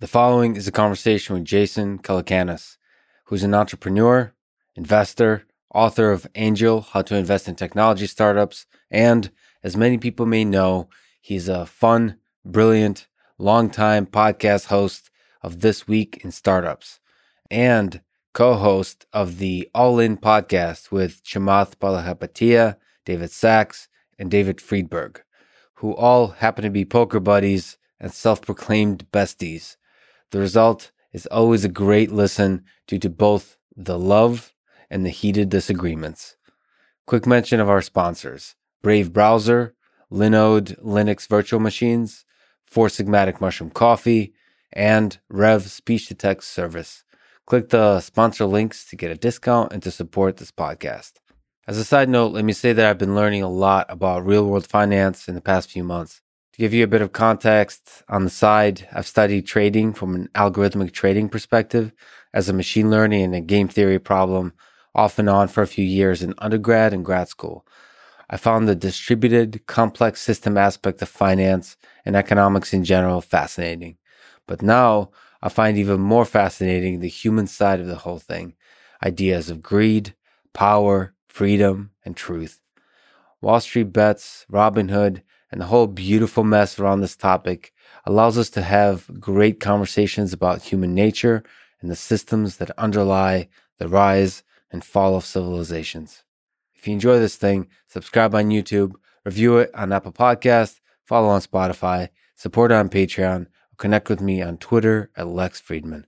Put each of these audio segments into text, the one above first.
The following is a conversation with Jason Calacanis, who's an entrepreneur, investor, author of Angel How to Invest in Technology Startups, and as many people may know, he's a fun, brilliant, longtime podcast host of This Week in Startups and co host of the All In podcast with Chamath Palihapitiya, David Sacks, and David Friedberg, who all happen to be poker buddies and self proclaimed besties. The result is always a great listen due to both the love and the heated disagreements. Quick mention of our sponsors Brave Browser, Linode Linux Virtual Machines, Four Sigmatic Mushroom Coffee, and Rev Speech to Text Service. Click the sponsor links to get a discount and to support this podcast. As a side note, let me say that I've been learning a lot about real world finance in the past few months. Give you a bit of context on the side, I've studied trading from an algorithmic trading perspective as a machine learning and a game theory problem off and on for a few years in undergrad and grad school. I found the distributed, complex system aspect of finance and economics in general fascinating. But now I find even more fascinating the human side of the whole thing ideas of greed, power, freedom, and truth. Wall Street bets, Robinhood, and the whole beautiful mess around this topic allows us to have great conversations about human nature and the systems that underlie the rise and fall of civilizations. If you enjoy this thing, subscribe on YouTube, review it on Apple Podcast, follow on Spotify, support on Patreon, or connect with me on Twitter at Lex Fridman.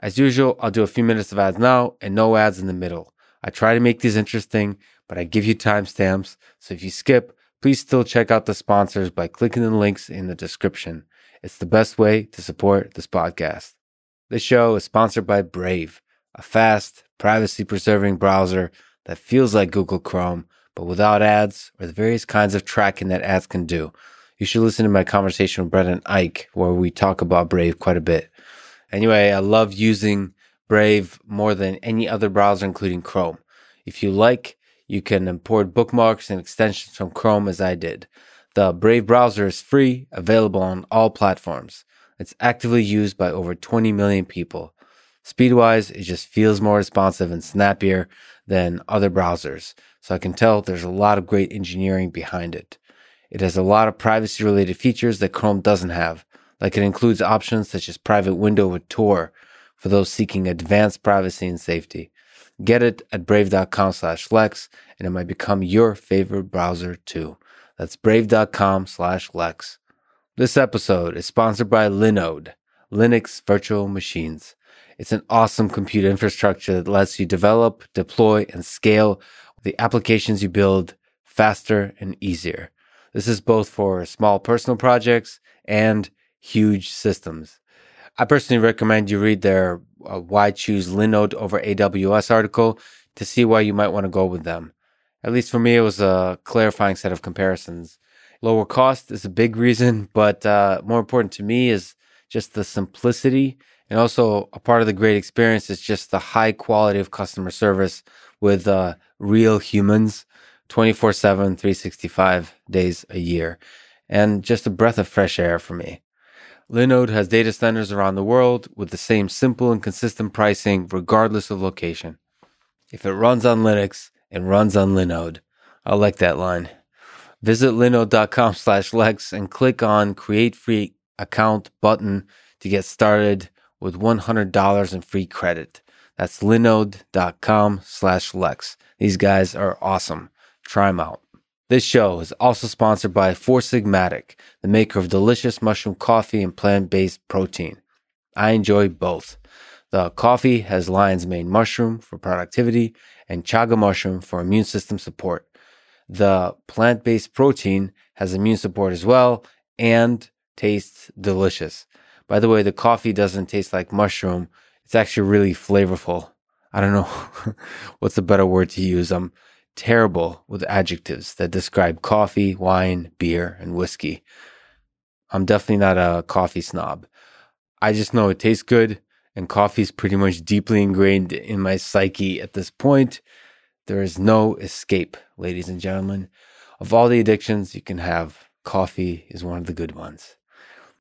As usual, I'll do a few minutes of ads now and no ads in the middle. I try to make these interesting, but I give you timestamps, so if you skip, Please still check out the sponsors by clicking the links in the description. It's the best way to support this podcast. This show is sponsored by Brave, a fast, privacy preserving browser that feels like Google Chrome, but without ads or the various kinds of tracking that ads can do. You should listen to my conversation with Brendan Eich, where we talk about Brave quite a bit. Anyway, I love using Brave more than any other browser, including Chrome. If you like you can import bookmarks and extensions from Chrome as I did. The Brave browser is free, available on all platforms. It's actively used by over 20 million people. Speedwise, it just feels more responsive and snappier than other browsers, so I can tell there's a lot of great engineering behind it. It has a lot of privacy related features that Chrome doesn't have, like it includes options such as private window with Tor for those seeking advanced privacy and safety. Get it at brave.com slash Lex, and it might become your favorite browser too. That's brave.com slash Lex. This episode is sponsored by Linode, Linux Virtual Machines. It's an awesome compute infrastructure that lets you develop, deploy, and scale the applications you build faster and easier. This is both for small personal projects and huge systems. I personally recommend you read their uh, Why Choose Linode over AWS article to see why you might want to go with them. At least for me, it was a clarifying set of comparisons. Lower cost is a big reason, but uh, more important to me is just the simplicity. And also, a part of the great experience is just the high quality of customer service with uh, real humans 24 7, 365 days a year. And just a breath of fresh air for me. Linode has data centers around the world with the same simple and consistent pricing regardless of location. If it runs on Linux, it runs on Linode. I like that line. Visit linode.com slash Lex and click on create free account button to get started with $100 in free credit. That's linode.com slash Lex. These guys are awesome. Try them out. This show is also sponsored by Four Sigmatic, the maker of delicious mushroom coffee and plant based protein. I enjoy both. The coffee has lion's mane mushroom for productivity and chaga mushroom for immune system support. The plant based protein has immune support as well and tastes delicious. By the way, the coffee doesn't taste like mushroom. It's actually really flavorful. I don't know what's a better word to use. I'm terrible with adjectives that describe coffee, wine, beer, and whiskey. I'm definitely not a coffee snob. I just know it tastes good, and coffee is pretty much deeply ingrained in my psyche at this point. There is no escape, ladies and gentlemen. Of all the addictions you can have, coffee is one of the good ones.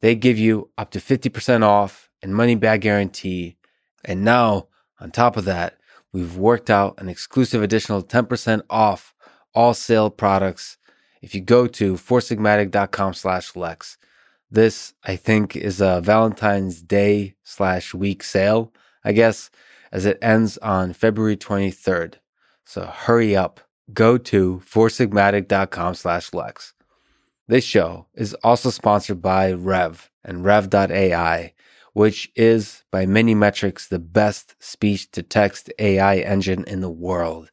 They give you up to 50% off and money back guarantee. And now, on top of that, we've worked out an exclusive additional 10% off all sale products if you go to foursigmatic.com slash lex. This, I think, is a Valentine's Day slash week sale, I guess, as it ends on February 23rd. So hurry up. Go to foursigmatic.com slash lex. This show is also sponsored by Rev and Rev.ai, which is by many metrics the best speech to text AI engine in the world.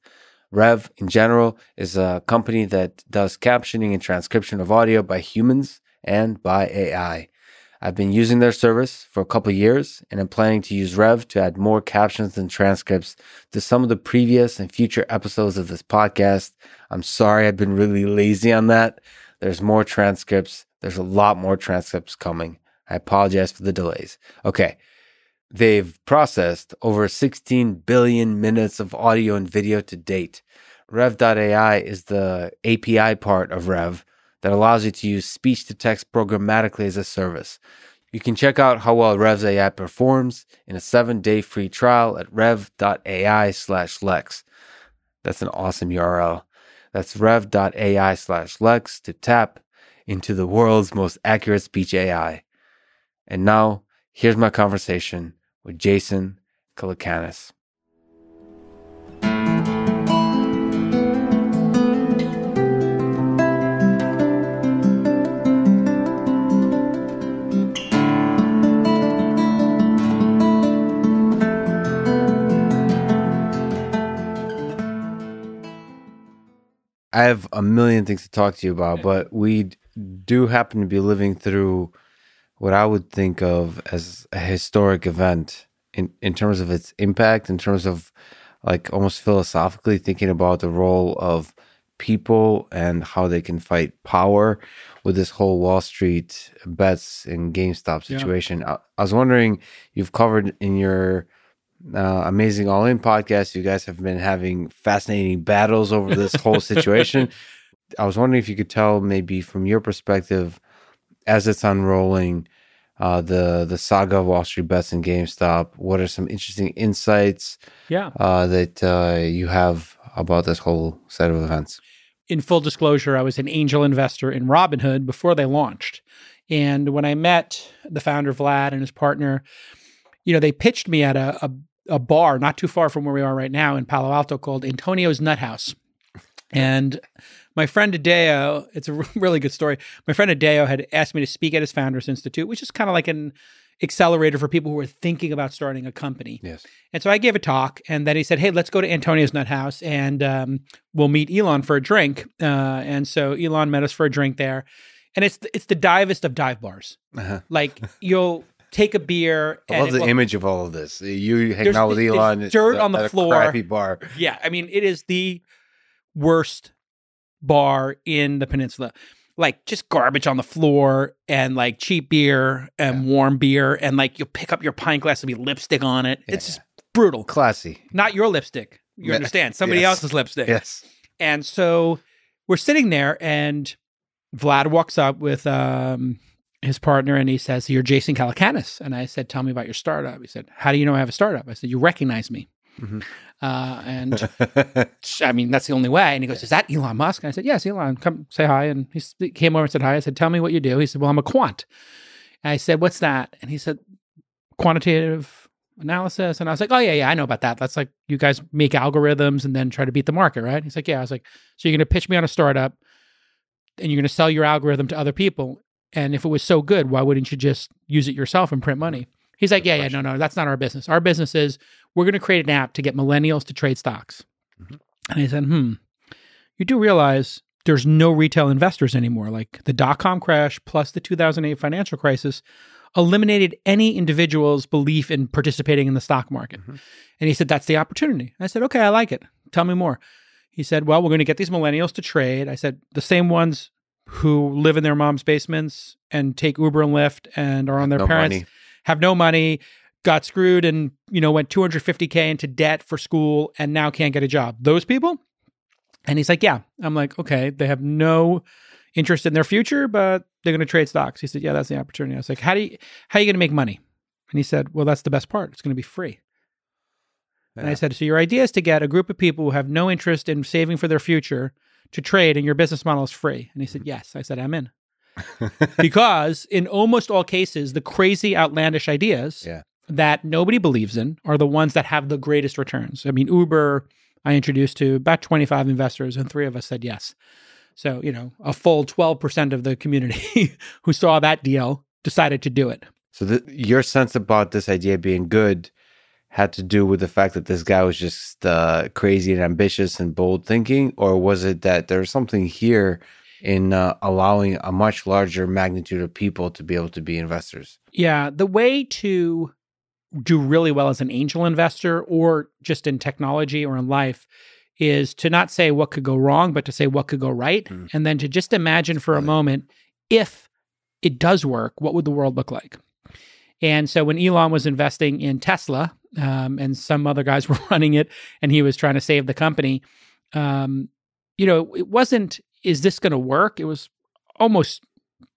Rev in general is a company that does captioning and transcription of audio by humans and by AI. I've been using their service for a couple years and I'm planning to use Rev to add more captions and transcripts to some of the previous and future episodes of this podcast. I'm sorry I've been really lazy on that. There's more transcripts. There's a lot more transcripts coming. I apologize for the delays. Okay. They've processed over 16 billion minutes of audio and video to date. Rev.ai is the API part of Rev that allows you to use speech to text programmatically as a service. You can check out how well Rev's AI performs in a seven day free trial at rev.ai slash lex. That's an awesome URL. That's rev.ai slash lex to tap into the world's most accurate speech AI. And now, here's my conversation with Jason Calacanis. I have a million things to talk to you about, but we do happen to be living through what I would think of as a historic event in, in terms of its impact, in terms of like almost philosophically thinking about the role of people and how they can fight power with this whole Wall Street bets and GameStop situation. Yeah. I, I, was wondering, you've covered in your uh, amazing All In podcast, you guys have been having fascinating battles over this whole situation. I was wondering if you could tell, maybe from your perspective, as it's unrolling, uh, the the saga of Wall Street bets and GameStop. What are some interesting insights? Yeah, uh, that uh, you have about this whole set of events. In full disclosure, I was an angel investor in Robinhood before they launched, and when I met the founder Vlad and his partner, you know, they pitched me at a, a a bar not too far from where we are right now in Palo Alto called Antonio's Nut House. And my friend Adeo, it's a really good story. My friend Adeo had asked me to speak at his Founders Institute, which is kind of like an accelerator for people who are thinking about starting a company. Yes. And so I gave a talk, and then he said, "Hey, let's go to Antonio's Nut House, and um, we'll meet Elon for a drink." Uh, and so Elon met us for a drink there, and it's it's the divest of dive bars. Uh-huh. Like you'll take a beer. I love the image of all of this. You hanging out with Elon, dirt on the floor, crappy bar. Yeah, I mean, it is the worst bar in the peninsula. Like just garbage on the floor and like cheap beer and yeah. warm beer and like you'll pick up your pint glass and be lipstick on it. Yeah, it's just brutal. Classy. Not your lipstick. You understand? Somebody yes. else's lipstick. Yes. And so we're sitting there and Vlad walks up with um his partner and he says, You're Jason Calacanis. And I said, Tell me about your startup. He said, How do you know I have a startup? I said, You recognize me. Mm-hmm. Uh, and I mean, that's the only way. And he goes, Is that Elon Musk? And I said, Yes, Elon, come say hi. And he came over and said hi. I said, Tell me what you do. He said, Well, I'm a quant. And I said, What's that? And he said, Quantitative analysis. And I was like, Oh, yeah, yeah, I know about that. That's like you guys make algorithms and then try to beat the market, right? He's like, Yeah. I was like, So you're going to pitch me on a startup and you're going to sell your algorithm to other people. And if it was so good, why wouldn't you just use it yourself and print money? He's like, yeah, yeah, no, no, that's not our business. Our business is we're going to create an app to get millennials to trade stocks. Mm-hmm. And I said, hmm, you do realize there's no retail investors anymore. Like the dot com crash plus the 2008 financial crisis eliminated any individual's belief in participating in the stock market. Mm-hmm. And he said, that's the opportunity. I said, okay, I like it. Tell me more. He said, well, we're going to get these millennials to trade. I said, the same ones who live in their mom's basements and take Uber and Lyft and are on their no parents money. have no money, got screwed and you know went 250k into debt for school and now can't get a job. Those people? And he's like, "Yeah." I'm like, "Okay, they have no interest in their future, but they're going to trade stocks." He said, "Yeah, that's the opportunity." I was like, "How do you how are you going to make money?" And he said, Well, that's the best part. It's going to be free. And I said, So your idea is to get a group of people who have no interest in saving for their future to trade, and your business model is free. And he said, Yes. I said, I'm in. because in almost all cases, the crazy, outlandish ideas Yeah. That nobody believes in are the ones that have the greatest returns. I mean, Uber, I introduced to about 25 investors, and three of us said yes. So, you know, a full 12% of the community who saw that deal decided to do it. So the, your sense about this idea being good had to do with the fact that this guy was just uh, crazy and ambitious and bold thinking, or was it that there's something here in uh, allowing a much larger magnitude of people to be able to be investors? Yeah, the way to do really well as an angel investor or just in technology or in life is to not say what could go wrong, but to say what could go right. Mm. And then to just imagine for a moment if it does work, what would the world look like? And so when Elon was investing in Tesla um, and some other guys were running it and he was trying to save the company, um, you know, it wasn't, is this going to work? It was almost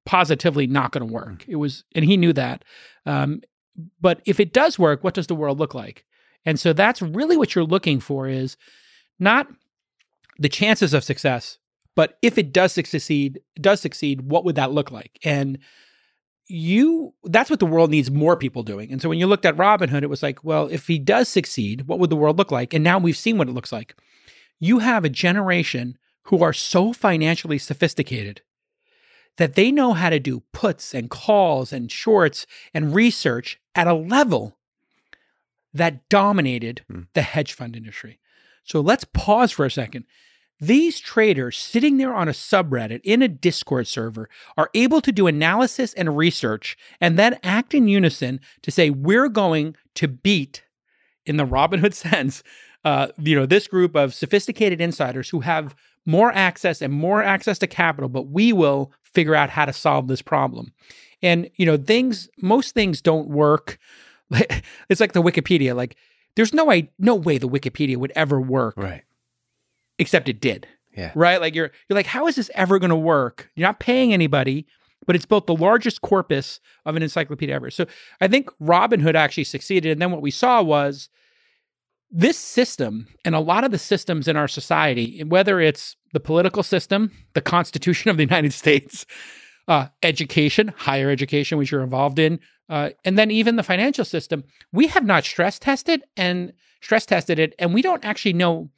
positively not going to work. It was, and he knew that. Um, but if it does work, what does the world look like? And so that's really what you're looking for is not the chances of success, but if it does succeed, does succeed, what would that look like? And you that's what the world needs more people doing. And so when you looked at Robinhood, it was like, well, if he does succeed, what would the world look like? And now we've seen what it looks like. You have a generation who are so financially sophisticated that they know how to do puts and calls and shorts and research at a level that dominated Hmm. the hedge fund industry. So let's pause for a second. These traders sitting there on a subreddit in a Discord server are able to do analysis and research and then act in unison to say, we're going to beat, in the Robinhood sense, uh, you know, this group of sophisticated insiders who have more access and more access to capital, but we will figure out how to solve this problem. And, you know, things, most things don't work. it's like the Wikipedia. Like, there's no way, no way the Wikipedia would ever work Right. except it did. Yeah. Right? Like you're you're like, how is this ever gonna work? You're not paying anybody, but it's built the largest corpus of an encyclopedia ever. So I think Robinhood actually succeeded. And then what we saw was this system and a lot of the systems in our society, whether it's the political system, the Constitution of the United States, uh, education, higher education, which you're involved in, uh, and then even the financial system, we have not stress tested and stress tested it, and we don't actually know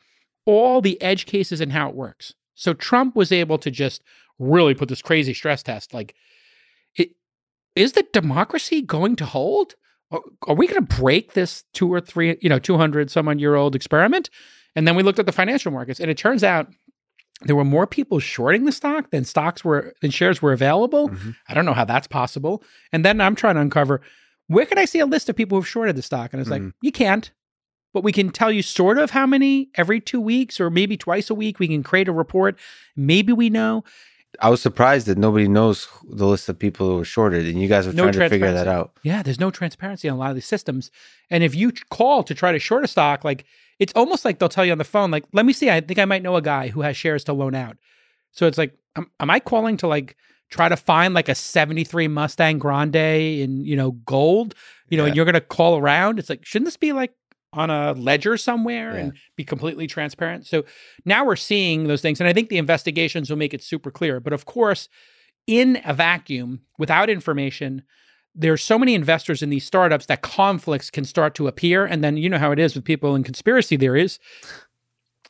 all the edge cases and how it works. So Trump was able to just really put this crazy stress test. Like, it, is the democracy going to hold? Are, are we going to break this two or three, you know, two hundred some odd year old experiment? And then we looked at the financial markets, and it turns out there were more people shorting the stock than stocks were than shares were available. Mhm. I don't know how that's possible. And then I'm trying to uncover where can I see a list of people who've shorted the stock? And it's like, Mhm. you can't. But we can tell you sort of how many every two weeks or maybe twice a week. We can create a report. Maybe we know. I was surprised that nobody knows the list of people who were shorted, and you guys were No trying to figure that out. Yeah, there's no transparency on a lot of these systems. And if you call to try to short a stock, like it's almost like they'll tell you on the phone, like, let me see, I think I might know a guy who has shares to loan out. So it's like, am, am I calling to like try to find like a 73 Mustang Grande in, you know, gold, you know, and you're going to call around? It's like, shouldn't this be like on a ledger somewhere Yeah. and be completely transparent? So now we're seeing those things. And I think the investigations will make it super clear. But of course, in a vacuum, without information, there's so many investors in these startups that conflicts can start to appear. And then you know how it is with people in conspiracy theories.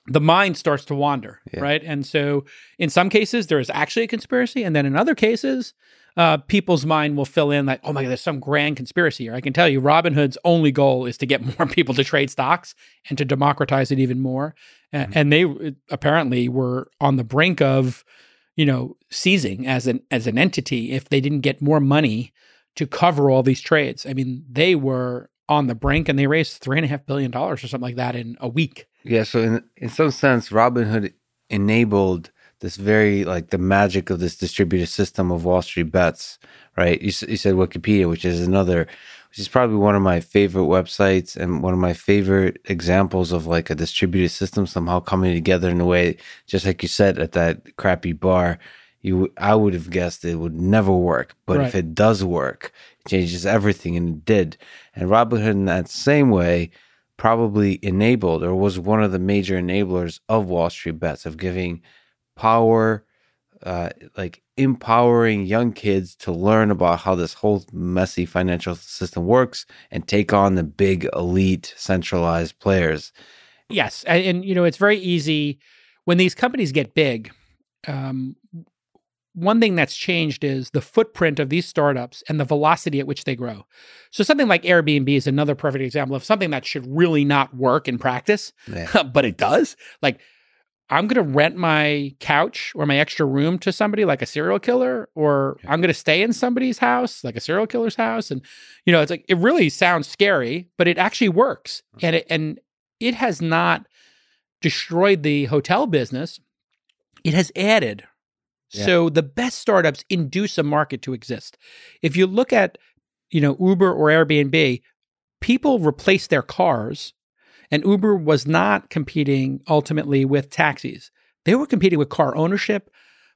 The mind starts to wander, Yeah. right? And so in some cases, there is actually a conspiracy. And then in other cases, uh, people's mind will fill in like, oh my God, there's some grand conspiracy here. I can tell you, Robinhood's only goal is to get more people to trade stocks and to democratize it even more. Mhm. And they apparently were on the brink of, you know, seizing as an as an entity if they didn't get more money to cover all these trades. I mean, they were on the brink and they raised three and a half billion dollars or something like that in a week. Yeah, so in in some sense, Robinhood enabled this very like the magic of this distributed system of Wall Street bets, right? You, you said Wikipedia, which is another, which is probably one of my favorite websites and one of my favorite examples of like a distributed system somehow coming together in a way, just like you said at that crappy bar. You, I would have guessed it would never work, but if it does work, it changes everything, and it did. And Robinhood, in that same way, probably enabled or was one of the major enablers of Wall Street bets of giving power, uh, like empowering young kids to learn about how this whole messy financial system works and take on the big elite centralized players. Yes, and, and you know it's very easy when these companies get big. Um, one thing that's changed is the footprint of these startups and the velocity at which they grow. So something like Airbnb is another perfect example of something that should really not work in practice, yeah. but it does. Like I'm going to rent my couch or my extra room to somebody like a serial killer, or. I'm going to stay in somebody's house like a serial killer's house. And, you know, it's like, it really sounds scary, but it actually works. Mm-hmm. And it, and it has not destroyed the hotel business. It has added. Yeah. So the best startups induce a market to exist. If you look at, you know, Uber or Airbnb, people replace their cars and Uber was not competing ultimately with taxis. They were competing with car ownership,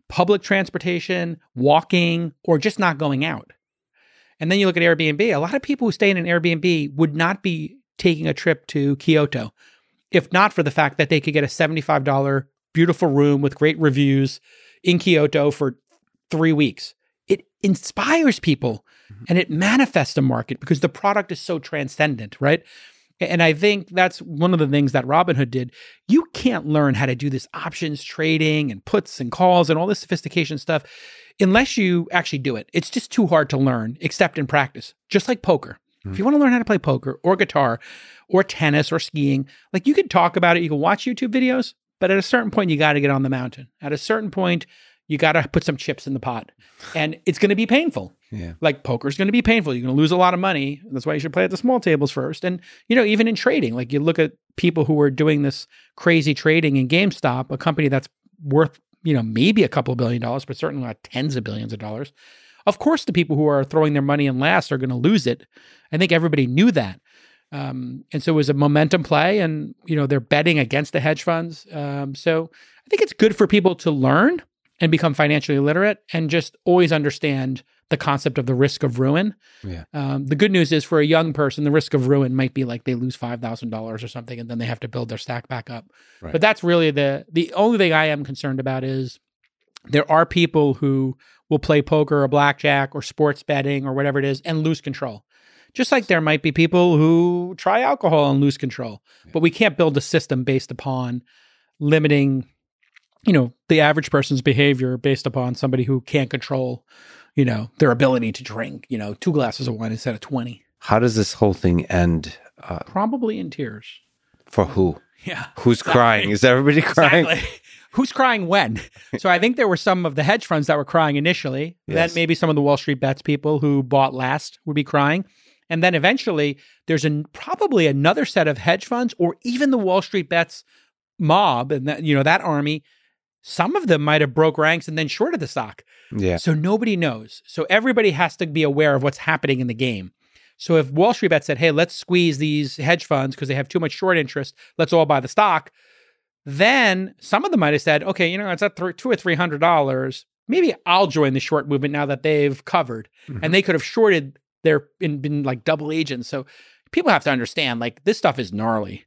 public transportation, walking, or just not going out. And then you look at Airbnb, a lot of people who stay in an Airbnb would not be taking a trip to Kyoto if not for the fact that they could get a $75 beautiful room with great reviews in Kyoto for three weeks. It inspires people mm-hmm. and it manifests a market because the product is so transcendent, right? And I think that's one of the things that Robinhood did. You can't learn how to do this options trading and puts and calls and all this sophistication stuff unless you actually do it. It's just too hard to learn, except in practice, just like poker. Mm-hmm. If you want to learn how to play poker or guitar or tennis or skiing, like you can talk about it, you can watch YouTube videos, but at a certain point, you got to get on the mountain. At a certain point, you got to put some chips in the pot and it's going to be painful. Yeah. Like poker's going to be painful. You're going to lose a lot of money. That's why you should play at the small tables first. And, you know, even in trading, like you look at people who are doing this crazy trading in GameStop, a company that's worth, you know, maybe a couple of billion dollars, but certainly not tens of billions of dollars. Of course, the people who are throwing their money in last are going to lose it. I think everybody knew that. Um, and so it was a momentum play, and you know they're betting against the hedge funds. Um, so I think it's good for people to learn and become financially literate and just always understand the concept of the risk of ruin. Yeah. Um, the good news is for a young person, the risk of ruin might be like they lose five thousand dollars or something, and then they have to build their stack back up. Right. But that's really the the only thing I am concerned about is there are people who will play poker or blackjack or sports betting or whatever it is and lose control. Just like there might be people who try alcohol and lose control, yeah. but we can't build a system based upon limiting you know the average person's behavior based upon somebody who can't control you know their ability to drink you know two glasses of wine instead of 20 how does this whole thing end uh, probably in tears. for who? Yeah. Who's exactly. crying? Is everybody crying? Exactly. who's crying when? So i think there were some of the hedge funds that were crying initially. Yes. then maybe some of the wall street bets people who bought last would be crying. And then eventually there's an, probably another set of hedge funds or even the wall street bets mob and that you know that army some of them might have broke ranks and then shorted the stock. Yeah. So nobody knows. So everybody has to be aware of what's happening in the game. So if Wall Street Bet said, "Hey, let's squeeze these hedge funds because they have too much short interest. Let's all buy the stock," then some of them might have said, "Okay, you know, it's at th- two or three hundred dollars. Maybe I'll join the short movement now that they've covered." Mm-hmm. And they could have shorted their been, been like double agents. So people have to understand, like this stuff is gnarly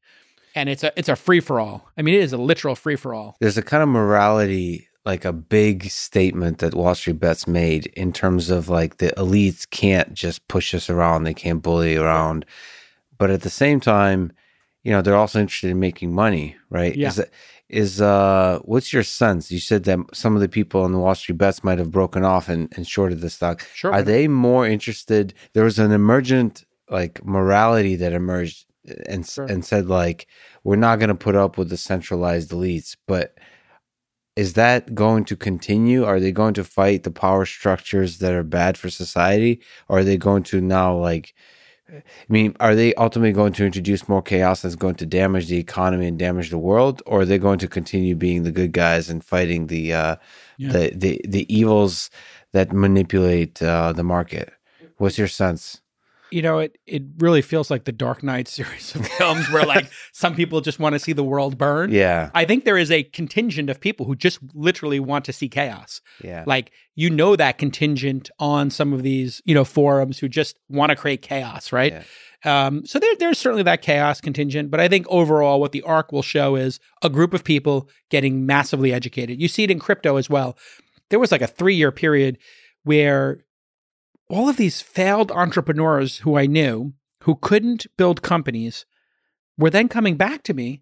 and it's a it's a free for all. I mean, it is a literal free for all. There's a kind of morality, like a big statement that Wall Street Bets made in terms of like the elites can't just push us around, they can't bully around, but at the same time, you know, they're also interested in making money, right? Yeah. Is that, is uh what's your sense? You said that some of the people on the Wall Street bets might have broken off and, and shorted the stock. Sure. Are they more interested? There was an emergent like morality that emerged and sure. and said like we're not going to put up with the centralized elites but is that going to continue? Are they going to fight the power structures that are bad for society? Or are they going to now like i mean are they ultimately going to introduce more chaos that's going to damage the economy and damage the world? Or are they going to continue being the good guys and fighting the uh yeah. the, the the evils that manipulate uh the market? What's your sense you know, it it really feels like the Dark Knight series of films where like some people just want to see the world burn. Yeah. I think there is a contingent of people who just literally want to see chaos. Yeah. Like you know that contingent on some of these, you know, forums who just want to create chaos, right? Yeah. Um, so there, there's certainly that chaos contingent, but I think overall, what the arc will show is a group of people getting massively educated. You see it in crypto as well. There was like a three year period where all of these failed entrepreneurs who I knew who couldn't build companies were then coming back to me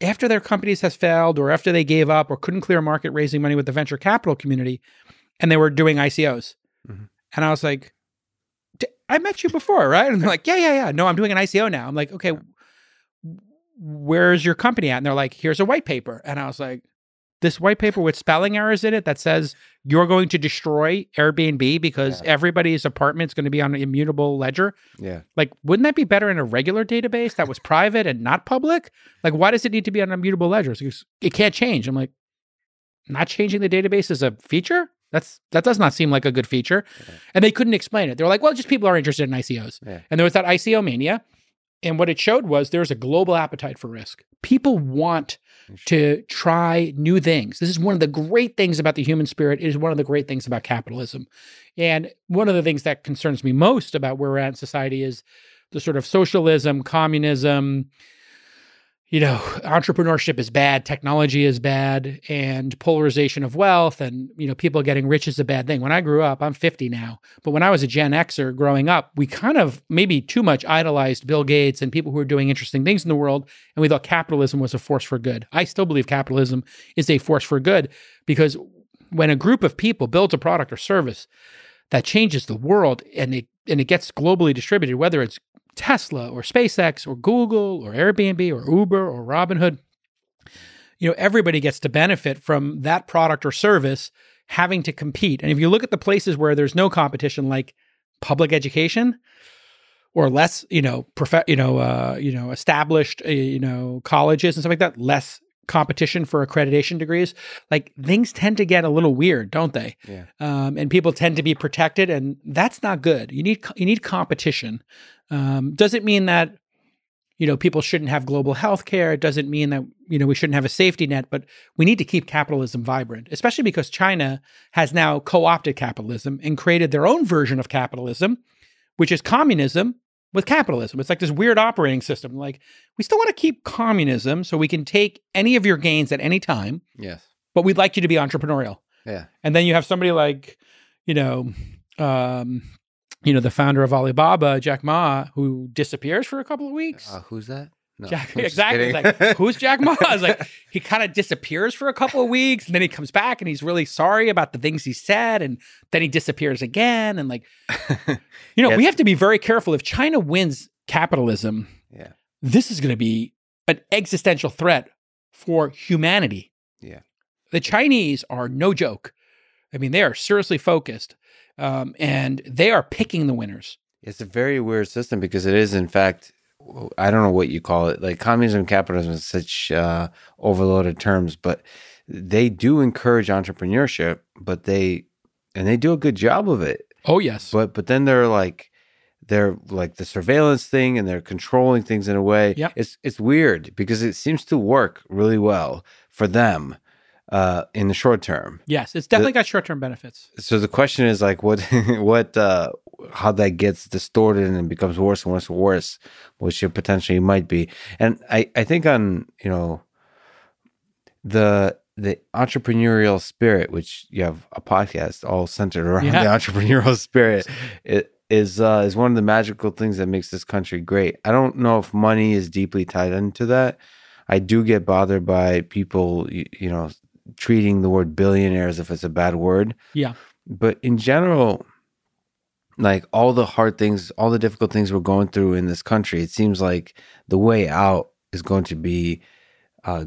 after their companies has failed or after they gave up or couldn't clear a market raising money with the venture capital community and they were doing ICOs. Mhm. And I was like, "D- I met you before, right? And they're like, yeah, yeah, yeah. No, I'm doing an ICO now. I'm like, okay, where's your company at? And they're like, here's a white paper. And I was like, this white paper with spelling errors in it that says you're going to destroy Airbnb because Yeah. everybody's apartment's going to be on an immutable ledger. Yeah. Like, wouldn't that be better in a regular database that was private and not public? Like, why does it need to be on an immutable ledger? It's because It can't change. I'm like, not changing the database is a feature? That's that does not seem like a good feature. Yeah. And they couldn't explain it. They were like, well, just people are interested in ICOs. Yeah. And there was that ICO mania. And what it showed was there's a global appetite for risk. People want to try new things. This is one of the great things about the human spirit. It is one of the great things about capitalism. And one of the things that concerns me most about where we're at in society is the sort of socialism, communism, you know, entrepreneurship is bad, technology is bad, and polarization of wealth and, you know, people getting rich is a bad thing. When I grew up, I'm 50 now, but when I was a Gen Xer growing up, we kind of maybe too much idolized Bill Gates and people who were doing interesting things in the world, and we thought capitalism was a force for good. I still believe capitalism is a force for good because when a group of people builds a product or service that changes the world and it and it gets globally distributed, whether it's Tesla or SpaceX or Google or Airbnb or Uber or Robinhood, you know, everybody gets to benefit from that product or service having to compete. And if you look at the places where there's no competition, like public education or less, you know, prof- you know, uh, you know, established, uh, you know, colleges and stuff like that, less competition for accreditation degrees, like things tend to get a little weird, don't they? Yeah. um, and people tend to be protected, and that's not good. You need you need competition. Um, doesn't mean that you know people shouldn't have global health care. It doesn't mean that you know we shouldn't have a safety net, but we need to keep capitalism vibrant, especially because China has now co-opted capitalism and created their own version of capitalism, which is communism with capitalism. It's like this weird operating system. Like we still want to keep communism so we can take any of your gains at any time, Yes. but we'd like you to be entrepreneurial. Yeah. And then you have somebody like, you know, um, you know, the founder of Alibaba, Jack Ma, who disappears for a couple of weeks. Uh, who's that? No. Jack, exactly. Like, who's Jack Ma? It's like he kind of disappears for a couple of weeks, and then he comes back, and he's really sorry about the things he said, and then he disappears again, and like, you know, Yeah. we have to be very careful. If China wins capitalism, yeah. this is going to be an existential threat for humanity. Yeah. The Chinese are no joke. I mean, they are seriously focused, um, and they are picking the winners. It's a very weird system because it is, in fact, I don't know what you call it. Like communism capitalism is such uh, overloaded terms, but they do encourage entrepreneurship, but they and they do a good job of it. Oh yes, But but then they're like they're like the surveillance thing and they're controlling things in a way. Yeah, It's it's weird because it seems to work really well for them uh, in the short term. yes, it's definitely got short term benefits. So the question is like what what uh how that gets distorted and becomes worse and worse and worse, which it potentially might be. And I I think on, you know, the the entrepreneurial spirit, which you have a podcast all centered around Yeah. the entrepreneurial spirit, it is uh, is one of the magical things that makes this country great. I don't know if money is deeply tied into that. I do get bothered by people, you, you know, treating the word billionaire as if it's a bad word. Yeah. But in general, like all the hard things, all the difficult things we're going through in this country, it seems like the way out is going to be uh,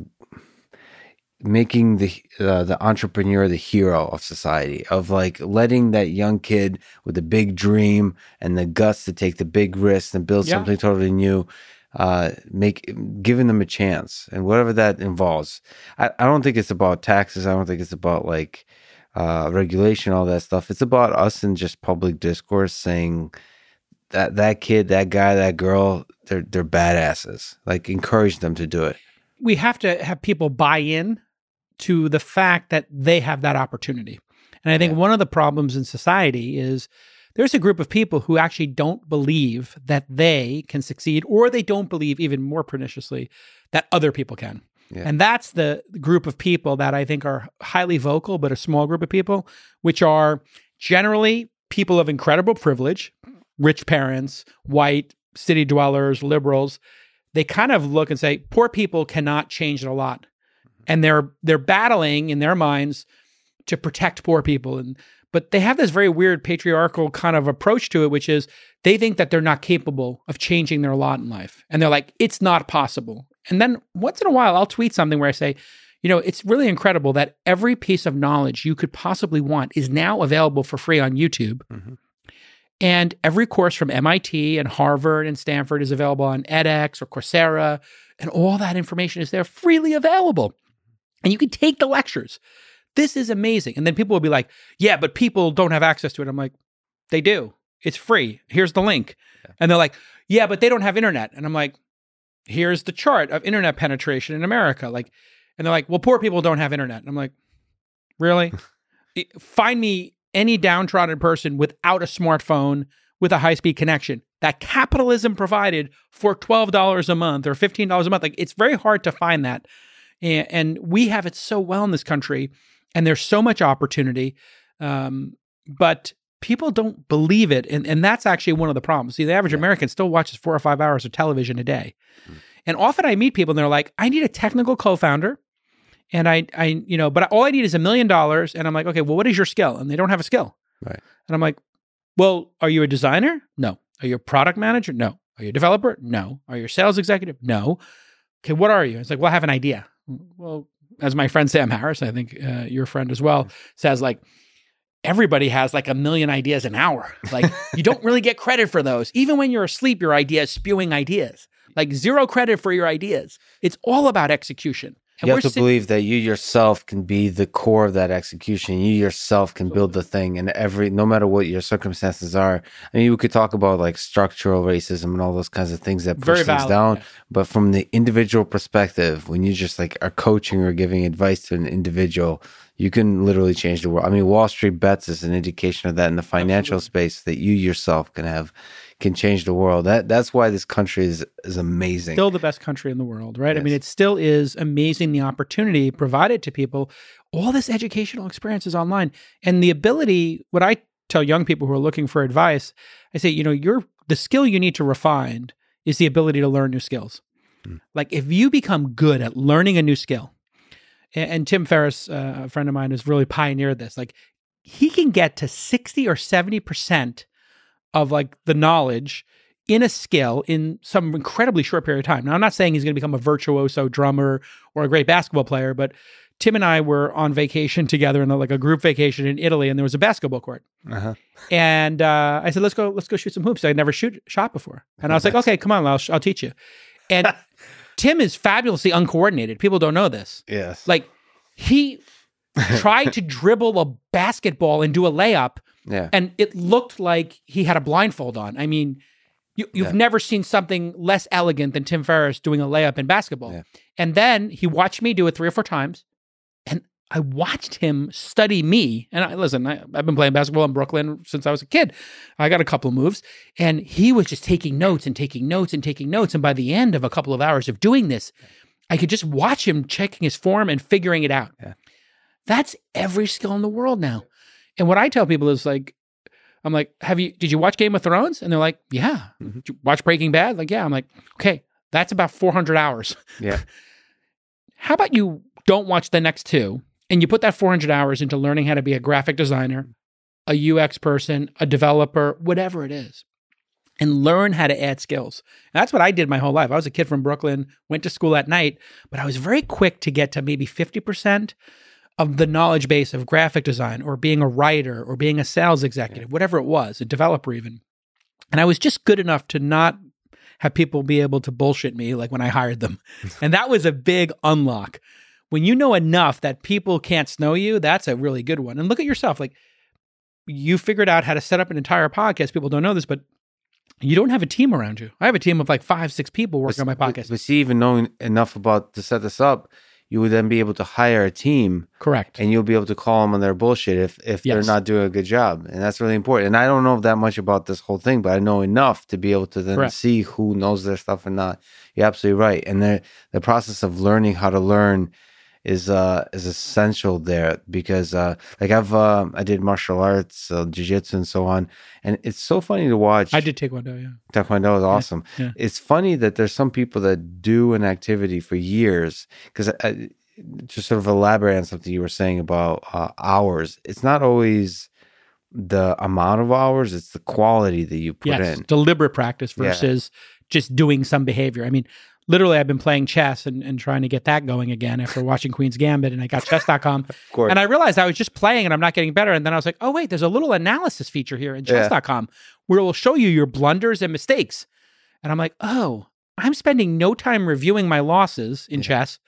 making the uh, the entrepreneur the hero of society of like letting that young kid with a big dream and the guts to take the big risks and build Yeah. something totally new uh make giving them a chance and whatever that involves I, I don't think it's about taxes i don't think it's about like uh regulation all that stuff it's about us in just public discourse saying that that kid, that guy, that girl, they're they're badasses. Like encourage them to do it. We have to have people buy in to the fact that they have that opportunity. And I think Yeah. one of the problems in society is there's a group of people who actually don't believe that they can succeed, or they don't believe, even more perniciously, that other people can. Yeah. And that's the group of people that I think are highly vocal, but a small group of people, which are generally people of incredible privilege, rich parents, white, city dwellers, liberals. They kind of look and say, poor people cannot change it a lot. And they're they're battling in their minds to protect poor people. And but they have this very weird patriarchal kind of approach to it, which is they think that they're not capable of changing their lot in life. And they're like, it's not possible. And then once in a while, I'll tweet something where I say, you know, it's really incredible that every piece of knowledge you could possibly want is now available for free on YouTube. Mhm. And every course from MIT and Harvard and Stanford is available on edX or Coursera. And all that information is there freely available. And you can take the lectures. This is amazing. And then people will be like, yeah, but people don't have access to it. I'm like, they do. It's free. Here's the link. And they're like, yeah, but they don't have internet. And I'm like, here's the chart of internet penetration in America. Like, and they're like, well, poor people don't have internet. And I'm like, really? Find me any downtrodden person without a smartphone with a high speed connection that capitalism provided for $12 a month or $15 a month. Like, it's very hard to find that. And, and we have it so well in this country, and there's so much opportunity. Um, but people don't believe it. And, and that's actually one of the problems. See, the average American still watches four or five hours of television a day. And often I meet people and they're like, I need a technical co founder. And I, I, you know, but all I need is a million dollars. And I'm like, okay, well, what is your skill? And they don't have a skill. Right. And I'm like, well, are you a designer? No. Are you a product manager? No. Are you a developer? No. Are you a sales executive? No. Okay, what are you? It's like, well, I have an idea. Well, as my friend Sam Harris, I think uh, your friend as well, says, like, everybody has like a million ideas an hour. Like, you don't really get credit for those. Even when you're asleep, your idea is spewing ideas. Like, zero credit for your ideas. It's all about execution. And you have to sit- believe that you yourself can be the core of that execution. You yourself can build the thing, and every no matter what your circumstances are. I mean, we could talk about like structural racism and all those kinds of things that push very things valid. down. But from the individual perspective, when you just like are coaching or giving advice to an individual, you can literally change the world. I mean, Wall Street bets is an indication of that in the financial space that you yourself can have can change the world. That that's why this country is is amazing. still the best country in the world, right? I mean, it still is amazing the opportunity provided to people. All this educational experience is online, and the ability. What I tell young people who are looking for advice, I say, you know, your the skill you need to refine is the ability to learn new skills. Mm. Like if you become good at learning a new skill, and, and Tim Ferriss, uh, a friend of mine, has really pioneered this. Like he can get to sixty or seventy percent of like the knowledge in a skill in some incredibly short period of time. Now, I'm not saying he's going to become a virtuoso drummer or a great basketball player, but Tim and I were on vacation together in a, like a group vacation in Italy, and there was a basketball court. Uh-huh. And uh, I said, "Let's go, let's go shoot some hoops." I'd never shoot shot before, and I was like, "Okay, come on, I'll, I'll teach you." And Tim is fabulously uncoordinated. People don't know this. Yes. Like he tried to dribble a basketball and do a layup yeah. and it looked like he had a blindfold on. I mean, you, you've Yeah. never seen something less elegant than Tim Ferriss doing a layup in basketball. Yeah. And then he watched me do it three or four times, and I watched him study me. And I listen, I, I've been playing basketball in Brooklyn since I was a kid. I got a couple of moves, and he was just taking notes and taking notes and taking notes. And by the end of a couple of hours of doing this, I could just watch him checking his form and figuring it out. Yeah. That's every skill in the world now. And what I tell people is like, I'm like, have you, did you watch Game of Thrones? And they're like, yeah. Mhm. Did you watch Breaking Bad? Like, yeah. I'm like, okay, that's about 400 hours. Yeah. How about you don't watch the next two and you put that 400 hours into learning how to be a graphic designer, a UX person, a developer, whatever it is, and learn how to add skills. And that's what I did my whole life. I was a kid from Brooklyn, went to school at night, but I was very quick to get to maybe 50% of the knowledge base of graphic design or being a writer or being a sales executive, whatever it was, a developer even. And I was just good enough to not have people be able to bullshit me like when I hired them. and that was a big unlock. When you know enough that people can't snow you, that's a really good one. And look at yourself. Like you figured out how to set up an entire podcast. People don't know this, but You don't have a team around you. I have a team of like five, six people working on my podcast. But see, even knowing enough about to set this up, you would then be able to hire a team Correct. and you'll be able to call them on their bullshit if if they're not doing a good job, and that's really important. And I don't know that much about this whole thing, but I know enough to be able to then Correct. see who knows their stuff and not. You're absolutely right, and the the process of learning how to learn is uh is essential there because uh like I've uh, I did martial arts, uh, jiu-jitsu and so on, and it's so funny to watch. I did Taekwondo, yeah. Taekwondo is awesome. yeah. It's funny that there's some people that do an activity for years because to sort of elaborate on something you were saying about uh, hours, it's not always the amount of hours; it's the quality that you put yes, in. deliberate practice Yeah. versus just doing some behavior. I mean, literally, I've been playing chess and, and trying to get that going again after watching Queen's Gambit, and I got chess.com. Of course, and I realized I was just playing and I'm not getting better. And then I was like, oh, wait, there's a little analysis feature here in Yeah. chess.com where it will show you your blunders and mistakes. And I'm like, oh, I'm spending no time reviewing my losses in Yeah. chess,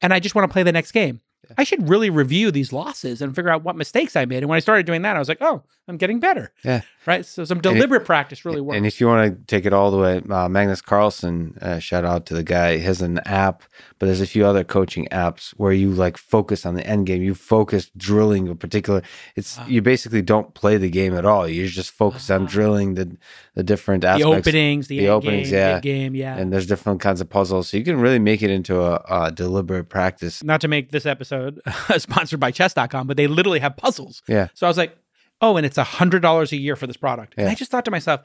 and I just want to play the next game. I should really review these losses and figure out what mistakes I made. And when I started doing that, I was like, oh, I'm getting better. Yeah. Right. So some deliberate practice really works. And if you want to take it all the way, uh, Magnus Carlsen, uh, shout out to the guy. He has an app, but there's a few other coaching apps where you like focus on the end game. You focus drilling a particular. It's Ah. you basically don't play the game at all. You just focus on Ah. drilling the the different aspects. the openings, the, the end openings, game, yeah. game, yeah. and there's different kinds of puzzles, so you can really make it into a, a deliberate practice. Not to make this episode Uh, sponsored by chess.com, but they literally have puzzles. Yeah, So I was like, oh, and it's a hundred dollars a year for this product. And I just thought to myself,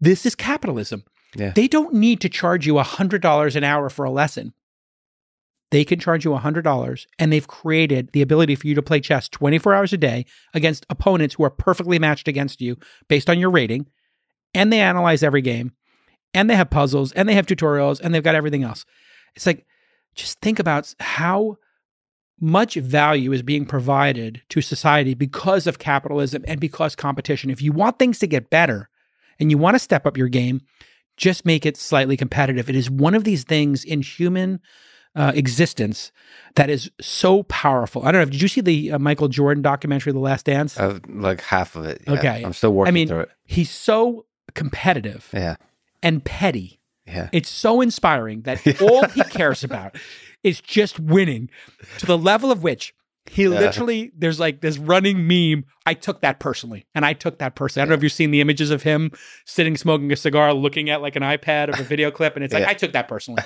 this is capitalism. Yeah. They don't need to charge you a hundred dollars an hour for a lesson. They can charge you a hundred dollars, and they've created the ability for you to play chess 24 hours a day against opponents who are perfectly matched against you based on your rating. And they analyze every game, and they have puzzles, and they have tutorials, and they've got everything else. It's like, just think about how much value is being provided to society because of capitalism and because competition. If you want things to get better and you want to step up your game, just make it slightly competitive. It is one of these things in human uh, existence that is so powerful. I don't know. Did you see the uh, Michael Jordan documentary, The Last Dance? uh, like half of it. yeah. Okay. I'm still working I mean- through it. He's so competitive Yeah, and petty. yeah, It's so inspiring that all he cares about is just winning to the level of which he Yeah. literally, there's like this running meme. I took that personally. And I took that personally. I don't know if you've seen the images of him sitting smoking a cigar, looking at like an iPad of a video clip. And it's like, Yeah. I took that personally.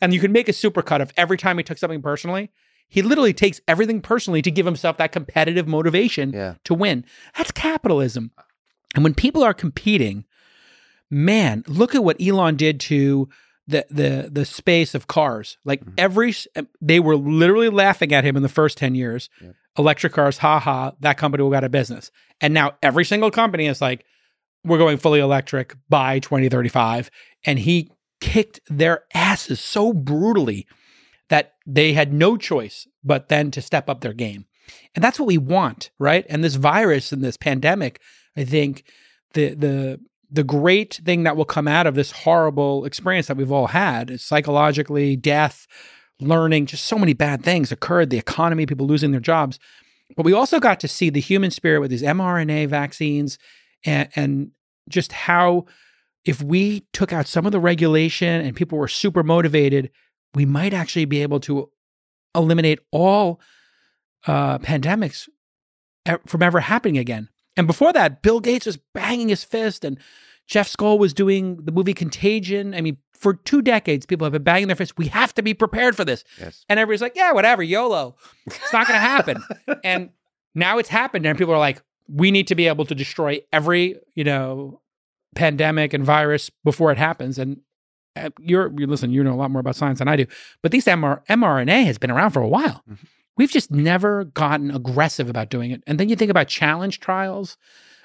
and you can make a supercut of every time he took something personally. He literally takes everything personally to give himself that competitive motivation to win. That's capitalism. And when people are competing, man, look at what Elon did to the the the space of cars. Like Mhm. every they were literally laughing at him in the first 10 years. Yeah. Electric cars, haha, that company will go out of business. And now every single company is like we're going fully electric by 2035 and he kicked their asses so brutally that they had no choice but then to step up their game. And that's what we want, right? And this virus and this pandemic, I think the the the great thing that will come out of this horrible experience that we've all had is psychologically, death, learning, just so many bad things occurred, the economy, people losing their jobs. But we also got to see the human spirit with these mRNA vaccines and, and just how if we took out some of the regulation and people were super motivated, we might actually be able to eliminate all uh, pandemics from ever happening again. And before that, Bill Gates was banging his fist, and Jeff Skoll was doing the movie Contagion. I mean, for two decades, people have been banging their fists. We have to be prepared for this. Yes. And everybody's like, yeah, whatever, YOLO. It's not going to happen. and now it's happened, and people are like, we need to be able to destroy every, you know, pandemic and virus before it happens. And uh, you're, you listen, you know a lot more about science than I do, but these MR, mRNA has been around for a while. Mhm. We've just never gotten aggressive about doing it. And then you think about challenge trials.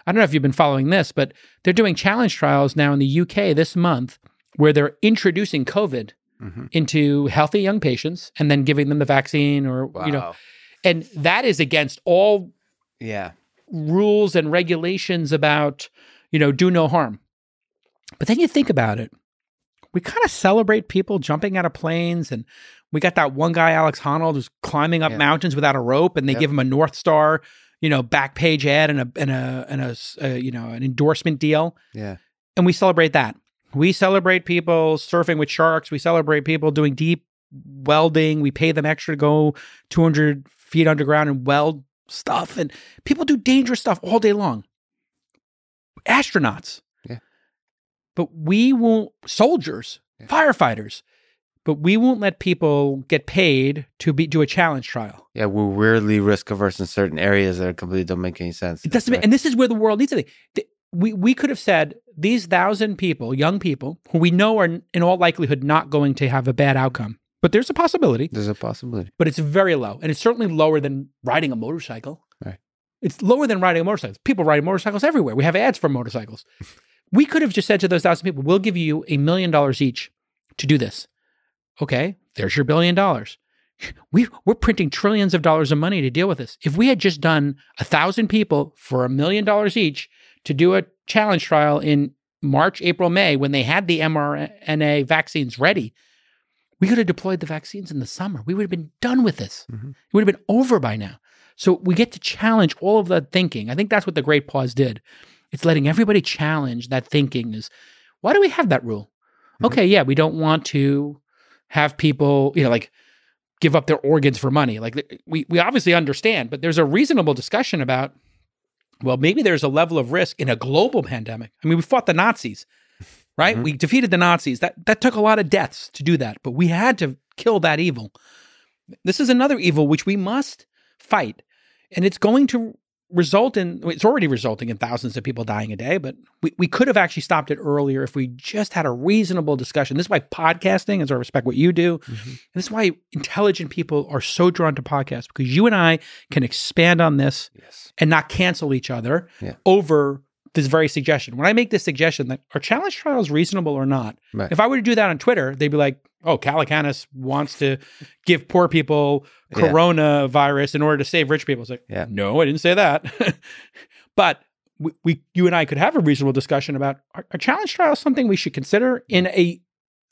I don't know if you've been following this, but they're doing challenge trials now in the UK this month where they're introducing COVID hmm into healthy young patients and then giving them the vaccine or, Wow. you know, and that is against all yeah. rules and regulations about, you know, do no harm. But then you think about it. We kind of celebrate people jumping out of planes and we got that one guy, Alex Honnold, who's climbing up Yeah. mountains without a rope and they Yep. give him a North Star, you know, back page ad and a and a and a, uh, you know, an endorsement deal. Yeah. and we celebrate that. We celebrate people surfing with sharks. We celebrate people doing deep welding. We pay them extra to go 200 feet underground and weld stuff. And people do dangerous stuff all day long. Astronauts. Yeah. But we won't, soldiers, Yeah. firefighters, but we won't let people get paid to be do a challenge trial. Yeah, we're weirdly risk averse in certain areas that completely don't make any sense. It doesn't, Right. and this is where the world needs to be. We we could have said these thousand people, young people, who we know are in all likelihood not going to have a bad outcome, but there's a possibility. There's a possibility. But it's very low, and it's certainly lower than riding a motorcycle. Right. It's lower than riding a motorcycle. People riding motorcycles everywhere. We have ads for motorcycles. we could have just said to those thousand people, "We'll give you a million dollars each to do this." Okay, there's your billion dollars. We, we're printing trillions of dollars of money to deal with this. If we had just done a thousand people for a million dollars each to do a challenge trial in March, April, May, when they had the mRNA vaccines ready, we could have deployed the vaccines in the summer. We would have been done with this. Mhm. It would have been over by now. So we get to challenge all of that thinking. I think that's what the Great Pause did. It's letting everybody challenge that thinking is why do we have that rule? Mhm. Okay, yeah, we don't want to have people, you know, like give up their organs for money. Like we we obviously understand, but there's a reasonable discussion about well, maybe there's a level of risk in a global pandemic. I mean, we fought the Nazis, right? Mhm. We defeated the Nazis. That that took a lot of deaths to do that, but we had to kill that evil. This is another evil which we must fight. And it's going to result in it's already resulting in thousands of people dying a day, but we, we could have actually stopped it earlier if we just had a reasonable discussion. This is why podcasting, as I respect what you do, Mhm. and this is why intelligent people are so drawn to podcasts because you and I can expand on this Yes. and not cancel each other Yeah. over this very suggestion. When I make this suggestion that are challenge trials reasonable or not, Right. if I were to do that on Twitter, they'd be like, "Oh, Calacanis wants to give poor people Yeah. coronavirus in order to save rich people." It's like, Yeah. no, I didn't say that. but we, we, you and I could have a reasonable discussion about are, are challenge trials something we should consider in a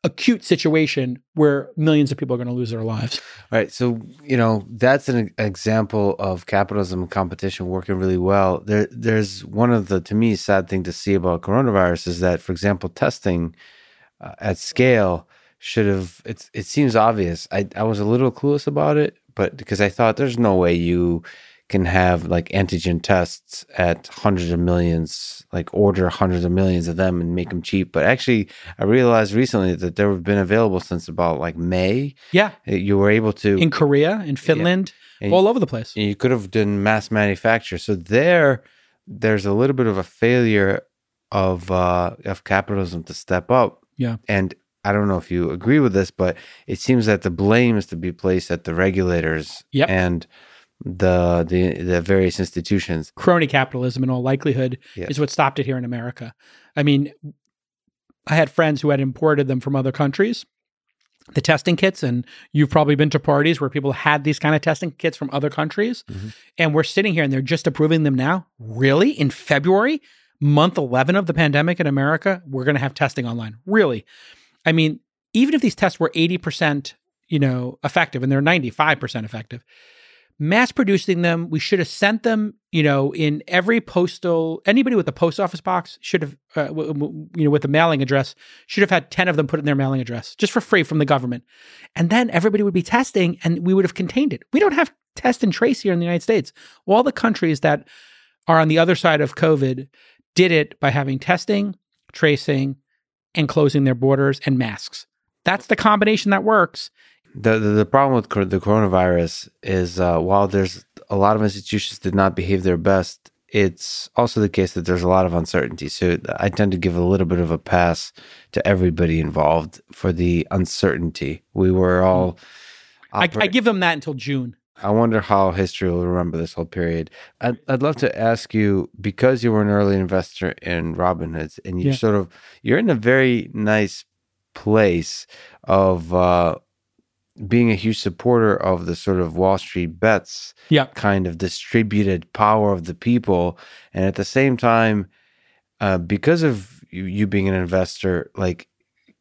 acute situation where millions of people are going to lose their lives. Right. So, you know, that's an example of capitalism and competition working really well. There there's one of the to me sad thing to see about coronavirus is that for example, testing uh, at scale should have it's it seems obvious. I I was a little clueless about it, but because I thought there's no way you can have like antigen tests at hundreds of millions, like order hundreds of millions of them and make them cheap. But actually, I realized recently that they've been available since about like May. Yeah, You were able to in Korea, in Finland, And- all over the place. you could have done mass manufacture. So there, there's a little bit of a failure of uh, of capitalism to step up. Yeah. and I don't know if you agree with this, but it seems that the blame is to be placed at the regulators Yep. and the the the various institutions. crony capitalism in all likelihood is what stopped it here in America. I mean, I had friends who had imported them from other countries, the testing kits, and you've probably been to parties where people had these kind of testing kits from other countries, Mhm. and we're sitting here and they're just approving them now. Really? In February, month 11 of the pandemic in America, we're going to have testing online. Really? I mean, even if these tests were 80%, you know, effective and they're 95% effective, mass producing them. We should have sent them, you know, in every postal. Anybody with a post office box should have, uh, w- w- you know, with a mailing address, should have had ten of them put in their mailing address just for free from the government, and then everybody would be testing, and we would have contained it. We don't have test and trace here in the United States. All the countries that are on the other side of COVID did it by having testing, tracing, and closing their borders and masks. That's the combination that works. The, the the problem with cor- the coronavirus is uh, while there's a lot of institutions did not behave their best, it's also the case that there's a lot of uncertainty. So I tend to give a little bit of a pass to everybody involved for the uncertainty. We were all. I, I give them that until June. I wonder how history will remember this whole period. I'd, I'd love to ask you because you were an early investor in Robinhood, and you Yeah. sort of you're in a very nice place of uh, being a huge supporter of the sort of Wall Street bets Yeah. kind of distributed power of the people, and at the same time, uh, because of you, you being an investor, like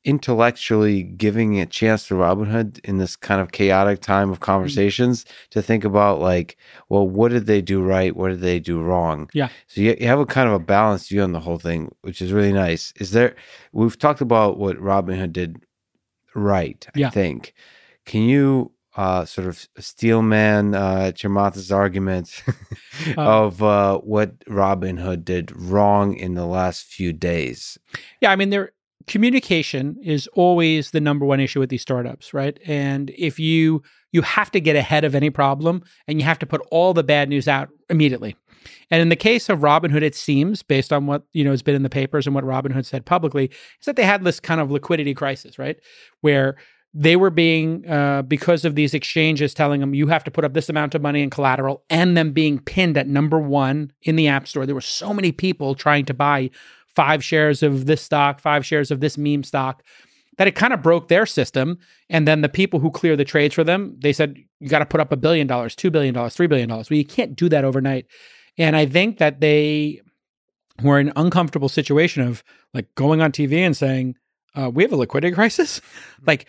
intellectually giving a chance to Robinhood in this kind of chaotic time of conversations mm-hmm. to think about like, well, what did they do right? What did they do wrong? Yeah. So you, you have a kind of a balanced view on the whole thing, which is really nice. Is there? We've talked about what Robinhood did right. I yeah. think. Can you uh, sort of steelman uh, Chamath's argument uh, of uh, what Robinhood did wrong in the last few days. Yeah, I mean, there communication is always the number one issue with these startups, right? And if you you have to get ahead of any problem, and you have to put all the bad news out immediately. And in the case of Robinhood, it seems, based on what you know has been in the papers and what Robinhood said publicly, is that they had this kind of liquidity crisis, right? Where they were being uh, because of these exchanges telling them you have to put up this amount of money in collateral and them being pinned at number one in the app store. There were so many people trying to buy five shares of this stock five shares of this meme stock that it kind of broke their system. And then the people who clear the trades for them they said you got to put up a billion dollars two billion dollars three billion dollars. Well you can't do that overnight. And i think that they were in an uncomfortable situation of like going on tv and saying uh, we have a liquidity crisis. Like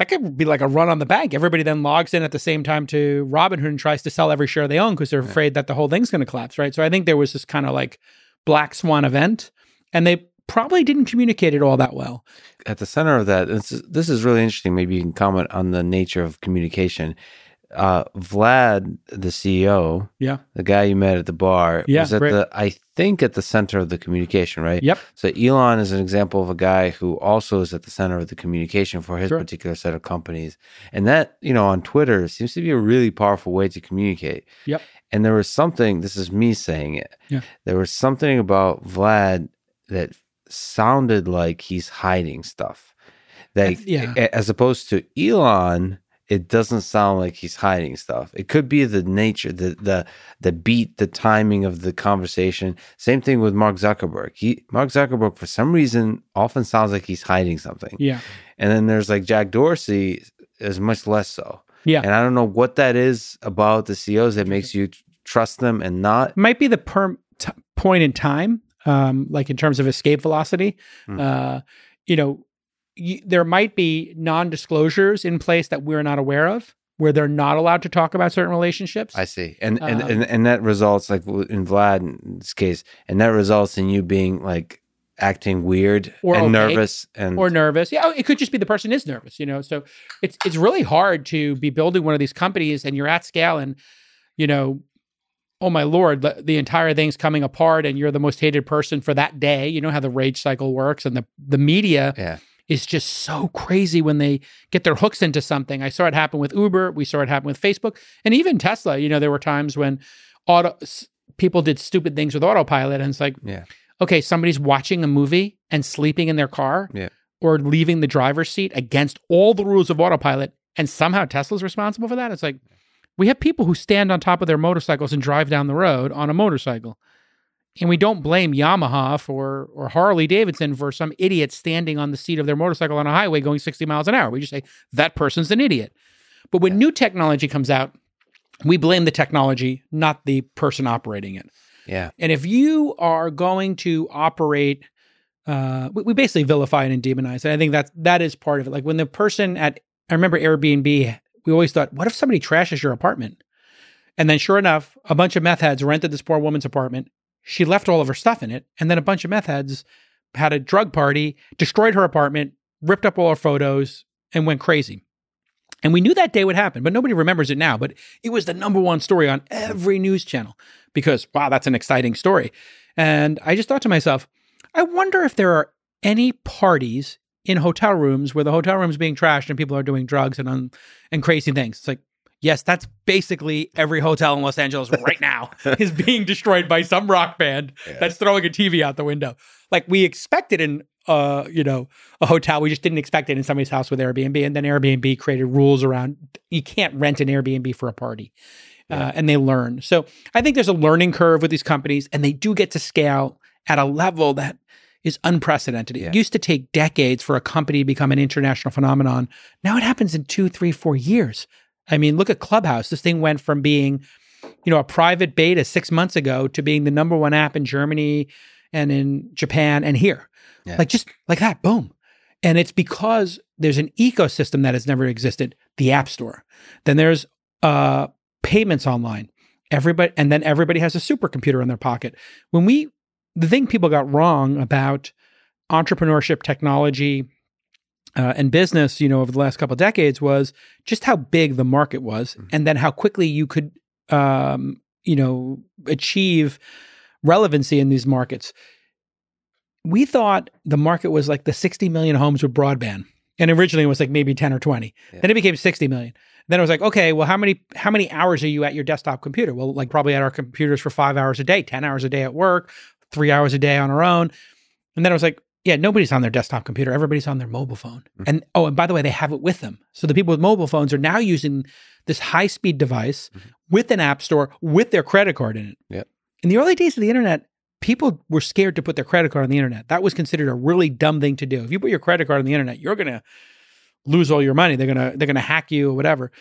that could be like a run on the bank. Everybody then logs in at the same time to Robinhood and tries to sell every share they own because they're afraid that the whole thing's going to collapse, right? So I think there was this kind of like black swan event, and they probably didn't communicate it all that well. At the center of that, this is, this is really interesting. Maybe you can comment on the nature of communication uh, Vlad, the CEO, yeah, the guy you met at the bar, yeah, was at the I think at the center of the communication, right? Yep. So Elon is an example of a guy who also is at the center of the communication for his sure. particular set of companies, and that you know on Twitter seems to be a really powerful way to communicate. Yep. And there was something. This is me saying it. Yeah. There was something about Vlad that sounded like he's hiding stuff. That yeah. as opposed to Elon it doesn't sound like he's hiding stuff. It could be the nature, the the the beat, the timing of the conversation. Same thing with Mark Zuckerberg. He Mark Zuckerberg for some reason often sounds like he's hiding something. Yeah. And then there's like Jack Dorsey is much less so. Yeah. And I don't know what that is about the CEOs that makes you trust them and not. Might be the per t- point in time, um, like in terms of escape velocity. Mm. Uh, you know, you, there might be non-disclosures in place that we're not aware of where they're not allowed to talk about certain relationships. I see. And and, um, and and that results like in Vlad's case, and that results in you being like acting weird or and opaque, nervous and or nervous. Yeah, it could just be the person is nervous, you know. So it's it's really hard to be building one of these companies and you're at scale and you know, oh my lord, the, the entire thing's coming apart and you're the most hated person for that day. You know how the rage cycle works and the the media yeah is just so crazy when they get their hooks into something. I saw it happen with Uber, we saw it happen with Facebook, and even Tesla. You know, there were times when auto people did stupid things with autopilot, and it's like, yeah, okay, somebody's watching a movie and sleeping in their car, yeah, or leaving the driver's seat against all the rules of autopilot, and somehow Tesla's responsible for that. It's like we have people who stand on top of their motorcycles and drive down the road on a motorcycle. And we don't blame Yamaha for or Harley Davidson for some idiot standing on the seat of their motorcycle on a highway going 60 miles an hour. We just say that person's an idiot. But when new technology comes out, we blame the technology, not the person operating it. Yeah. And if you are going to operate, uh, we, we basically vilify it and demonize it. I think that that is part of it. Like when the person at, I remember Airbnb, we always thought, what if somebody trashes your apartment? And then sure enough, a bunch of meth heads rented this poor woman's apartment she left all of her stuff in it. And then a bunch of meth heads had a drug party, destroyed her apartment, ripped up all her photos, and went crazy. And we knew that day would happen, but nobody remembers it now. But it was the number one story on every news channel because, wow, that's an exciting story. And I just thought to myself, I wonder if there are any parties in hotel rooms where the hotel room is being trashed and people are doing drugs and un- and crazy things. It's like Yes, that's basically every hotel in Los Angeles right now is being destroyed by some rock band yeah. that's throwing a TV out the window. Like we expected in uh, you know, a hotel. We just didn't expect it in somebody's house with Airbnb. And then Airbnb created rules around you can't rent an Airbnb for a party. Uh, yeah. Uh, and they learn. So I think there's a learning curve with these companies, and they do get to scale at a level that is unprecedented. It yeah. used to take decades for a company to become an international phenomenon. Now it happens in two, three, four years. I mean, look at Clubhouse. This thing went from being, you know, a private beta six months ago to being the number one app in Germany and in Japan and here. Yeah. Like just like that, boom. And it's because there's an ecosystem that has never existed, the App Store. Then there's uh, payments online. Everybody, and then everybody has a supercomputer in their pocket. When we, the thing people got wrong about entrepreneurship, technology, uh, and business, you know, over the last couple of decades was just how big the market was, mm-hmm. and then how quickly you could, um, you know, achieve relevancy in these markets. We thought the market was like the 60 million homes with broadband, and originally it was like maybe 10 or 20. Yeah. Then it became 60 million. Then it was like, okay, well, how many how many hours are you at your desktop computer? Well, like probably at our computers for five hours a day, 10 hours a day at work, three hours a day on our own. And then I was like, yeah, nobody's on their desktop computer. Everybody's on their mobile phone. Mm-hmm. And oh, and by the way, they have it with them. So the people with mobile phones are now using this high speed device mm-hmm. with an app store with their credit card in it. Yeah. In the early days of the internet, people were scared to put their credit card on the internet. That was considered a really dumb thing to do. If you put your credit card on the internet, you're gonna lose all your money. They're gonna they're gonna hack you or whatever.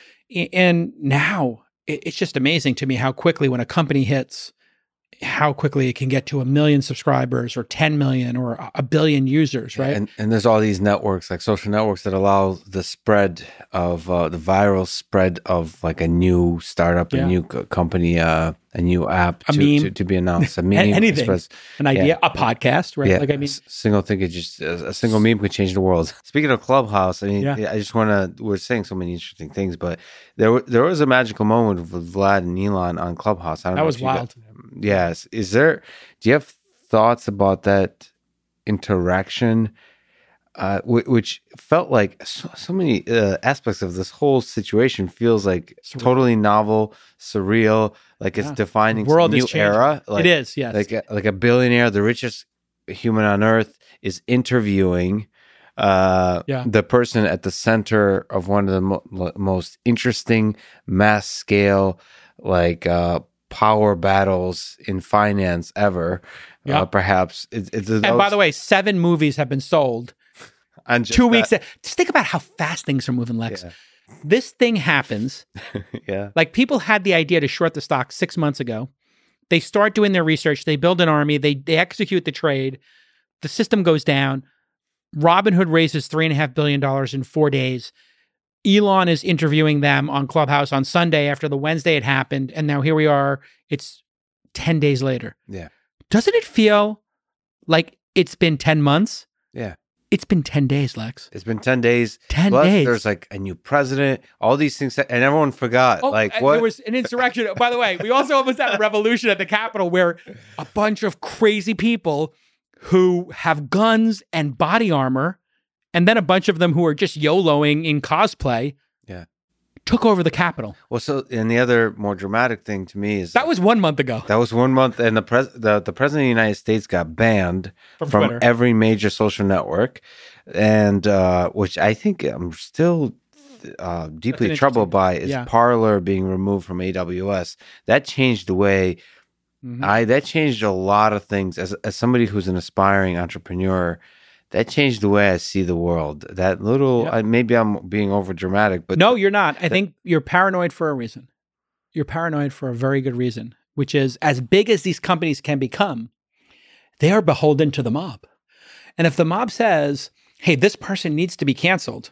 And now it's just amazing to me how quickly when a company hits how quickly it can get to a million subscribers or 10 million or a billion users, right? And, and there's all these networks, like social networks, that allow the spread of uh, the viral spread of like a new startup, yeah. a new company, uh, a new app to. To, to, be announced. A meme, anything, express, an idea, yeah. a podcast, right? Yeah. Like I mean, a single thing could just a single meme could change the world. Speaking of Clubhouse, I mean, yeah. I just want to. We're saying so many interesting things, but there there was a magical moment with Vlad and Elon on Clubhouse. I don't that was wild. Got, yes. Is there? Do you have thoughts about that interaction? Uh, which felt like so, so many uh, aspects of this whole situation feels like surreal. totally novel, surreal. Like it's yeah. defining a new era. Like, it is, yes. Like a, like a billionaire, the richest human on earth, is interviewing uh, yeah. the person at the center of one of the mo- most interesting mass scale like uh, power battles in finance ever. Yeah. Uh, perhaps. It, it's and by the way, seven movies have been sold. And two that. weeks. Just think about how fast things are moving, Lex. Yeah. This thing happens. yeah. Like people had the idea to short the stock six months ago. They start doing their research. They build an army. They they execute the trade. The system goes down. Robinhood raises three and a half billion dollars in four days. Elon is interviewing them on Clubhouse on Sunday after the Wednesday had happened. And now here we are. It's 10 days later. Yeah. Doesn't it feel like it's been 10 months? Yeah. It's been 10 days, Lex. It's been 10 days. 10 Plus, days. There's like a new president, all these things, and everyone forgot. Oh, like, what? There was an insurrection. By the way, we also almost had a revolution at the Capitol where a bunch of crazy people who have guns and body armor and then a bunch of them who are just YOLOing in cosplay. Yeah. Took over the Capitol. Well, so and the other more dramatic thing to me is that was one month ago. That was one month, and the pres the, the president of the United States got banned from, from every major social network, and uh, which I think I'm still uh, deeply troubled by is yeah. Parler being removed from AWS. That changed the way mm-hmm. I that changed a lot of things. As as somebody who's an aspiring entrepreneur, that changed the way I see the world. That little, yep. I, maybe I'm being over dramatic, but no, you're not. I think you're paranoid for a reason. You're paranoid for a very good reason, which is as big as these companies can become, they are beholden to the mob. And if the mob says, hey, this person needs to be canceled,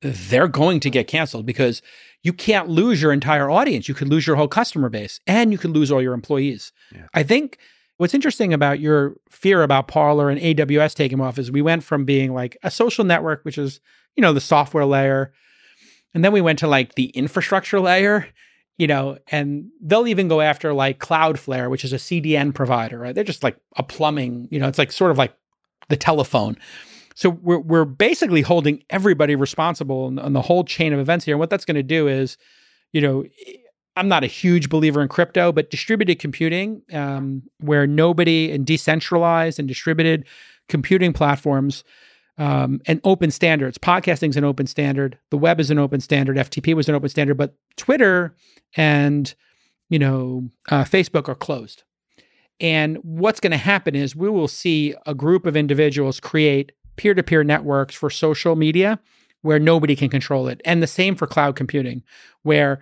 they're going to get canceled because you can't lose your entire audience. You could lose your whole customer base and you could lose all your employees. Yeah. I think What's interesting about your fear about Parler and AWS taking off is we went from being like a social network, which is, you know, the software layer. And then we went to like the infrastructure layer, you know, and they'll even go after like Cloudflare, which is a CDN provider, right? They're just like a plumbing, you know, it's like sort of like the telephone. So we're, we're basically holding everybody responsible on, on the whole chain of events here. And what that's going to do is, you know, I'm not a huge believer in crypto, but distributed computing, um, where nobody and decentralized and distributed computing platforms um, and open standards. Podcasting is an open standard. The web is an open standard. FTP was an open standard, but Twitter and you know uh, Facebook are closed. And what's going to happen is we will see a group of individuals create peer-to-peer networks for social media where nobody can control it, and the same for cloud computing, where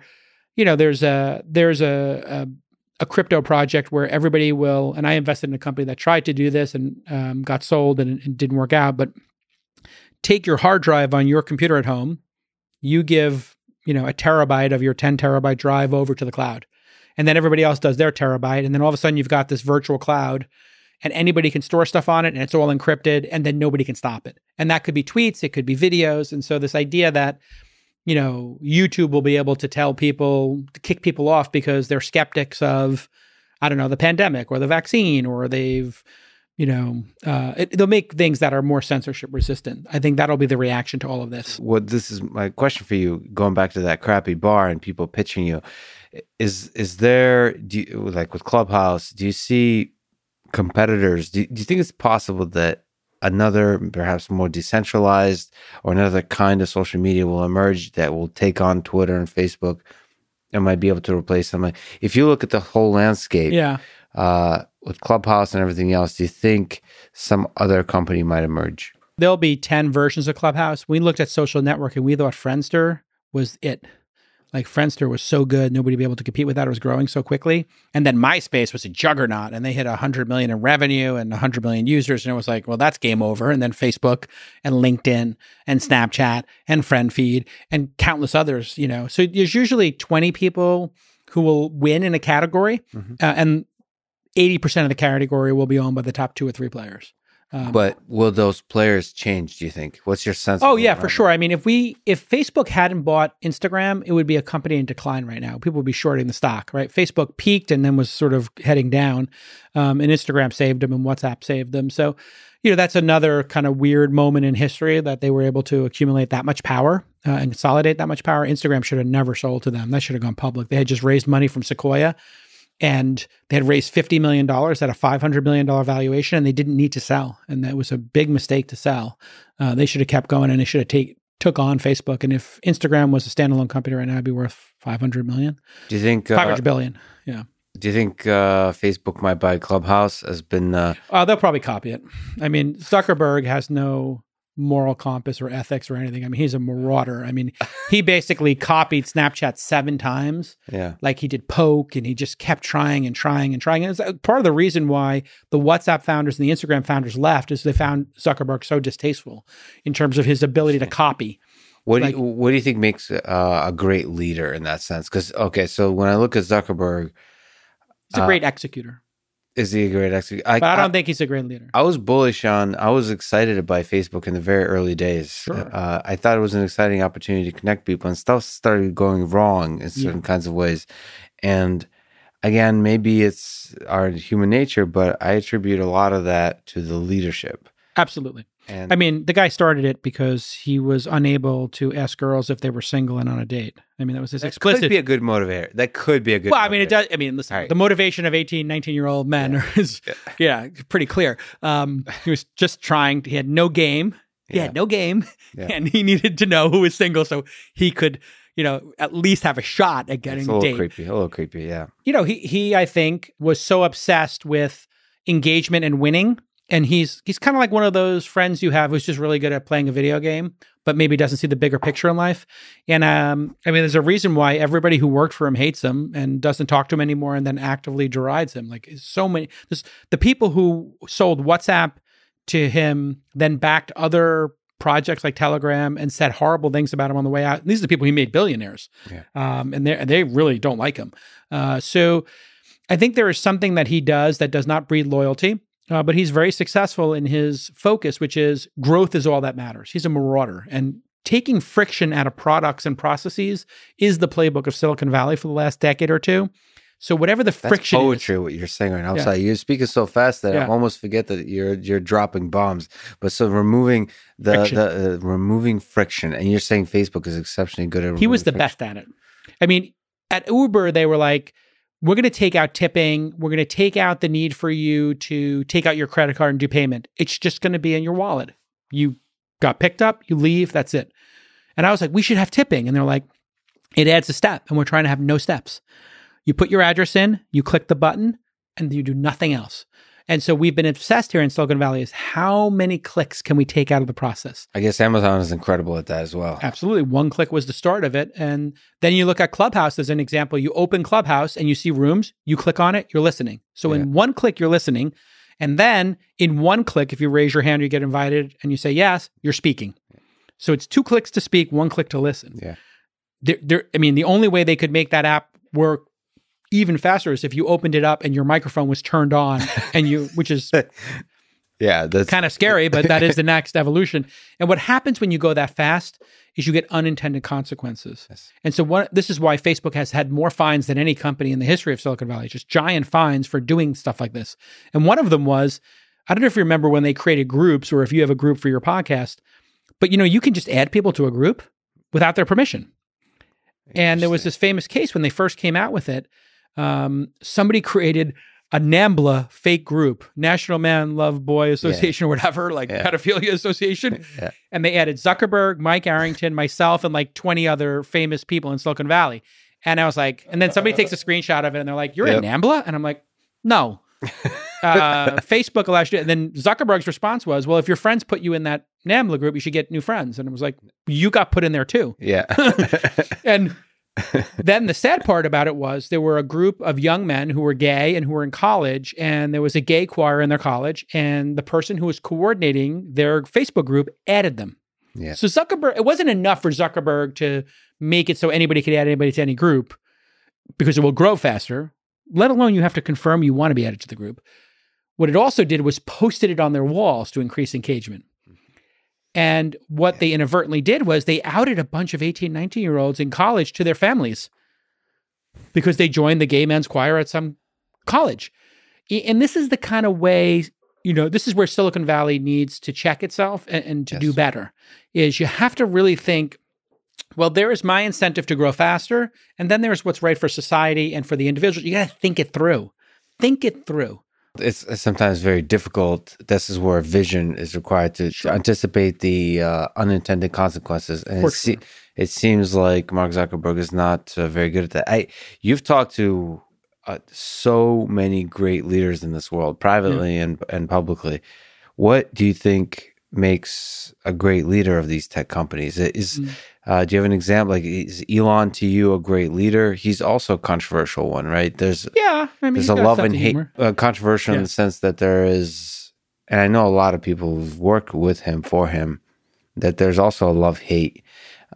you know, there's a there's a, a, a crypto project where everybody will, and I invested in a company that tried to do this and um, got sold and it didn't work out, but take your hard drive on your computer at home, you give, you know, a terabyte of your 10 terabyte drive over to the cloud. And then everybody else does their terabyte. And then all of a sudden you've got this virtual cloud and anybody can store stuff on it and it's all encrypted and then nobody can stop it. And that could be tweets, it could be videos. And so this idea that, you know, YouTube will be able to tell people, to kick people off because they're skeptics of, I don't know, the pandemic or the vaccine or they've, you know, uh, it, they'll make things that are more censorship resistant. I think that'll be the reaction to all of this. What this is my question for you, going back to that crappy bar and people pitching you, is is there do you, like with Clubhouse? Do you see competitors? Do, do you think it's possible that another, perhaps more decentralized or another kind of social media will emerge that will take on Twitter and Facebook and might be able to replace them? If you look at the whole landscape, Yeah. uh, with Clubhouse and everything else, do you think some other company might emerge? There'll be 10 versions of Clubhouse. We looked at social networking. we thought Friendster was it. Like Friendster was so good, nobody would be able to compete with that. It was growing so quickly. And then MySpace was a juggernaut and they hit 100 million in revenue and 100 million users. And it was like, well, that's game over. And then Facebook and LinkedIn and Snapchat and FriendFeed and countless others, you know. So there's usually 20 people who will win in a category. Mhm. Uh, and 80% of the category will be owned by the top two or three players. Um, But will those players change? Do you think? What's your sense? Oh yeah, for sure. I mean, if we if Facebook hadn't bought Instagram, it would be a company in decline right now. People would be shorting the stock, right? Facebook peaked and then was sort of heading down, um, and Instagram saved them, and WhatsApp saved them. So, you know, that's another kind of weird moment in history that they were able to accumulate that much power uh, and consolidate that much power. Instagram should have never sold to them. That should have gone public. They had just raised money from Sequoia. And they had raised $50 million at a $500 million valuation, and they didn't need to sell. And that was a big mistake to sell. Uh, they should have kept going and they should have take, took on Facebook. And if Instagram was a standalone company right now, it'd be worth 500 million, Do you think? Uh, 500 billion. Yeah. do you think uh, Facebook might buy Clubhouse? Has been uh, Uh, they'll probably copy it. I mean, Zuckerberg has no moral compass or ethics or anything. I mean, he's a marauder. I mean, he basically copied Snapchat seven times. yeah. like he did poke and he just kept trying and trying and trying. And it's uh, part of the reason why the WhatsApp founders and the Instagram founders left is they found Zuckerberg so distasteful in terms of his ability to copy. What Like- do you, what do you think makes uh, a great leader in that sense? Because okay, so when I look at Zuckerberg, He's a Uh, great executor, is he a great executive? I, but I don't I, think he's a great leader. I was bullish on. I was excited by Facebook in the very early days. Sure. Uh, I thought it was an exciting opportunity to connect people, and stuff started going wrong in certain kinds of ways. And again, maybe it's our human nature, but I attribute a lot of that to the leadership. Absolutely. And I mean, the guy started it because he was unable to ask girls if they were single and on a date. I mean, that was his that explicit. could be a good motivator. That could be a good. well, I mean, it does. I mean, listen, right. the motivation of 18, 19 year old men is, yeah, pretty clear. Um, he was just trying, he had no game. He Yeah. had no game Yeah. and he needed to know who was single so he could, you know, at least have a shot at It's getting a a little date. creepy. A little creepy. Yeah. You know, he, he, I think, was so obsessed with engagement and winning. And he's he's kind of like one of those friends you have who's just really good at playing a video game, but maybe doesn't see the bigger picture in life. And um, I mean, there's a reason why everybody who worked for him hates him and doesn't talk to him anymore, and then actively derides him. Like so many, there's, the people who sold WhatsApp to him then backed other projects like Telegram and said horrible things about him on the way out. These are the people he made billionaires, Yeah. um, and they they really don't like him. Uh, so I think there is something that he does that does not breed loyalty. Uh, but he's very successful in his focus, which is growth is all that matters. He's a marauder, and taking friction out of products and processes is the playbook of Silicon Valley for the last decade or two. So whatever the That's friction is, poetry. What you're saying right now. Yeah. sorry. You're speaking so fast that I almost forget that you're you're dropping bombs. But so removing the Friction. the uh, removing friction, and you're saying Facebook is exceptionally good at. he was the removing best at it. I mean, at Uber, they were like, we're going to take out tipping. We're going to take out the need for you to take out your credit card and do payment. It's just going to be in your wallet. You got picked up, you leave, that's it. And I was like, we should have tipping. And they're like, it adds a step, and we're trying to have no steps. You put your address in, you click the button, and you do nothing else. And so we've been obsessed here in Silicon Valley is how many clicks can we take out of the process? I guess Amazon is incredible at that as well. Absolutely. One click was the start of it. And then you look at Clubhouse as an example. You open Clubhouse and you see rooms, you click on it, you're listening. So Yeah. in one click, you're listening. And then in one click, if you raise your hand, you get invited and you say yes, you're speaking. So it's two clicks to speak, one click to listen. Yeah. There, there, I mean, the only way they could make that app work even faster is if you opened it up and your microphone was turned on and you, which is Yeah, that's kind of scary, but that is the next evolution. And what happens when you go that fast is you get unintended consequences. Yes. And so what this is why Facebook has had more fines than any company in the history of Silicon Valley, just giant fines for doing stuff like this. And one of them was, I don't know if you remember when they created groups or if you have a group for your podcast, but you know, you can just add people to a group without their permission. And there was this famous case when they first came out with it. Um, somebody created a NAMBLA fake group, National Man Love Boy Association or whatever, like Yeah. pedophilia association. Yeah. And they added Zuckerberg, Mike Arrington, myself, and like 20 other famous people in Silicon Valley. And I was like, and then somebody takes a screenshot of it and they're like, You're Yep. in NAMBLA? And I'm like, No. uh, Facebook allows you and then Zuckerberg's response was, Well, if your friends put you in that NAMBLA group, you should get new friends. And I was like, You got put in there too. yeah. And then the sad part about it was there were a group of young men who were gay and who were in college, and there was a gay choir in their college, and the person who was coordinating their Facebook group added them. Yeah. So Zuckerberg, it wasn't enough for Zuckerberg to make it so anybody could add anybody to any group because it will grow faster, let alone you have to confirm you want to be added to the group. What it also did was posted it on their walls to increase engagement. And what they inadvertently did was they outed a bunch of 18, 19 year olds in college to their families because they joined the gay men's choir at some college. And this is the kind of way, you know, this is where Silicon Valley needs to check itself and, and to do better. Is you have to really think, well, there is my incentive to grow faster, and then there's what's right for society and for the individual. You got to think it through. Think it through. It's sometimes very difficult. This is where vision is required to, to anticipate the uh, unintended consequences, and it, se- it seems like Mark Zuckerberg is not uh, very good at that. I you've talked to uh, so many great leaders in this world, privately and and publicly. What do you think makes a great leader of these tech companies? Is Mm. uh, do you have an example? Like, is Elon to you a great leader? He's also a controversial one, right? There's Yeah, I mean, there's a love and hate uh, controversial in the sense that there is and i know a lot of people who've worked with him for him that there's also a love hate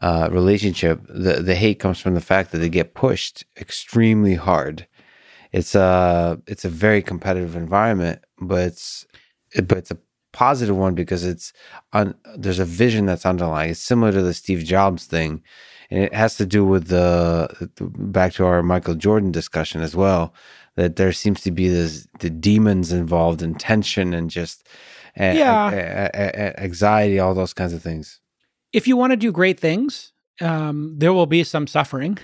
uh, relationship the the hate comes from the fact that they get pushed extremely hard it's a it's a very competitive environment but it's but it's a positive one because it's on there's a vision that's underlying it's similar to the steve jobs thing and it has to do with the back to our michael jordan discussion as well that there seems to be this the demons involved in tension and just Yeah. a- a- a- anxiety all those kinds of things if you want to do great things, um, there will be some suffering,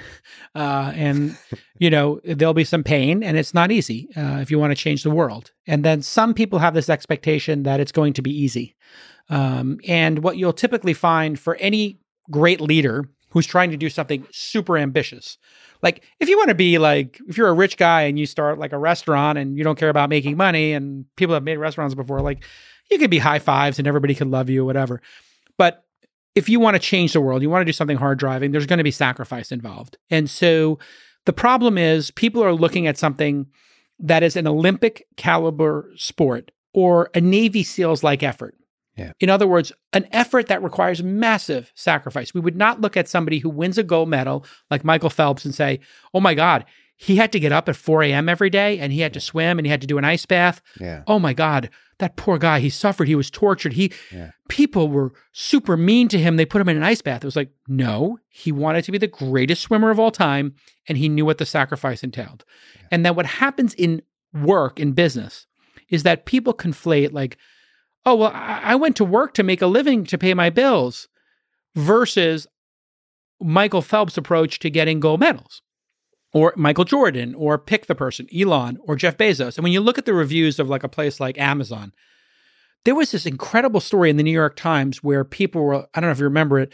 uh, and you know there'll be some pain, and it's not easy uh, if you want to change the world. And then some people have this expectation that it's going to be easy. Um, and what you'll typically find for any great leader who's trying to do something super ambitious, like if you want to be like if you're a rich guy and you start like a restaurant and you don't care about making money, and people have made restaurants before, like you could be high fives and everybody could love you, whatever. But if you want to change the world, you want to do something hard driving, there's going to be sacrifice involved. And so the problem is people are looking at something that is an Olympic caliber sport or a Navy SEALs like effort. Yeah. In other words, an effort that requires massive sacrifice. We would not look at somebody who wins a gold medal like Michael Phelps and say, oh my God, he had to get up at 4 a.m. every day and he had to swim and he had to do an ice bath. yeah Oh my God, that poor guy, he suffered, he was tortured. He Yeah. people were super mean to him. They put him in an ice bath. It was like, no, he wanted to be the greatest swimmer of all time, and he knew what the sacrifice entailed. And then what happens in work, in business, is that people conflate like, oh, well, I, I went to work to make a living to pay my bills versus Michael Phelps' approach to getting gold medals or Michael Jordan, or pick the person, Elon, or Jeff Bezos. And when you look at the reviews of like a place like Amazon, there was this incredible story in the New York Times where people were, I don't know if you remember it,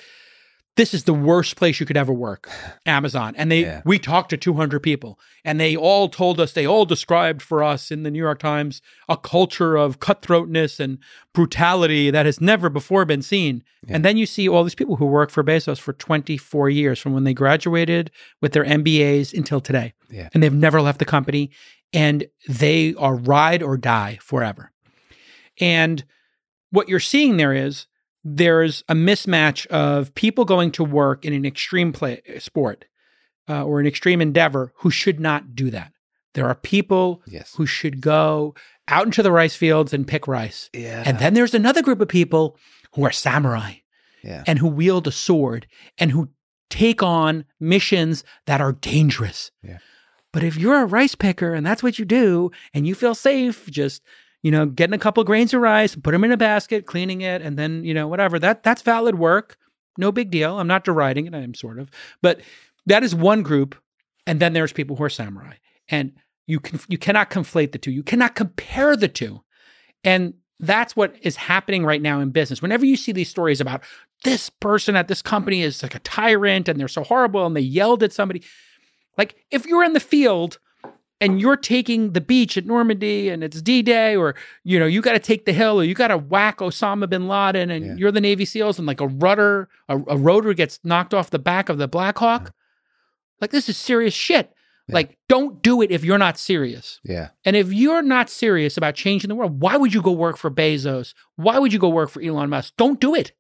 this is the worst place you could ever work, Amazon. And they Yeah. we talked to 200 people and they all told us, they all described for us in the New York Times a culture of cutthroatness and brutality that has never before been seen. And then you see all these people who work for Bezos for 24 years from when they graduated with their MBAs until today. Yeah. And they've never left the company and they are ride or die forever. And what you're seeing there is there's a mismatch of people going to work in an extreme play sport uh, or an extreme endeavor who should not do that. There are people Yes. who should go out into the rice fields and pick rice. Yeah. And then there's another group of people who are samurai yeah. and who wield a sword and who take on missions that are dangerous. Yeah. But if you're a rice picker and that's what you do and you feel safe just you know getting a couple grains of rice put them in a basket cleaning it and then you know whatever. That that's valid work. No big deal. I'm not deriding it. I'm sort of. But that is one group and then there's people who are samurai. And you can you cannot conflate the two. You cannot compare the two. And that's what is happening right now in business. Whenever you see these stories about this person at this company is like a tyrant and they're so horrible and they yelled at somebody like if you're in the field and you're taking the beach at Normandy and it's D-Day or you know you got to take the hill or you got to whack Osama bin Laden and Yeah. you're the Navy SEALs and like a rudder a, a rotor gets knocked off the back of the Black Hawk. Like this is serious shit. Yeah. like don't do it if you're not serious. Yeah. and if you're not serious about changing the world why would you go work for Bezos? Why would you go work for Elon Musk? Don't do it.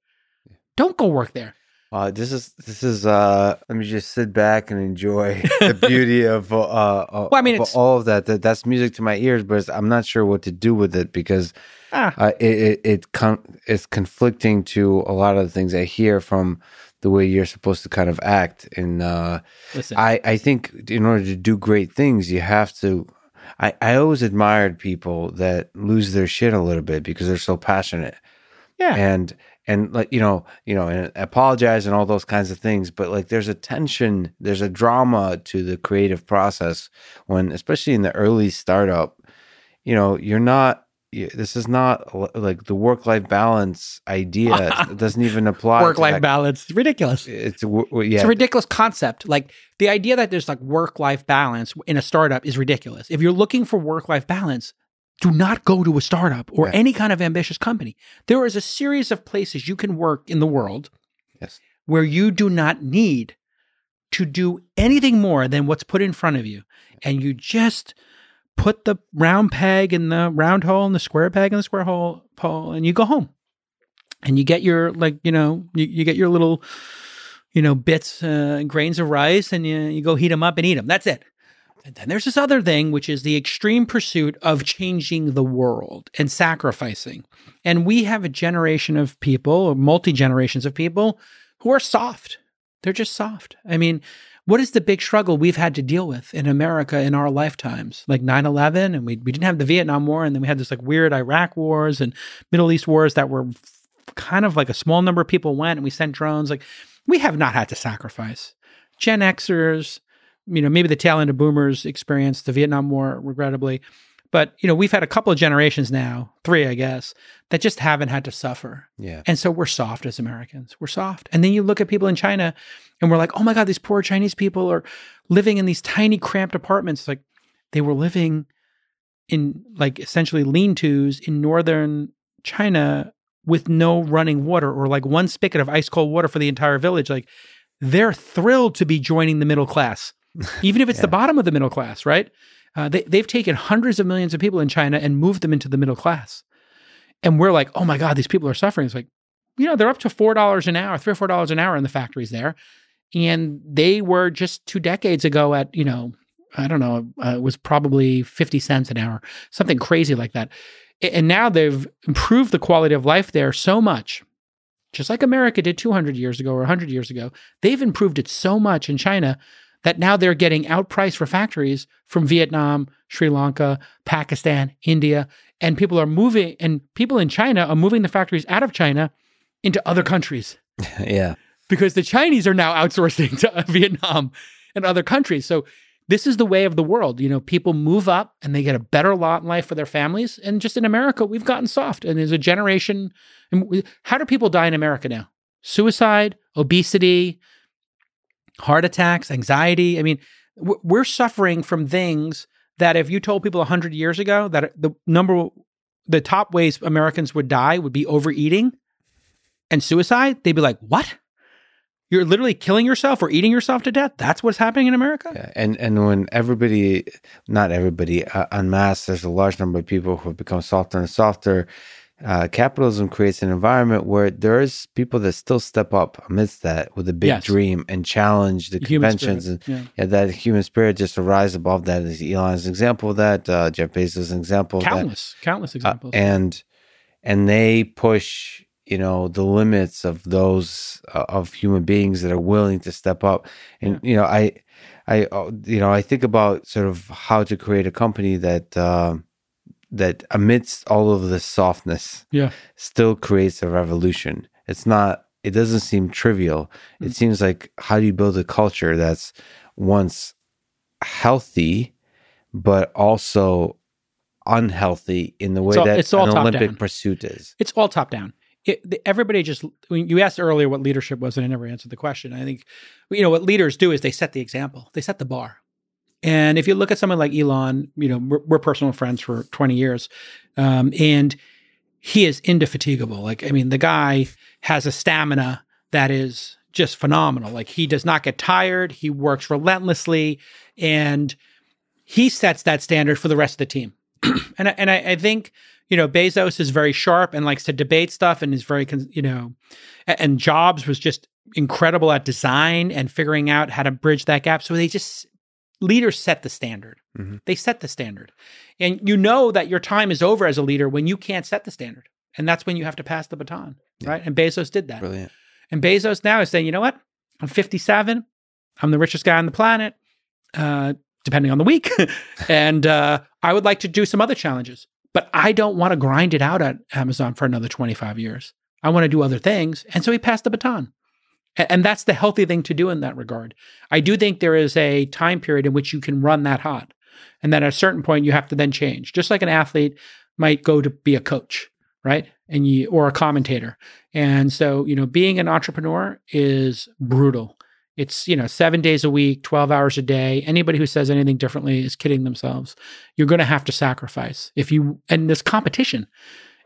Don't go work there Wow, this is this is. uh Let me just sit back and enjoy the beauty of uh, uh Well, I mean, of all of that. That that's music to my ears, but it's- I'm not sure what to do with it because ah uh, it it, it con- it's conflicting to a lot of the things I hear from the way you're supposed to kind of act. And uh, listen I I think in order to do great things, you have to. I I always admired people that lose their shit a little bit because they're so passionate yeah and and like you know you know and apologize and all those kinds of things but like there's a tension there's a drama to the creative process when especially in the early startup you know you're not this is not like the work life balance idea it doesn't even apply work life balance it's ridiculous it's yeah It's a ridiculous concept. Like the idea that there's like work life balance in a startup is ridiculous. If you're looking for work life balance, do not go to a startup or Right. any kind of ambitious company. There is a series of places you can work in the world Yes. where you do not need to do anything more than what's put in front of you. And you just put the round peg in the round hole and the square peg in the square hole, hole and you go home. And you get your, like, you know, you, you get your little you know, bits, uh, grains of rice, and you, you go heat them up and eat them. That's it. And then there's this other thing, which is the extreme pursuit of changing the world and sacrificing. And we have a generation of people, multi generations of people, who are soft. They're just soft. I mean, what is the big struggle we've had to deal with in America in our lifetimes? Like 9 11, and we, we didn't have the Vietnam War, and then we had this like weird Iraq wars and Middle East wars that were kind of like a small number of people went, and we sent drones. Like, we have not had to sacrifice. Gen Xers, you know, maybe the tail end of boomers experienced the Vietnam War, regrettably. But, you know, we've had a couple of generations now, three, I guess, that just haven't had to suffer. yeah And so we're soft as Americans. We're soft. And then you look at people in China and we're like, oh my God, these poor Chinese people are living in these tiny, cramped apartments. Like they were living in like essentially lean tos in northern China with no running water or like one spigot of ice cold water for the entire village. Like they're thrilled to be joining the middle class, even if it's the bottom of the middle class, right? Uh, they, they've taken hundreds of millions of people in China and moved them into the middle class. And we're like, oh my God, these people are suffering. It's like, you know, they're up to $4 an hour, three or $4 an hour in the factories there. And they were just two decades ago at, you know, I don't know, uh, it was probably 50 cents an hour, something crazy like that. And now they've improved the quality of life there so much, just like America did 200 years ago or 100 years ago. They've improved it so much in China that now they're getting outpriced for factories from Vietnam, Sri Lanka, Pakistan, India, and people are moving, and people in China are moving the factories out of China into other countries yeah because the Chinese are now outsourcing to Vietnam and other countries. So this is the way of the world. You know, people move up and they get a better lot in life for their families. And just in America, we've gotten soft. And there's a generation. And we, how do people die in America now? Suicide, obesity, heart attacks, anxiety. I mean, we're suffering from things that if you told people 100 years ago that the number, the top ways Americans would die would be overeating and suicide, they'd be like, what? You're literally killing yourself or eating yourself to death. That's what's happening in America. Yeah, and and when everybody, not everybody, uh, en masse, there's a large number of people who have become softer and softer. Uh, capitalism creates an environment where there's people that still step up amidst that with a big Yes. dream and challenge the Human conventions and yeah. yeah, that human spirit just to rise above that. Is Elon's example of that, uh, Jeff Bezos' example of that. countless, countless Uh, examples. and and they push you know the limits of those uh, of human beings that are willing to step up and you know i i uh, you know i think about sort of how to create a company that that amidst all of this softness yeah, still creates a revolution it's not it doesn't seem trivial Mm. it seems like how do you build a culture that's once healthy but also unhealthy in the way all- that it's all an olympic down. pursuit is it's all top down. It, the, everybody just when you asked earlier what leadership was, and I never answered the question. I think you know what leaders do is they set the example, they set the bar. And if you look at someone like Elon, you know we're, we're personal friends for twenty years, um, and he is indefatigable. Like I mean, the guy has a stamina that is just phenomenal. Like he does not get tired. He works relentlessly, and he sets that standard for the rest of the team. and I, and I, I think you know Bezos is very sharp and likes to debate stuff and is very you know, and Jobs was just incredible at design and figuring out how to bridge that gap. So they just leaders set the standard. Mhm. They set the standard, and you know that your time is over as a leader when you can't set the standard, and that's when you have to pass the baton, Yeah. right? And Bezos did that. brilliant And Bezos now is saying, you know what? I'm 57. I'm the richest guy on the planet, uh, depending on the week. and uh, I would like to do some other challenges, but I don't want to grind it out at Amazon for another 25 years. I want to do other things. And so he passed the baton. And that's the healthy thing to do in that regard. I do think there is a time period in which you can run that hot. And then at a certain point, you have to then change. Just like an athlete might go to be a coach, right? And you, or a commentator. And so, you know, being an entrepreneur is brutal. It's, you know, seven days a week, 12 hours a day. Anybody who says anything differently is kidding themselves. You're going to have to sacrifice. If you, and this competition.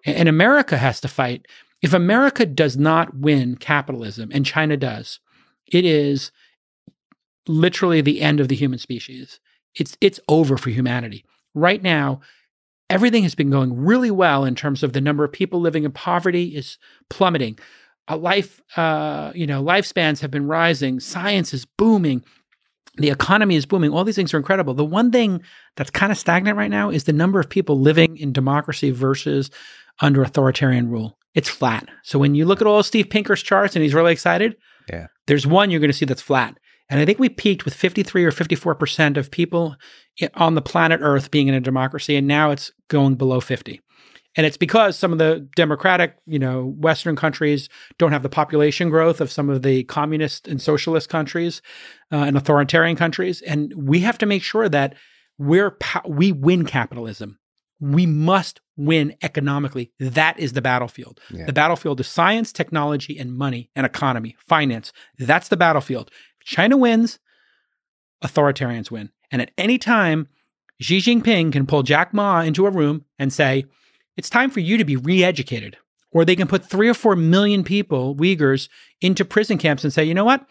And America has to fight. If America does not win capitalism, and China does, it is literally the end of the human species. It's it's over for humanity. Right now, everything has been going really well in terms of the number of people living in poverty is plummeting. A life, uh, you know, lifespans have been rising. Science is booming. The economy is booming. All these things are incredible. The one thing that's kind of stagnant right now is the number of people living in democracy versus under authoritarian rule. It's flat. So when you look at all Steve Pinker's charts and he's really excited, Yeah. there's one you're going to see that's flat. And I think we peaked with 53 or 54% of people on the planet Earth being in a democracy, and now it's going below 50. And it's because some of the democratic, you know, Western countries don't have the population growth of some of the communist and socialist countries uh, and authoritarian countries. And we have to make sure that we're we win capitalism. We must win economically. That is the battlefield. Yeah. The battlefield is science, technology, and money and economy, finance. That's the battlefield. If China wins, authoritarians win. And at any time, Xi Jinping can pull Jack Ma into a room and say, it's time for you to be re educated. Or they can put three or four million people, Uyghurs, into prison camps and say, you know what?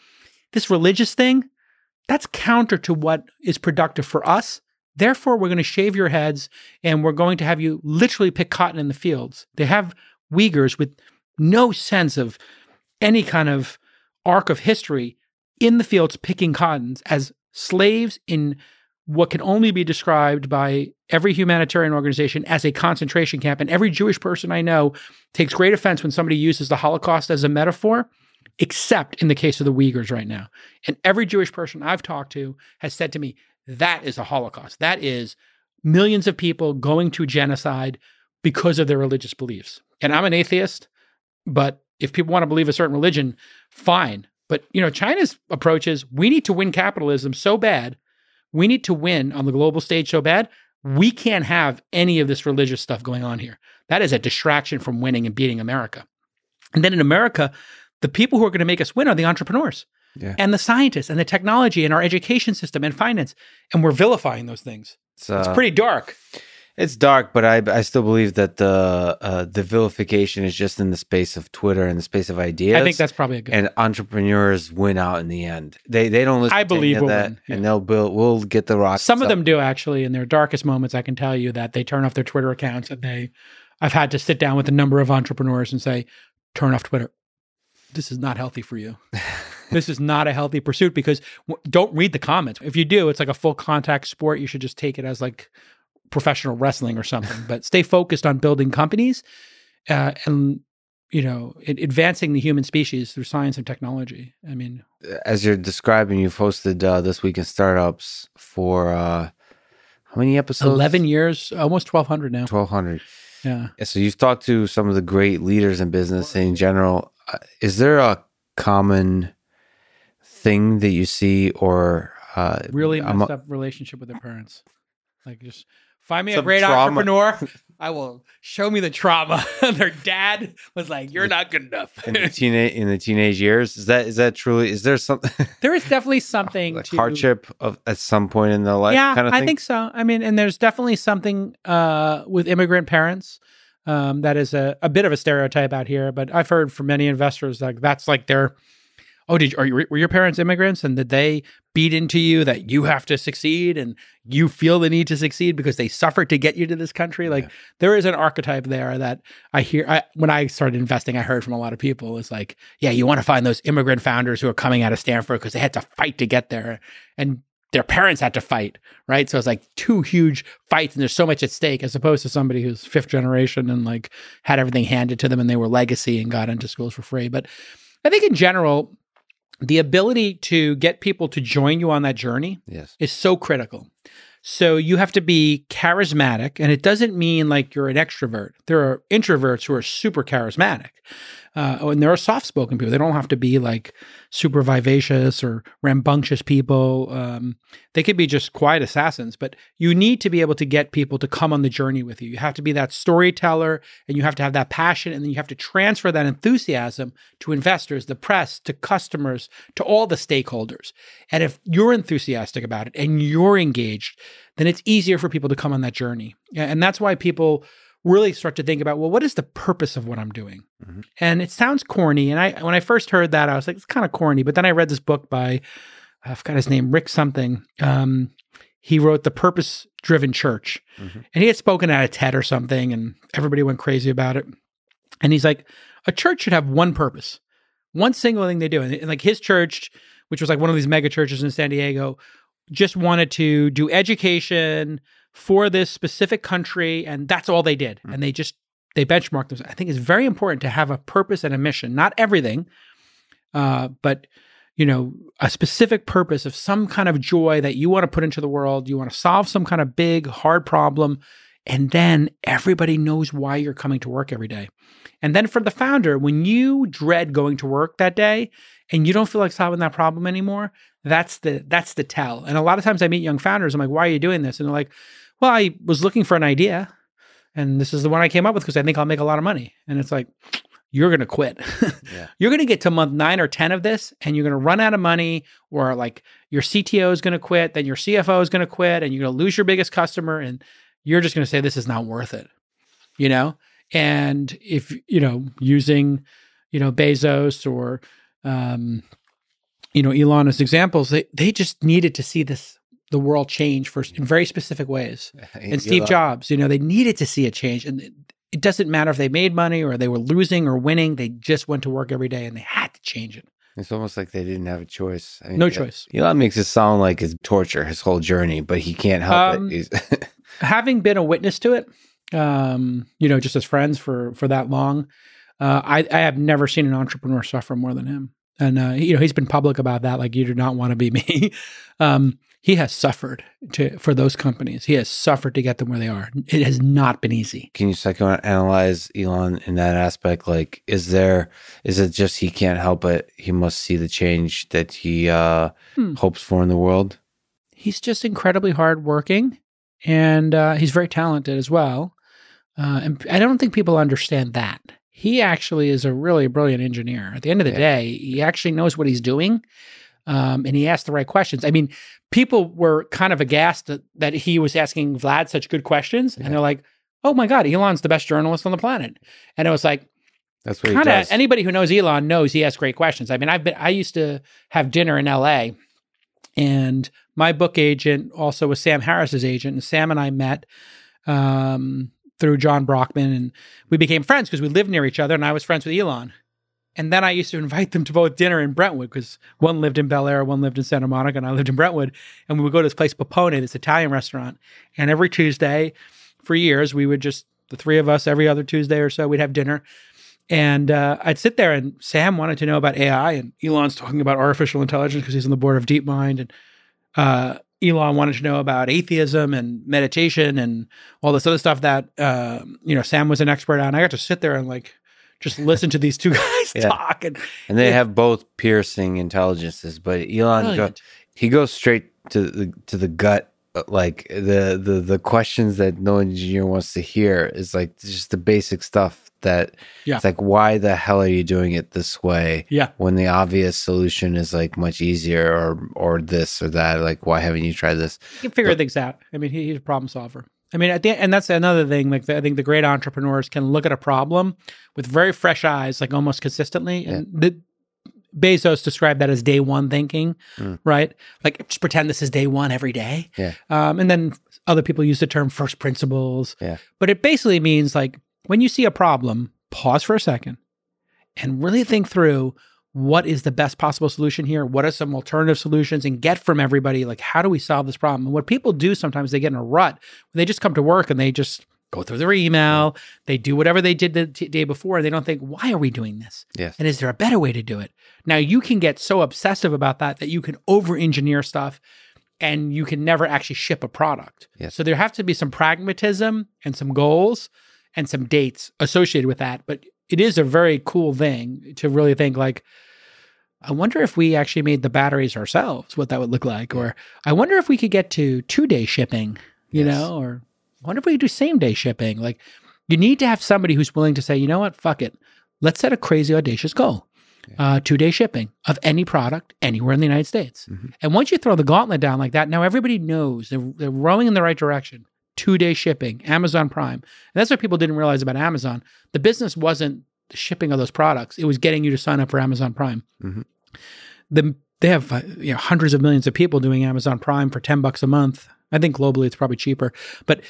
This religious thing, that's counter to what is productive for us. Therefore, we're going to shave your heads and we're going to have you literally pick cotton in the fields. They have Uyghurs with no sense of any kind of arc of history in the fields picking cottons as slaves in what can only be described by every humanitarian organization as a concentration camp. And every Jewish person I know takes great offense when somebody uses the Holocaust as a metaphor, except in the case of the Uyghurs right now. And every Jewish person I've talked to has said to me, that is a Holocaust. That is millions of people going to genocide because of their religious beliefs. And I'm an atheist, but if people want to believe a certain religion, fine. But you know, China's approach is we need to win capitalism so bad, we need to win on the global stage so bad, we can't have any of this religious stuff going on here. That is a distraction from winning and beating America. And then in America, the people who are going to make us win are the entrepreneurs Yeah. and the scientists and the technology and our education system and finance. And we're vilifying those things. It's, uh, It's pretty dark. It's dark, but I I still believe that the uh, the vilification is just in the space of Twitter and the space of ideas. I think that's probably a good. and entrepreneurs win out in the end. They they don't listen. I to believe we'll that, win, yeah. and they'll build. We'll get the rock. Some of them do actually in their darkest moments. I can tell you that they turn off their Twitter accounts and they I've had to sit down with a number of entrepreneurs and say, turn off Twitter. This is not healthy for you. this is not a healthy pursuit because w- don't read the comments. If you do, it's like a full contact sport. You should just take it as like professional wrestling or something. but stay focused on building companies uh, and you know it, advancing the human species through science and technology. I mean, As you're describing, you've hosted uh, this week in startups for uh, how many episodes? eleven years, almost twelve hundred now. Twelve hundred. Yeah. So you've talked to some of the great leaders in business in general. Uh, Is there a common thing that you see, or uh, really messed a- up relationship with their parents. Like just find me a great trauma. entrepreneur. I will show me the trauma. their dad was like, "You're not good enough." in the teenage in the teenage years? Is that is that truly? Is there something there is definitely something like to hardship of at some point in the life? yeah, kind of thing? I think so. I mean, and there's definitely something uh, with immigrant parents um, that is a, a bit of a stereotype out here. But I've heard from many investors like that's like their oh, did you, are you, were your parents immigrants and did they beat into you that you have to succeed and you feel the need to succeed because they suffered to get you to this country? Like Yeah. there is an archetype there that I hear. I, when I started investing, I heard from a lot of people is like, yeah, you want to find those immigrant founders who are coming out of Stanford because they had to fight to get there and their parents had to fight, right? So it's like two huge fights and there's so much at stake as opposed to somebody who's fifth generation and like had everything handed to them and they were legacy and got into schools for free. But I think in general, the ability to get people to join you on that journey yes. is so critical. So you have to be charismatic, and it doesn't mean like you're an extrovert. There are introverts who are super charismatic, uh, and there are soft-spoken people. They don't have to be like super vivacious or rambunctious people. Um, they could be just quiet assassins. But you need to be able to get people to come on the journey with you. You have to be that storyteller, and you have to have that passion, and then you have to transfer that enthusiasm to investors, the press, to customers, to all the stakeholders. And if you're enthusiastic about it and you're engaged, then it's easier for people to come on that journey. And that's why people really start to think about, well, what is the purpose of what I'm doing? Mhm. And it sounds corny. And I when I first heard that, I was like, it's kind of corny. But then I read this book by I forgot his name, Rick something. Um, he wrote The Purpose Driven Church. Mhm. And he had spoken at a TED or something, and everybody went crazy about it. And he's like, a church should have one purpose, one single thing they do. And, and like his church, which was like one of these mega churches in San Diego, just wanted to do education for this specific country, and that's all they did. And they just they benchmarked themselves. I think it's very important to have a purpose and a mission. Not everything, uh, but you know, a specific purpose of some kind of joy that you want to put into the world. You want to solve some kind of big, hard problem. And then everybody knows why you're coming to work every day. And then for the founder, when you dread going to work that day and you don't feel like solving that problem anymore, that's the that's the tell. And a lot of times I meet young founders, I'm like, why are you doing this? And they're like, well, I was looking for an idea and this is the one I came up with because I think I'll make a lot of money. And it's like, you're going to quit. Yeah. You're going to get to month nine or 10 of this and you're going to run out of money, or like your CTO is going to quit, then your CFO is going to quit, and you're going to lose your biggest customer. And you're just going to say, this is not worth it, you know? And if, you know, using, you know, Bezos or, um, you know, Elon as examples, they, they just needed to see this, the world change for in very specific ways and Steve Elon- Jobs, you know, they needed to see a change. And it- doesn't matter if they made money or they were losing or winning, they just went to work every day and they had to change it. It's almost like they didn't have a choice. I mean, No yeah, choice. Elon makes it sound like it's torture, his whole journey, but he can't help Um, it. Having been a witness to it, um, you know, just as friends for for that long, uh, I, I have never seen an entrepreneur suffer more than him. And uh, you know, he's been public about that. Like, you do not want to be me. um, he has suffered to for those companies. He has suffered to get them where they are. It has not been easy. can you psychoanalyze Elon in that aspect? Like, is there, is it just he can't help it? He must see the change that he uh, Hmm. hopes for in the world. he's just incredibly hardworking and uh, he's very talented as well. Uh, and I don't think people understand that. He actually is a really brilliant engineer. At the end of the Yeah. day, he actually knows what he's doing. Um, and he asked the right questions. I mean, people were kind of aghast that, that he was asking Vlad such good questions. Yeah. And they're like, oh my God, Elon's the best journalist on the planet. And it was like, That's what he kind of does. anybody who knows Elon knows he asks great questions. I mean, I've been I used to have dinner in LA and my book agent also was Sam Harris's agent and Sam and I met um through John Brockman, and we became friends because we lived near each other, and I was friends with Elon. And then I used to invite them to both dinner in Brentwood because one lived in Bel Air, one lived in Santa Monica, and I lived in Brentwood. And we would go to this place, Popone, this Italian restaurant. And every Tuesday for years, we would just, the three of us, every other Tuesday or so, we'd have dinner. And uh, I'd sit there, and Sam wanted to know about AI, and Elon's talking about artificial intelligence because he's on the board of DeepMind. And uh, Elon wanted to know about atheism and meditation and all this other stuff that, uh, you know, Sam was an expert on. I got to sit there and like, just listen to these two guys Yeah. talk and And they Yeah. have both piercing intelligences, but Elon go, he goes straight to the to the gut. uh, Like the the the questions that no engineer wants to hear is like just the basic stuff that Yeah. it's like why the hell are you doing it this way? Yeah. When the obvious solution is like much easier or or this or that. Like why haven't you tried this? he can figure things out. I mean, he, he's a problem solver. I mean, at the and that's another thing. Like I think the great entrepreneurs can look at a problem with very fresh eyes, like almost consistently. And the, Bezos described that as day one thinking, Mm. right? Like just pretend this is day one every day. Yeah. Um, and then other people use the term first principles. Yeah. But it basically means like when you see a problem, pause for a second and really think through what is the best possible solution here? What are some alternative solutions? And get from everybody, like, how do we solve this problem? And what people do sometimes, they get in a rut. They just come to work and they just go through their email. They do whatever they did the t- day before. And they don't think, why are we doing this? Yes. And is there a better way to do it? Now, you can get so obsessive about that that you can over engineer stuff and you can never actually ship a product. Yes. So there have to be some pragmatism and some goals and some dates associated with that. But it is a very cool thing to really think like, I wonder if we actually made the batteries ourselves, what that would look like. Or I wonder if we could get to two day shipping, you Yes. know, or I wonder if we could do same day shipping. Like you need to have somebody who's willing to say, you know what, fuck it. Let's set a crazy audacious goal. Uh, two day shipping of any product anywhere in the United States. Mhm. And once you throw the gauntlet down like that, now everybody knows they're, they're rowing in the right direction. Two day shipping, Amazon Prime. And that's what people didn't realize about Amazon. The business wasn't the shipping of those products, it was getting you to sign up for Amazon Prime. Mhm. The, they have uh, you know, hundreds of millions of people doing Amazon Prime for 10 bucks a month. I think globally it's probably cheaper. But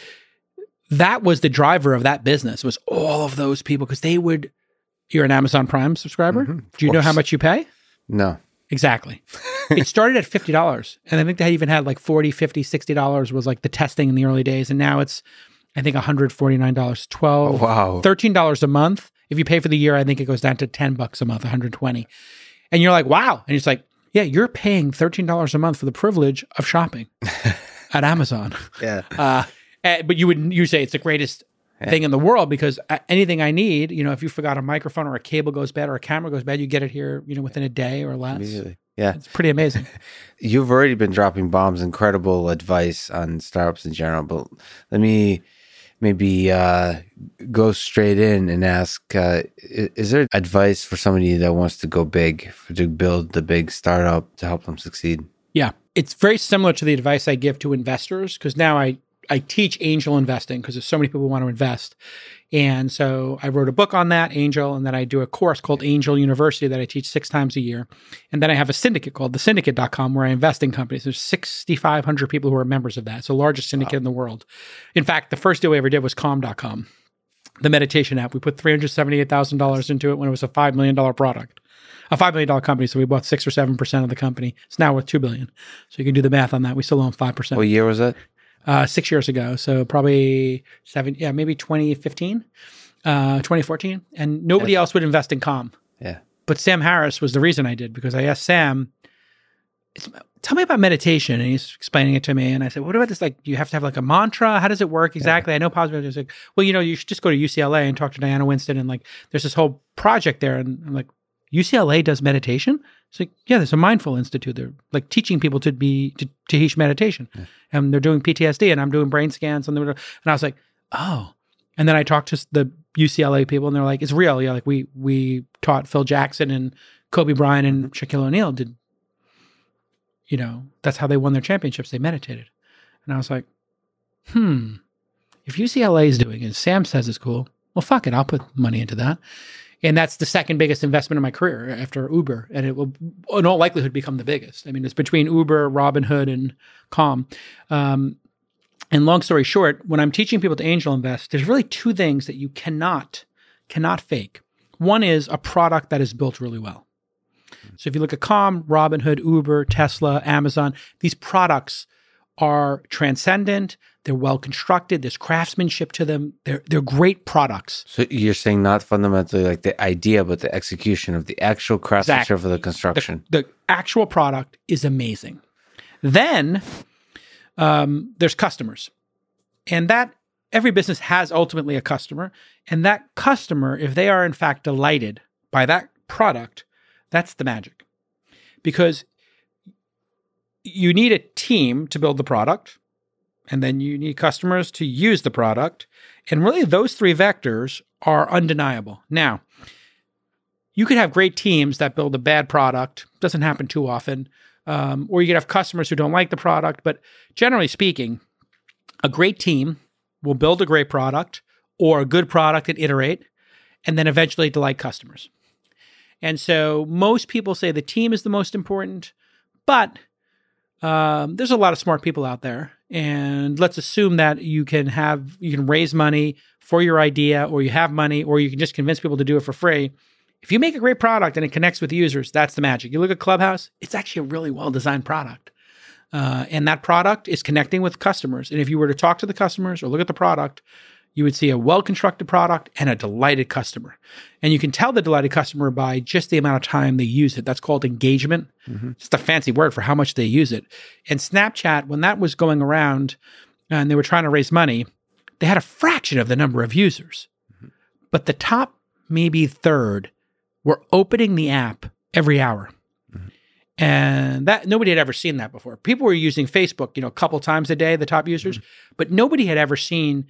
that was the driver of that business was all of those people because they would you're an Amazon Prime subscriber. Mhm, Do you know how much you pay? No. Exactly. it started at $50 and I think they even had like 40, 50, 60 dollars was like the testing in the early days and now it's I think $149, 12 Oh, wow. $13 a month. If you pay for the year, I think it goes down to 10 bucks a month, 120. And you're like, "Wow." And it's like, "Yeah, you're paying $13 a month for the privilege of shopping at Amazon." Yeah. Uh, eh, but you would you say it's the greatest Yeah. thing in the world because uh, anything I need, you know, if you forgot a microphone or a cable goes bad or a camera goes bad, you get it here, you know, within a day or less. Immediately. Yeah. It's pretty amazing. You've already been dropping bombs, incredible advice on startups in general, but let me maybe uh, go straight in and ask uh, i- Is there advice for somebody that wants to go big, to build the big startup to help them succeed? Yeah. It's very similar to the advice I give to investors because now I, I teach angel investing because there's so many people who want to invest. And so I wrote a book on that, Angel, and then I do a course called Angel University that I teach six times a year. And then I have a syndicate called thesyndicate.com where I invest in companies. There's 6,500 people who are members of that. It's the largest syndicate in the world. In fact, the first deal we ever did was calm.com, the meditation app. We put $378,000 into it when it was a $5 million product a five million dollar company, so we bought six or seven percent of the company. It's now worth two billion. So you can do the math on that. We still own five percent. What year was that? Uh, six years ago, so probably seven, yeah, maybe 2015, uh, 2014, and nobody else would invest in Calm. Yeah. But Sam Harris was the reason I did because I asked Sam, it's, "Tell me about meditation," and he's explaining it to me, and I said, "What about this? Like, you have to have like a mantra? How does it work exactly?" I know positive. He's like, "Well, you know, you should just go to UCLA and talk to Diana Winston, and like, there's this whole project there." And I'm like, UCLA does meditation. It's like, yeah, there's a mindful institute. They're like teaching people to be to, to teach meditation, and they're doing PTSD, and I'm doing brain scans, and were, and I was like, oh. And then I talked to the UCLA people, and they're like, it's real. Yeah, like we we taught Phil Jackson and Kobe Bryant and Shaquille O'Neal did. You know, that's how they won their championships. They meditated, and I was like, hmm. If UCLA is doing it, Sam says it's cool. Well, fuck it, I'll put money into that and that's the second biggest investment in my career after Uber, and it will, in all likelihood, become the biggest. I mean, it's between Uber, Robinhood, and Calm, um, And long story short, when I'm teaching people to angel invest, there's really two things that you cannot cannot fake. One is a product that is built really well. So if you look at Calm, Robinhood, Uber, Tesla, Amazon, these products are transcendent. They're well constructed. There's craftsmanship to them. They're they're great products. So you're saying not fundamentally like the idea, but the execution of the actual craftsmanship Exactly. of the construction. The, the actual product is amazing. Then um, there's customers, and that every business has ultimately a customer, and that customer, if they are in fact delighted by that product, that's the magic, because you need a team to build the product, and then you need customers to use the product, and really those three vectors are undeniable. Now you could have great teams that build a bad product doesn't happen too often um, or you could have customers who don't like the product but generally speaking a great team will build a great product or a good product and iterate and then eventually delight customers and so most people say the team is the most important but um, there's a lot of smart people out there and let's assume that you can have you can raise money for your idea or you have money or you can just convince people to do it for free if you make a great product and it connects with users, that's the magic. You look at Clubhouse, it's actually a really well designed product. Uh, and that product is connecting with customers. And if you were to talk to the customers or look at the product, you would see a well constructed product and a delighted customer. And you can tell the delighted customer by just the amount of time they use it. That's called engagement. Mm-hmm. Just a fancy word for how much they use it. And Snapchat, when that was going around and they were trying to raise money, they had a fraction of the number of users. Mm-hmm. But the top, maybe third, were opening the app every hour. Mm-hmm. And that nobody had ever seen that before. People were using Facebook, you know, a couple times a day, the top users, but nobody had ever seen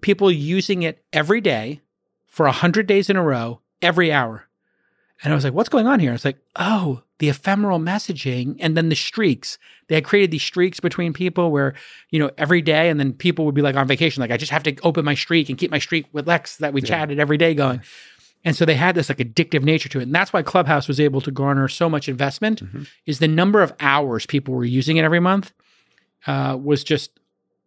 people using it every day for 100 days in a row, every hour. And I was like, what's going on here? It's like, oh, the ephemeral messaging and then the streaks. They had created these streaks between people where, you know, every day and then people would be like on vacation, like, I just have to open my streak and keep my streak with Lex that we chatted every day going. And so they had this like addictive nature to it. And that's why Clubhouse was able to garner so much investment is the number of hours people were using it every month uh, was just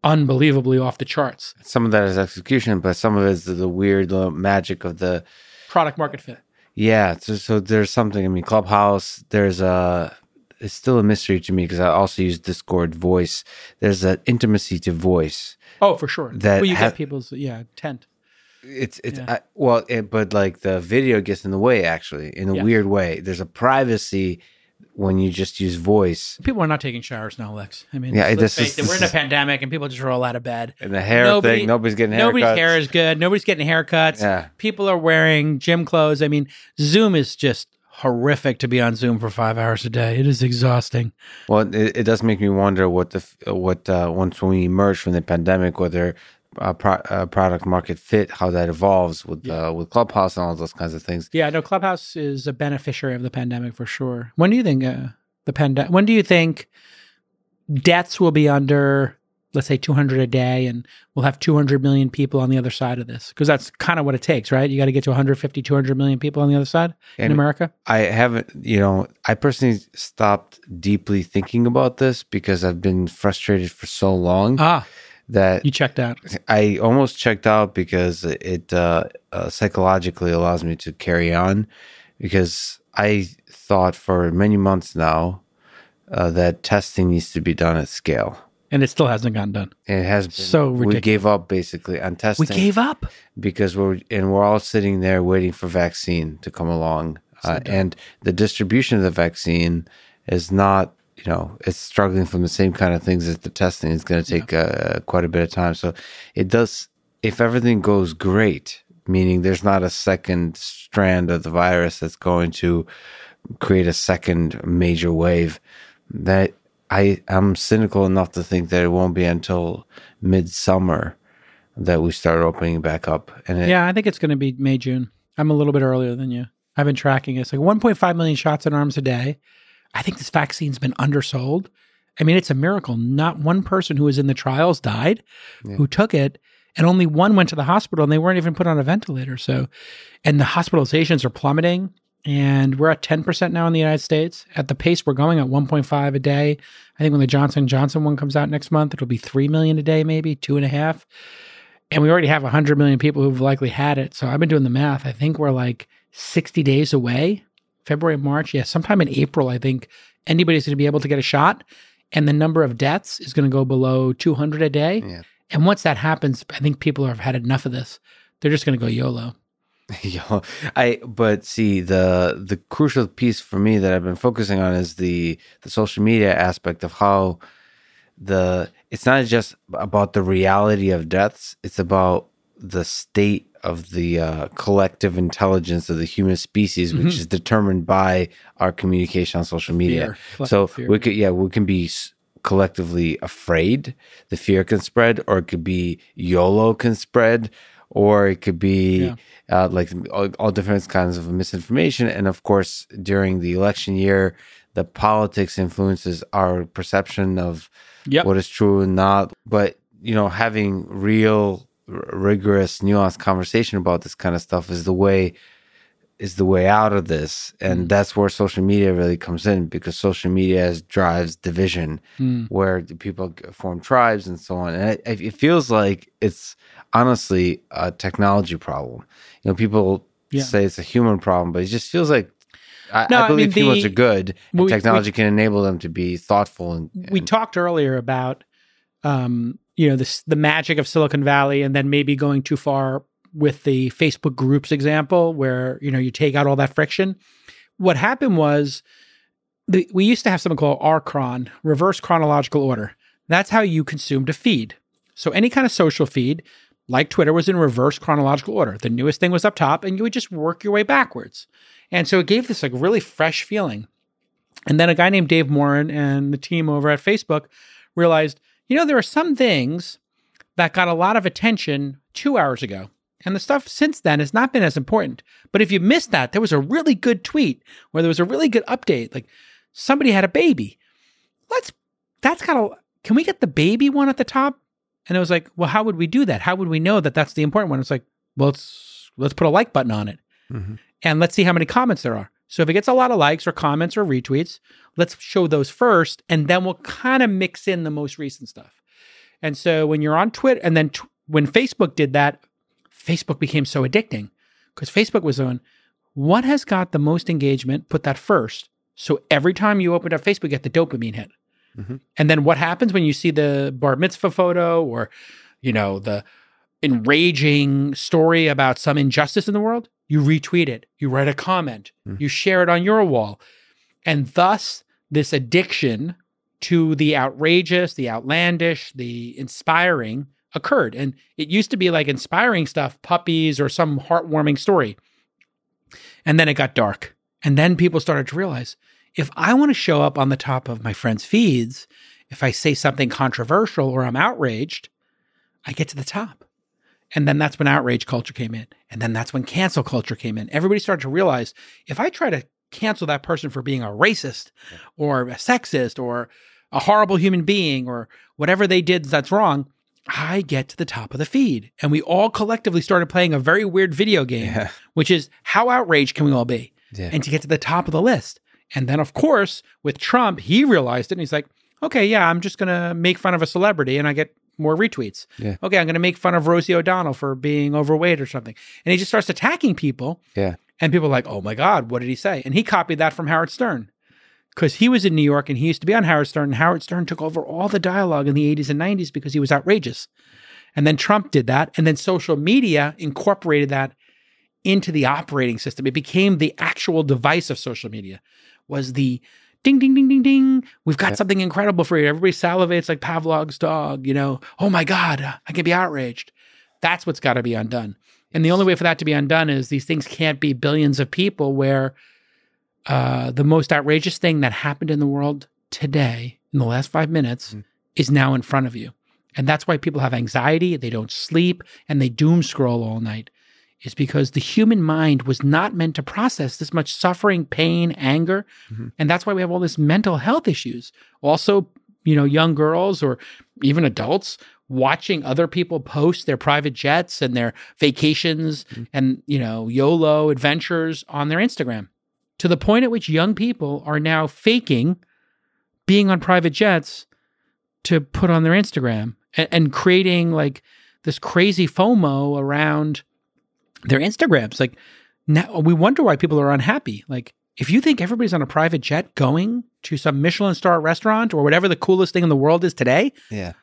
unbelievably off the charts. Some of that is execution, but some of it is the, the weird little magic of the Product market fit. yeah. So, so there's something. I mean, Clubhouse. There's a. It's still a mystery to me because I also use Discord voice. There's an intimacy to voice. Oh, for sure. That well, you ha- get people's yeah tent. It's it's Yeah. I, well, it, but like the video gets in the way. Actually, in a Yeah. weird way. There's a privacy when you just use voice. People are not taking showers now, Lex. I mean, Yeah, this is- it, we're this in a pandemic and people just roll out of bed. And the hair Nobody- thing, nobody's getting haircuts. Nobody's hair is good. Nobody's getting haircuts. Yeah. People are wearing gym clothes. I mean, Zoom is just horrific to be on Zoom for five hours a day. It is exhausting. Well, it, it does make me wonder what the what uh, once we emerge from the pandemic, whether uh, pro- uh, product market fit, how that evolves with uh, with Clubhouse and all those kinds of things. Yeah, no, Clubhouse is a beneficiary of the pandemic for sure. When do you think uh, the pandemic? When do you think debts will be under, let's say, two hundred a day, and we'll have two hundred million people on the other side of this? Because that's kind of what it takes, right? You got to get to 150, 200 million people on the other side in America. I haven't, you know, I personally stopped deeply thinking about this because I've been frustrated for so long Ah, that you checked out. I almost checked out because it uh, uh, psychologically allows me to carry on. Because I thought for many months now uh, that testing needs to be done at scale. And it still hasn't gotten done. And it has been, So we gave up basically on testing. We gave up. because we're and we're all sitting there waiting for vaccine to come along, uh, and the distribution of the vaccine is not. You know, it's struggling from the same kind of things as the testing. It's going to take uh, quite a bit of time. So it does. If everything goes great, meaning there's not a second strand of the virus that's going to create a second major wave, that I am cynical enough to think that it won't be until midsummer that we start opening back up. And it, Yeah, I think it's going to be May, June. I'm a little bit earlier than you. I've been tracking it. It's like 1.5 million shots in arms a day. I think this vaccine's been undersold. I mean, it's a miracle. Not one person who was in the trials died who took it, and only one went to the hospital and they weren't even put on a ventilator. So, and the hospitalizations are plummeting. and we're at 10% now in the United States. At the pace we're going at 1.5 a day. I think when the Johnson Johnson one comes out next month, it'll be 3 million a day, maybe two and a half. And we already have 100 million people who've likely had it. So I've been doing the math. I think we're like 60 days away, February, March. Yeah, sometime in April, I think anybody's going to be able to get a shot. And the number of deaths is going to go below 200 a day. Yeah. And once that happens, I think people have had enough of this. They're just going to go YOLO. Yo, I but see the the crucial piece for me that I've been focusing on is the the social media aspect of how the it's not just about the reality of deaths; it's about the state of the uh, collective intelligence of the human species, which Mhm. is determined by our communication on social media. Fear. So Fear. we could, yeah, we can be collectively afraid. The fear can spread, or it could be YOLO can spread, or it could be Yeah. uh, like all, all different kinds of misinformation. And of course, during the election year, the politics influences our perception of Yep. what is true and not. But you know, having real, rigorous, nuanced conversation about this kind of stuff is the way is the way out of this, and Mm. that's where social media really comes in because social media drives division, Mm. where the people form tribes and so on. And it, it feels like it's honestly a technology problem. You know, people Yeah. say it's a human problem, but it just feels like. I, No, I I believe mean, humans the- are good, and we- we- technology can enable them to be thoughtful and, we talked earlier about um, you know this the magic of Silicon Valley, and then maybe going too far with the Facebook groups example, where you know you take out all that friction. What happened was the, we used to have something called RCHRON, reverse chronological order. That's how you consumed a feed. So any kind of social feed, like Twitter, was in reverse chronological order. The newest thing was up top, and you would just work your way backwards. And so it gave this like really fresh feeling. And then a guy named Dave Morin and the team over at Facebook realized, you know, there are some things that got a lot of attention two hours ago. And the stuff since then has not been as important. But if you missed that, there was a really good tweet where there was a really good update. Like somebody had a baby. Let's, that's got a, can we get the baby one at the top? And it was like, well, how would we do that? How would we know that that's the important one? It's like, well, let's, let's put a like button on it Mhm. and let's see how many comments there are. So if it gets a lot of likes or comments or retweets, let's show those first, and then we'll kind of mix in the most recent stuff. And so when you're on Twitter, and then when Facebook did that, Facebook became so addicting because Facebook was on what has got the most engagement, put that first. So every time you open up Facebook, you get the dopamine hit. Mhm. And then what happens when you see the bar mitzvah photo or, you know, the enraging story about some injustice in the world? You retweet it, you write a comment, Mhm. you share it on your wall. And thus, this addiction to the outrageous, the outlandish, the inspiring occurred. And it used to be like inspiring stuff, puppies or some heartwarming story. And then it got dark. And then people started to realize if I want to show up on the top of my friends' feeds, if I say something controversial or I'm outraged, I get to the top. And then that's when outrage culture came in. And then that's when cancel culture came in. Everybody started to realize if I try to cancel that person for being a racist or a sexist or a horrible human being or whatever they did that's wrong, I get to the top of the feed. And we all collectively started playing a very weird video game, Yeah. which is how outraged can we all be? Yeah. And to get to the top of the list. And then, of course, with Trump, he realized it and he's like, okay, yeah, I'm just going to make fun of a celebrity and I get more retweets. Yeah. Okay, I'm going to make fun of Rosie O'Donnell for being overweight or something. And he just starts attacking people. Yeah. And people are like, oh my God, what did he say? And he copied that from Howard Stern because he was in New York and he used to be on Howard Stern. And Howard Stern took over all the dialogue in the 80s and 90s because he was outrageous. And then Trump did that. And then social media incorporated that into the operating system. It became the actual device of social media, was the ding, ding, ding, ding, ding. We've got Yeah. something incredible for you. Everybody salivates like Pavlov's dog, you know, oh my God, I can be outraged. That's what's got to be undone. And the only way for that to be undone is these things can't be billions of people where uh, the most outrageous thing that happened in the world today in the last five minutes Mhm. is now in front of you. And that's why people have anxiety, they don't sleep, and they doom scroll all night, is because the human mind was not meant to process this much suffering, pain, anger. Mhm. And that's why we have all this mental health issues. Also, you know, young girls or even adults watching other people post their private jets and their vacations Mhm. and, you know, YOLO adventures on their Instagram. to the point at which young people are now faking being on private jets to put on their Instagram and, and creating like this crazy FOMO around their Instagrams. Like now we wonder why people are unhappy. Like if you think everybody's on a private jet going to some Michelin star restaurant or whatever the coolest thing in the world is today, Yeah.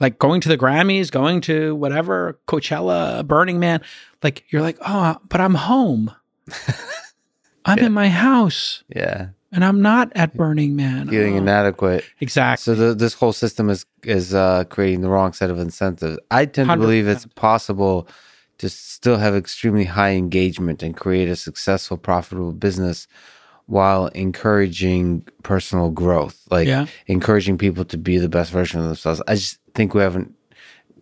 like going to the Grammys, going to whatever, Coachella, Burning Man, like you're like, oh, but I'm home. I'm in my house Yeah. and I'm not at Burning Man. Feeling Oh. inadequate. Exactly. So the, this whole system is is uh, creating the wrong set of incentives. I tend to believe it's possible to still have extremely high engagement and create a successful, profitable business while encouraging personal growth, like Yeah. encouraging people to be the best version of themselves. I just think we haven't.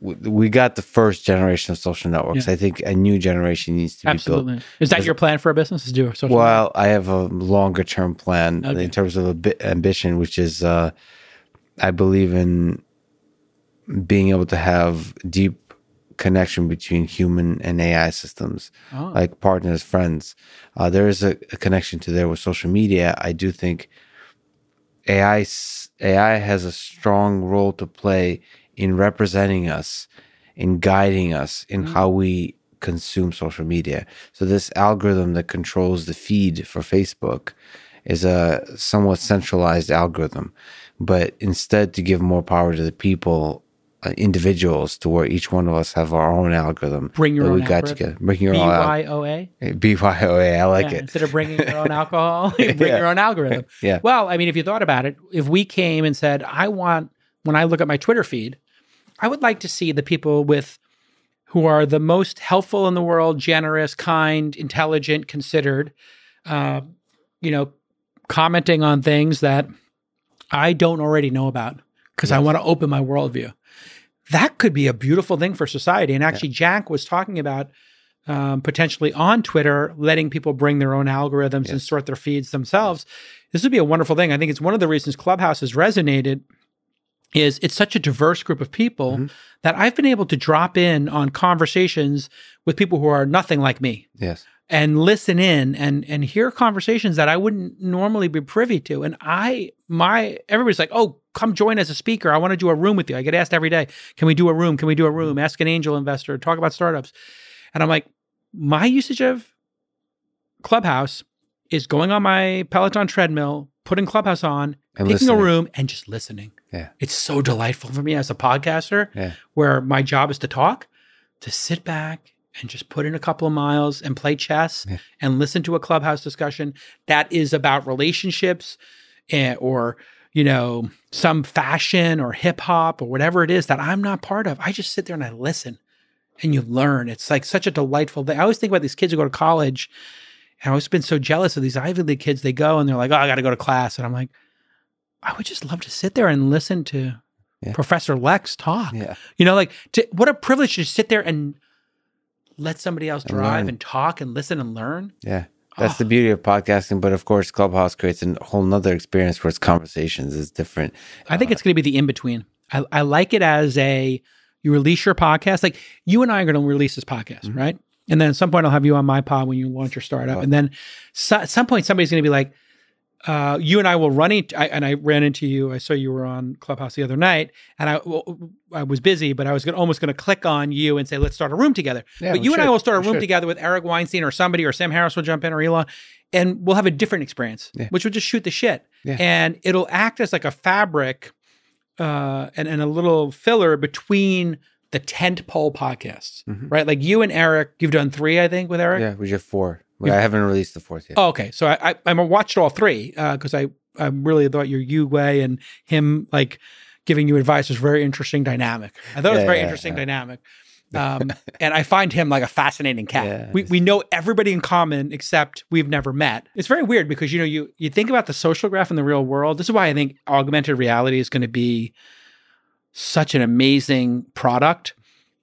We got the first generation of social networks. Yeah. I think a new generation needs to be built. Is that your plan for a business? Is do a social Well, I have a longer term plan Okay. in terms of a bit ambition, which is uh, I believe in being able to have deep connection between human and AI systems, Oh. like partners, friends. Uh, there is a, a connection to there with social media. I do think AI AI has a strong role to play in representing us, in guiding us in how we consume social media. So this algorithm that controls the feed for Facebook is a somewhat centralized algorithm, but instead to give more power to the people, individuals, to where each one of us have our own algorithm. Bring your own we got together. Bring your own al- Y O A. BYOA. I like Yeah, it. Instead of bringing your own alcohol, you bring Yeah. your own algorithm. Yeah. Well, I mean, if you thought about it, if we came and said, I want, when I look at my Twitter feed, I would like to see the people with who are the most helpful in the world, generous, kind, intelligent, considered, uh, you know, commenting on things that I don't already know about because I want to open my worldview. That could be a beautiful thing for society. And actually, Jack was talking about um, potentially on Twitter, letting people bring their own algorithms and sort their feeds themselves. This would be a wonderful thing. I think it's one of the reasons Clubhouse has resonated is it's such a diverse group of people that I've been able to drop in on conversations with people who are nothing like me Yes. And listen in and and hear conversations that I wouldn't normally be privy to. And I my everybody's like, "Oh, come join as a speaker. I want to do a room with you." I get asked every day, "Can we do a room? Can we do a room? Ask an angel investor, talk about startups." And I'm like, my usage of Clubhouse is going on my Peloton treadmill, putting Clubhouse on, And picking a room and just listening. Yeah. It's so delightful for me as a podcaster Yeah. where my job is to talk, to sit back and just put in a couple of miles and play chess Yeah. and listen to a clubhouse discussion that is about relationships eh, or you know some fashion or hip hop or whatever it is that I'm not part of. I just sit there and I listen and you learn. It's like such a delightful thing. I always think about these kids who go to college and I've always been so jealous of these Ivy League kids. They go and they're like, "Oh, I got to go to class," and I'm like, I would just love to sit there and listen to Yeah. Professor Lex talk. Yeah. You know, like to, what a privilege to sit there and let somebody else drive learn. and talk and listen and learn. Yeah. That's Oh. the beauty of podcasting. But of course, Clubhouse creates a whole nother experience where it's conversations. It's different. I think it's going to be the in between. I, I like it as a you release your podcast. Like you and I are going to release this podcast, Mm-hmm. right? And then at some point, I'll have you on my pod when you launch your startup. And then so, at some point, somebody's going to be like, uh, you and I will run into, I, and I ran into you. I saw you were on Clubhouse the other night, and I well, I was busy, but I was gonna, almost going to click on you and say, let's start a room together. Yeah, but you and I will start a We room should. together with Eric Weinstein or somebody, or Sam Harris will jump in, or Elon, and we'll have a different experience, Yeah. which will just shoot the shit, Yeah. and it'll act as like a fabric uh, and, and a little filler between the tent pole podcasts, Mhm. right? Like you and Eric, you've done three, I think, with Eric. Yeah, we just four. I haven't released the fourth yet. Oh, okay. So I I, I watched all three because I I really thought your Yu Wei and him like giving you advice was very interesting dynamic. I thought it was very yeah, interesting yeah. dynamic. Um, and I find him like a fascinating cat. Yeah, we we know everybody in common except we've never met. It's very weird because you know you you think about the social graph in the real world. This is why I think augmented reality is going to be such an amazing product.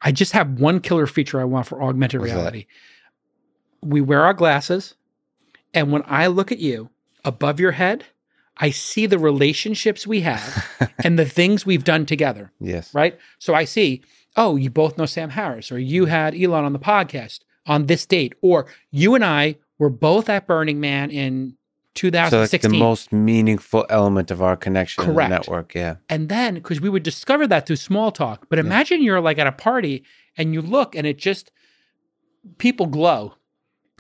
I just have one killer feature I want for augmented What's that? We wear our glasses, and when I look at you above your head, I see the relationships we have and the things we've done together, Yes. right? So I see, oh, you both know Sam Harris, or you had Elon on the podcast on this date, or you and I were both at Burning Man in 2016. So like the most meaningful element of our connection Correct. network. Yeah. And then, because we would discover that through small talk, but imagine you're like at a party and you look and it just, people glow.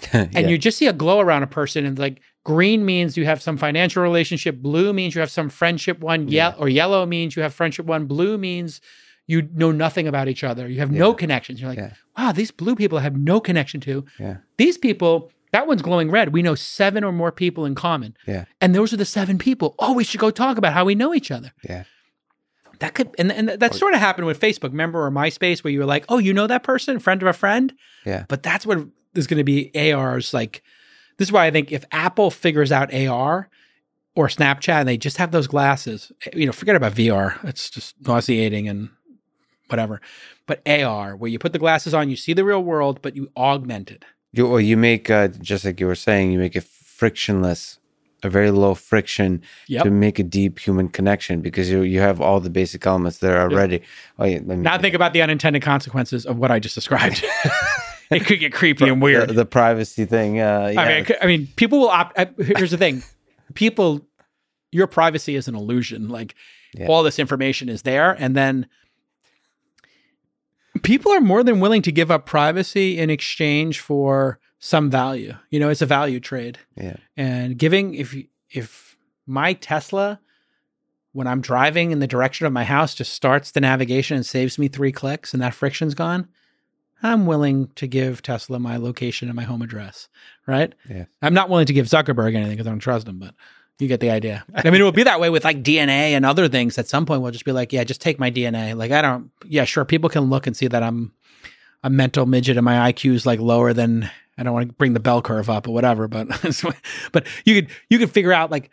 And Yeah. you just see a glow around a person. And like green means you have some financial relationship, blue means you have some friendship one, Yeah. yeah. or yellow means you have friendship one, blue means you know nothing about each other. You have no connections. You're like, Yeah. wow, these blue people I have no connection to. Yeah. These people, that one's glowing red. We know seven or more people in common. Yeah. And those are the seven people. Oh, we should go talk about how we know each other. Yeah. That could, and, and that sort of happened with Facebook, remember, or MySpace, where you were like, oh, you know that person, friend of a friend? Yeah. But that's what is going to be AR's like. This is why I think if Apple figures out AR or Snapchat and they just have those glasses, you know, forget about VR. It's just nauseating and whatever. But AR, where you put the glasses on, you see the real world, but you augment it. You, or you make, uh, just like you were saying, you make it frictionless, a very low friction Yep. to make a deep human connection because you you have all the basic elements there already. Oh, yeah, let me, Now think about the unintended consequences of what I just described. it could get creepy and weird. The, the privacy thing. Uh, yeah. I mean, could- I mean, people will opt. I- Here's the thing: people, your privacy is an illusion. Like Yeah. all this information is there, and then people are more than willing to give up privacy in exchange for some value. You know, it's a value trade, yeah. and giving if if my Tesla. When I'm driving in the direction of my house, just starts the navigation and saves me three clicks, and that friction's gone. I'm willing to give Tesla my location and my home address, right? Yeah. I'm not willing to give Zuckerberg anything because I don't trust him, but you get the idea. I mean, it will be that way with like DNA and other things. At some point, we'll just be like, yeah, just take my DNA. Like, I don't, yeah, sure. People can look and see that I'm a mental midget and my IQ is like lower than, I don't want to bring the bell curve up or whatever, but, but you could, you could figure out like,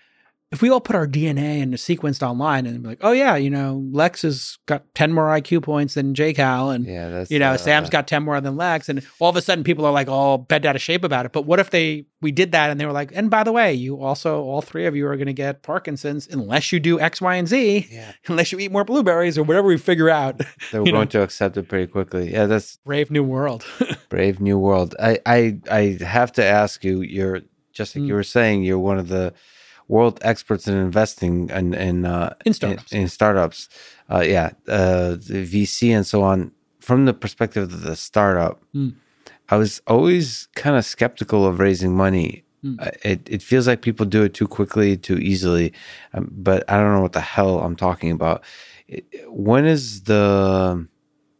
if we all put our DNA and sequenced online and be like, oh yeah, you know, Lex has got 10 more IQ points than J Cal and Yeah. That's, you know, uh, Sam's got 10 more than Lex. And all of a sudden people are like all bent out of shape about it. But what if they, we did that and they were like, and by the way, you also, all three of you are going to get Parkinson's unless you do X, Y, and Z, Yeah. unless you eat more blueberries or whatever we figure out. They're you know. going to accept it pretty quickly. Yeah. That's Brave new world. brave new world. I, I, I have to ask you, you're just like Mm. you were saying, you're one of the world experts in investing and in, uh, In startups. In, in startups. Uh, yeah. Uh, the VC and so on. From the perspective of the startup, Mm. I was always kind of skeptical of raising money. Mm. It it feels like people do it too quickly, too easily, um, but I don't know what the hell I'm talking about. It- When is the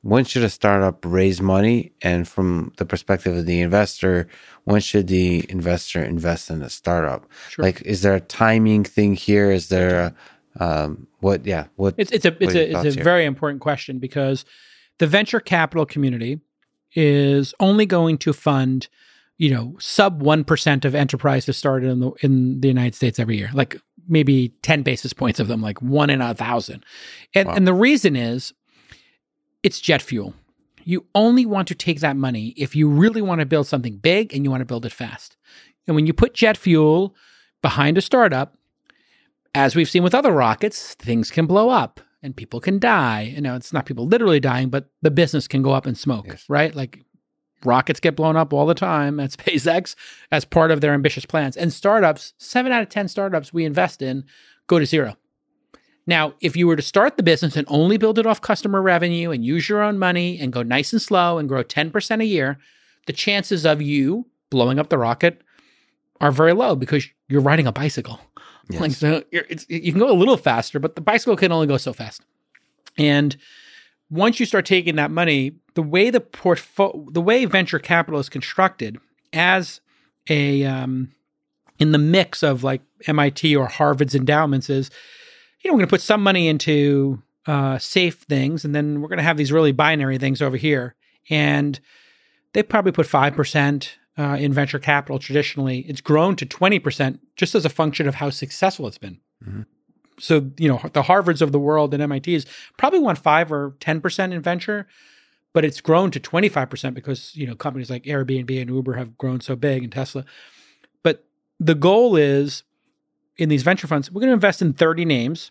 when should a startup raise money? And from the perspective of the investor, when should the investor invest in a startup? Sure. Like, is there a timing thing here? Is there a um, what? Yeah, what? It's it's a it's a it's a here? very important question because the venture capital community is only going to fund, you know, sub one percent of enterprises started in the in the United States every year, like maybe ten basis points of them, like one in a thousand, and Wow. and the reason is, it's jet fuel. You only want to take that money if you really want to build something big and you want to build it fast. And when you put jet fuel behind a startup, as we've seen with other rockets, things can blow up and people can die. You know, it's not people literally dying, but the business can go up in smoke, Yes. right? Like rockets get blown up all the time at SpaceX as part of their ambitious plans. And startups, seven out of 10 startups we invest in go to zero. Now, if you were to start the business and only build it off customer revenue and use your own money and go nice and slow and grow 10% a year, the chances of you blowing up the rocket are very low because you're riding a bicycle. Yes. Like so, you're, it's, you can go a little faster, but the bicycle can only go so fast. And once you start taking that money, the way the portfolio, the way venture capital is constructed, as a um, in the mix of like MIT or Harvard's endowments, is you know we're going to put some money into uh, safe things, and then we're going to have these really binary things over here, and they probably put five percent uh, in venture capital traditionally. It's grown to 20% just as a function of how successful it's been. Mhm. So, you know, the Harvards of the world and MITs probably want 5 or 10% in venture, but it's grown to 25% because, you know, companies like Airbnb and Uber have grown so big and Tesla. But the goal is in these venture funds, we're going to invest in 30 names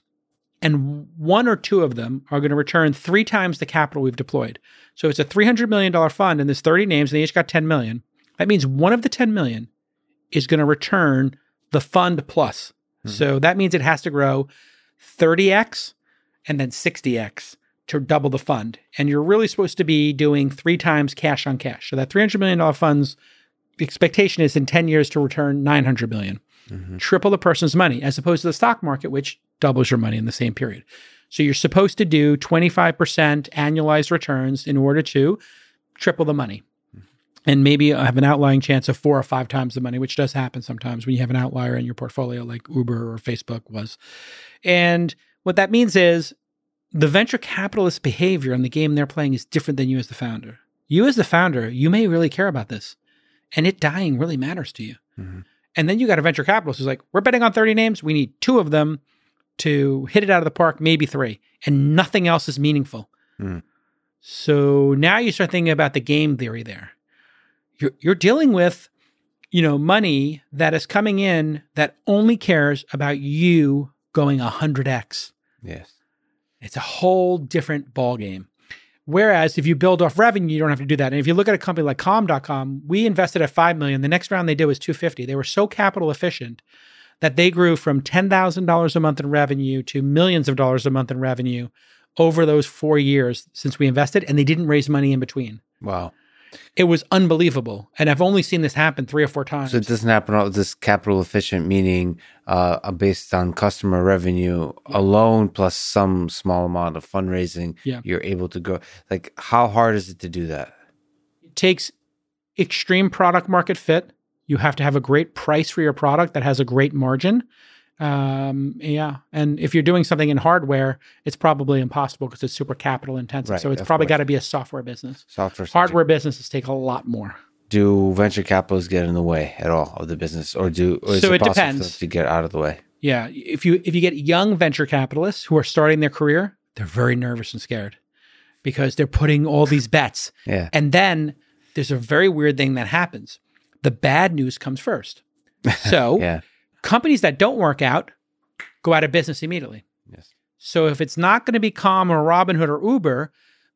and one or two of them are going to return three times the capital we've deployed. So it's a $300 million fund and there's 30 names and they each got 10 million. That means one of the 10 million is going to return the fund plus. Hmm. So that means it has to grow 30x and then 60x to double the fund. And you're really supposed to be doing three times cash on cash. So that $300 million fund's the expectation is in 10 years to return 900 million, Mhm. triple the person's money, as opposed to the stock market, which doubles your money in the same period. So you're supposed to do 25% annualized returns in order to triple the money. And maybe have an outlying chance of four or five times the money, which does happen sometimes when you have an outlier in your portfolio, like Uber or Facebook was. And what that means is the venture capitalist behavior in the game they're playing is different than you as the founder. You as the founder, you may really care about this, and it dying really matters to you. Mhm. And then you got a venture capitalist who's like, we're betting on 30 names. We need two of them to hit it out of the park, maybe three, and nothing else is meaningful. Hmm. So now you start thinking about the game theory there. You're, you're dealing with, you know, money that is coming in that only cares about you going 100x. Yes. It's a whole different ballgame. Whereas if you build off revenue, you don't have to do that. And if you look at a company like Calm.com, we invested at five million. The next round they did was 250. They were so capital efficient that they grew from $10,000 a month in revenue to millions of dollars a month in revenue over those four years since we invested, and they didn't raise money in between. Wow. It was unbelievable. And I've only seen this happen three or four times. So it doesn't happen all this capital efficient, meaning uh, based on customer revenue alone plus some small amount of fundraising, Yeah. you're able to grow. Like, how hard is it to do that? it takes extreme product market fit. You have to have a great price for your product that has a great margin. Um, yeah. And if you're doing something in hardware, it's probably impossible because it's super capital intensive. Right, so it's probably got to be a software business. Software, Hardware businesses take a lot more. Do venture capitalists get in the way at all of the business, or do or is So it, it depends. to get out of the way? Yeah. If you if you get young venture capitalists who are starting their career, they're very nervous and scared because they're putting all these bets. Yeah. And then there's a very weird thing that happens. The bad news comes first. So Yeah. Companies that don't work out go out of business immediately. Yes. So if it's not going to be Calm or Robinhood or Uber,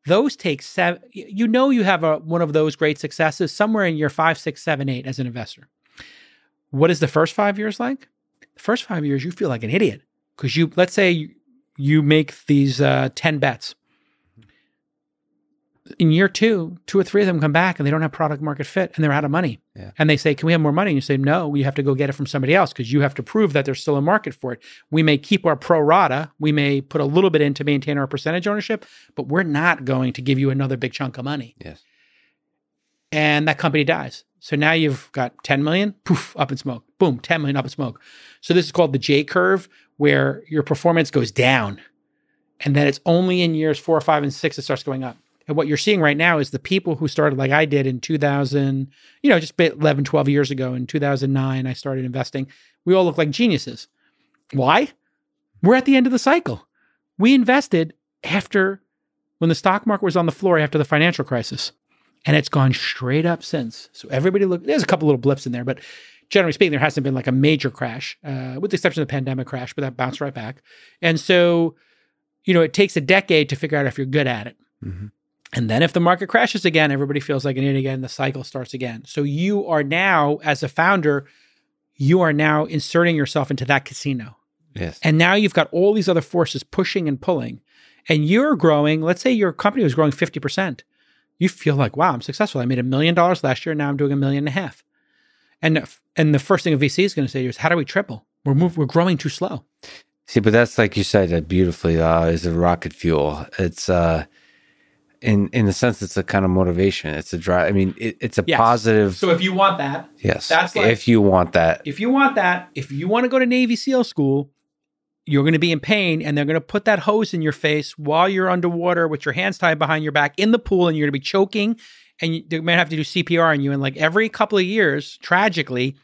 those take seven. You know you have a one of those great successes somewhere in year five, six, seven, eight as an investor. What is the first five years like? The first five years you feel like an idiot because you let's say you, you make these uh, ten bets. In year two, two or three of them come back and they don't have product market fit and they're out of money. Yeah. And they say, Can we have more money? And you say, No, you have to go get it from somebody else because you have to prove that there's still a market for it. We may keep our pro rata, we may put a little bit in to maintain our percentage ownership, but we're not going to give you another big chunk of money. Yes. And that company dies. So now you've got 10 million, poof, up in smoke. Boom, 10 million up in smoke. So this is called the J curve, where your performance goes down. And then it's only in years four, five, and six it starts going up. And what you're seeing right now is the people who started like I did in 2000, you know, just 11, 12 years ago in 2009, I started investing. We all look like geniuses. Why? We're at the end of the cycle. We invested after when the stock market was on the floor after the financial crisis. And it's gone straight up since. So everybody look, there's a couple little blips in there, but generally speaking, there hasn't been like a major crash, uh, with the exception of the pandemic crash, but that bounced right back. And so, you know, it takes a decade to figure out if you're good at it. Mhm. And then if the market crashes again, everybody feels like an idiot again, the cycle starts again. So you are now, as a founder, you are now inserting yourself into that casino. Yes. And now you've got all these other forces pushing and pulling. And you're growing, let's say your company was growing 50%. You feel like, wow, I'm successful. I made a million dollars last year. Now I'm doing a million and a half. And, and the first thing a VC is going to say to you is, how do we triple? We're move, we're growing too slow. See, but that's like you said that beautifully. Uh, is a rocket fuel. It's uh, in in the sense it's a kind of motivation. It's a drive. I mean, it, it's a Yes. positive. So if you want that, yes, that's like- if you want that. if you want that, if you want to go to Navy SEAL school, you're going to be in pain and they're going to put that hose in your face while you're underwater with your hands tied behind your back in the pool and you're going to be choking and you, they might have to do CPR on you. And like every couple of years, tragically,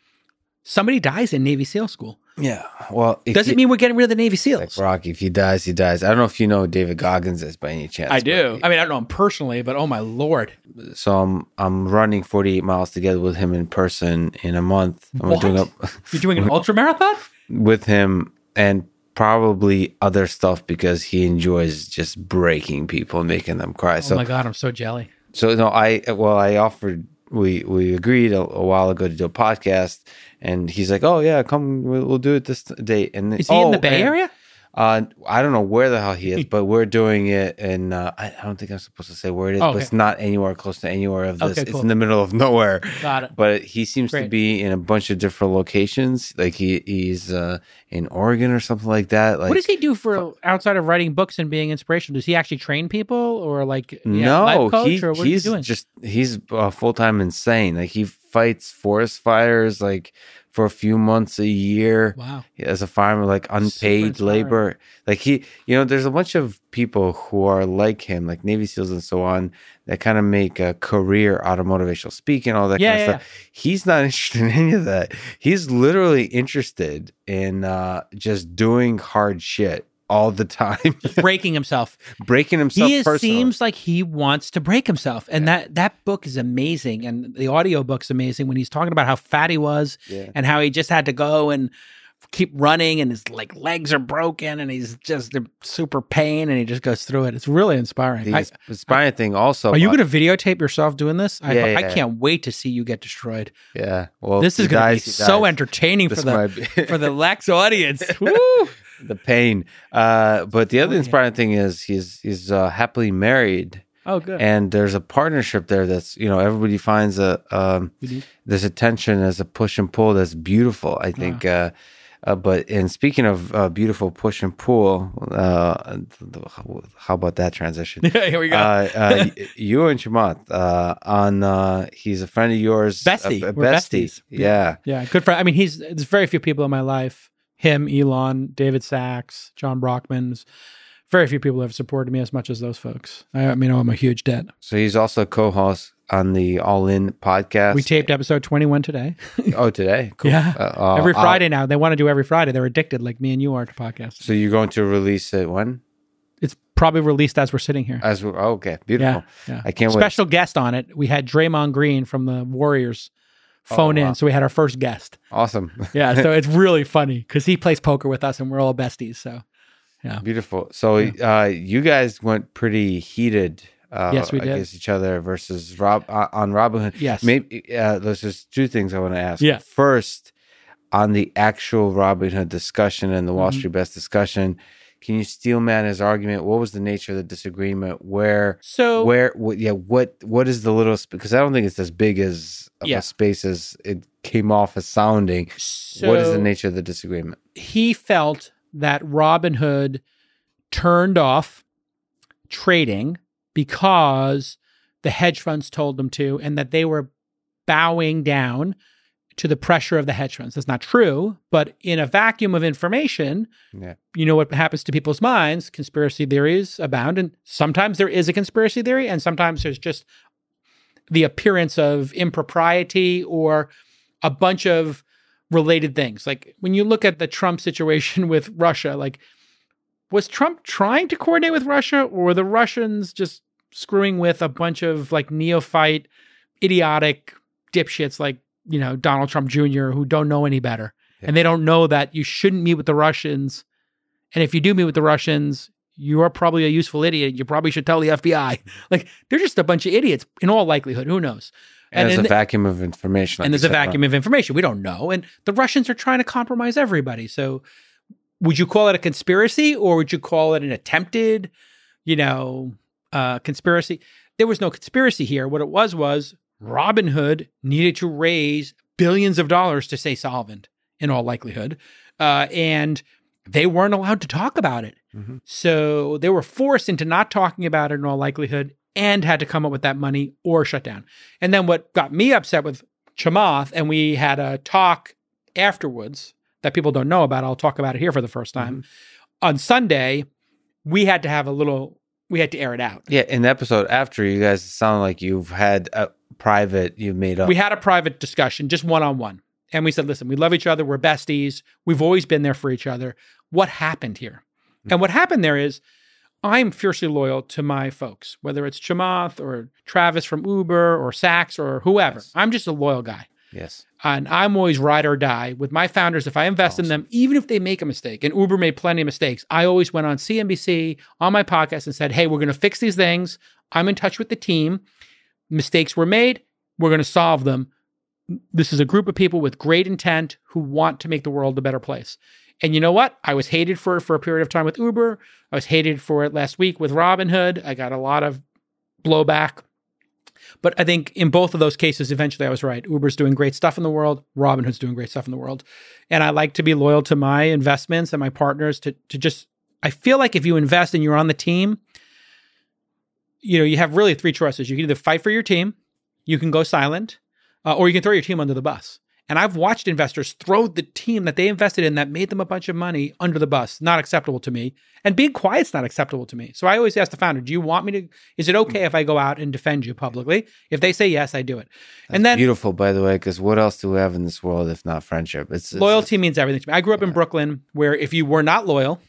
somebody dies in Navy SEAL school. Yeah. Well, if Doesn't you- mean we're getting rid of the Navy like SEALs. Rocky. If he dies, he dies. I don't know if you know who David Goggins is by any chance. I do. I mean, I don't know him personally, but oh my lord. so I'm I'm running 48 miles together with him in person in a month. I'm What? doing up You're doing an ultra marathon? with him and probably other stuff because he enjoys just breaking people and making them cry. Oh So my god, I'm so jelly. so no, I well I offered we we agreed a, a while ago to do a podcast, and he's like, "Oh yeah, come, we'll, we'll do it this date." And Is he in oh, the Bay and- Area? Uh, I don't know where the hell he is, but we're doing it, and uh, I, I don't think I'm supposed to say where it is, Oh, but it's not anywhere close to anywhere of this. Okay, It's in the middle of nowhere. Got it. But he seems to be in a bunch of different locations. Like he he's uh, in Oregon or something like that. Like what does he do for outside of writing books and being inspirational? Does he actually train people or like yeah, no, life coach he, or what he's he doing? just he's uh, full time insane. Like he fights forest fires like for a few months a year wow. as a farmer, like unpaid labor. Like he, you know, there's a bunch of people who are like him, like Navy SEALs and so on, that kind of make a career out of motivational speaking, all that Yeah, kind of yeah, stuff. He's not interested in any of that. He's literally interested in uh, just doing hard shit all the time, Breaking himself. breaking himself. he is, seems like he wants to break himself. And that that book is amazing. And the audio book's amazing when he's talking about how fat he was Yeah. and how he just had to go and keep running and his like legs are broken and he's just in super pain and he just goes through it. It's really inspiring. The I- inspiring thing also. are you going to videotape yourself doing this? I, Yeah, I yeah. can't wait to see you get destroyed. Yeah. Well, this is going to be so dies. entertaining This for the be- for the Lex audience. Woo! The pain. Uh, but the other Oh, yeah. inspiring thing is he's he's uh, happily married, Oh, good. and there's a partnership there that's you know everybody finds a um, Mhm. there's a tension, there's a push and pull that's beautiful. I think. Uh, uh, but and speaking of uh, beautiful push and pull, uh, how about that transition? Here we go. uh, uh, you and Chamath uh, on uh, he's a friend of yours, Bestie. a, a We're bestie, besties. yeah. Yeah, good friend. I mean, he's there's very few people in my life. Him, Elon, David Sacks, John Brockman's. Very few people have supported me as much as those folks. I, I mean, I'm a huge debt. So he's also co-host on the All In podcast. We taped episode 21 today. Oh, today. Cool. Yeah. Uh, uh, every I'll- Friday now. They want to do every Friday. They're addicted, like me and you are, to podcasts. so you're going to release it when? It's probably released as we're sitting here. As we, oh, okay, beautiful. Yeah, yeah. I can't Special guest on it. We had Draymond Green from the Warriors phone Oh, wow. in, so we had our first guest. Awesome. Yeah, so it's really funny because he plays poker with us, and we're all besties. So yeah. beautiful. So uh, you guys went pretty heated. Uh, Yes, we did. against each other versus Rob uh, on Robinhood. yes, Maybe uh, there's just two things I want to ask. Yeah. First, on the actual Robinhood discussion and the Wall Mhm. Street Bets discussion, can you steel man his argument? What was the nature of the disagreement? Where So where what yeah what what is the little because i don't think it's as big as Yeah. a space as it came off as sounding so what is the nature of the disagreement he felt that Robinhood turned off trading because the hedge funds told them to, and that they were bowing down to the pressure of the hedge funds. That's not true, but in a vacuum of information, Yeah. you know what happens to people's minds? Conspiracy theories abound, and sometimes there is a conspiracy theory, and sometimes there's just the appearance of impropriety or a bunch of related things. Like when you look at the Trump situation with Russia, like was Trump trying to coordinate with Russia or were the Russians just screwing with a bunch of like neophyte, idiotic dipshits like, you know, Donald Trump Jr. who don't know any better. Yeah. And they don't know that you shouldn't meet with the Russians. And if you do meet with the Russians, you are probably a useful idiot. You probably should tell the FBI. Like they're just a bunch of idiots in all likelihood. Who knows? and, And there's a the- vacuum of information like and there's a right? vacuum of information. We don't know. And the Russians are trying to compromise everybody. So would you call it a conspiracy or would you call it an attempted, you know, uh, conspiracy? There was no conspiracy here. What it was was Robinhood needed to raise billions of dollars to stay solvent in all likelihood. Uh, and they weren't allowed to talk about it. Mhm. So they were forced into not talking about it in all likelihood and had to come up with that money or shut down. And then what got me upset with Chamath, and we had a talk afterwards that people don't know about. I'll talk about it here for the first time. On Sunday, we had to have a little, we had to air it out. yeah in the episode after you guys sound like you've had a private you've made up We had a private discussion, just one on one. And we said, listen, we love each other. We're besties. We've always been there for each other. What happened here? Hmm. And what happened there is I'm fiercely loyal to my folks, whether it's Chamath or Travis from Uber or Sacks or whoever. Yes. I'm just a loyal guy. Yes And I'm always ride or die with my founders. If I invest in them, even if they make a mistake, and Uber made plenty of mistakes, I always went on CNBC on my podcast and said, Hey, we're going to fix these things. I'm in touch with the team. Mistakes were made. We're going to solve them. This is a group of people with great intent who want to make the world a better place. And you know what? I was hated for it for a period of time with Uber. I was hated for it last week with Robinhood. I got a lot of blowback. But I think in both of those cases, eventually I was right. Uber's doing great stuff in the world. Robinhood's doing great stuff in the world. And I like to be loyal to my investments and my partners to, to just, I feel like if you invest and you're on the team, you know, you have really three choices. You can either fight for your team, you can go silent, uh, or you can throw your team under the bus. And I've watched investors throw the team that they invested in that made them a bunch of money under the bus. Not acceptable to me. And being quiet's not acceptable to me. So I always ask the founder, do you want me to, is it okay if I go out and defend you publicly? If they say yes, I do it. That's and then beautiful, by the way, because what else do we have in this world if not friendship? It's, it's loyalty means everything to me. I grew up in Brooklyn where if you were not loyal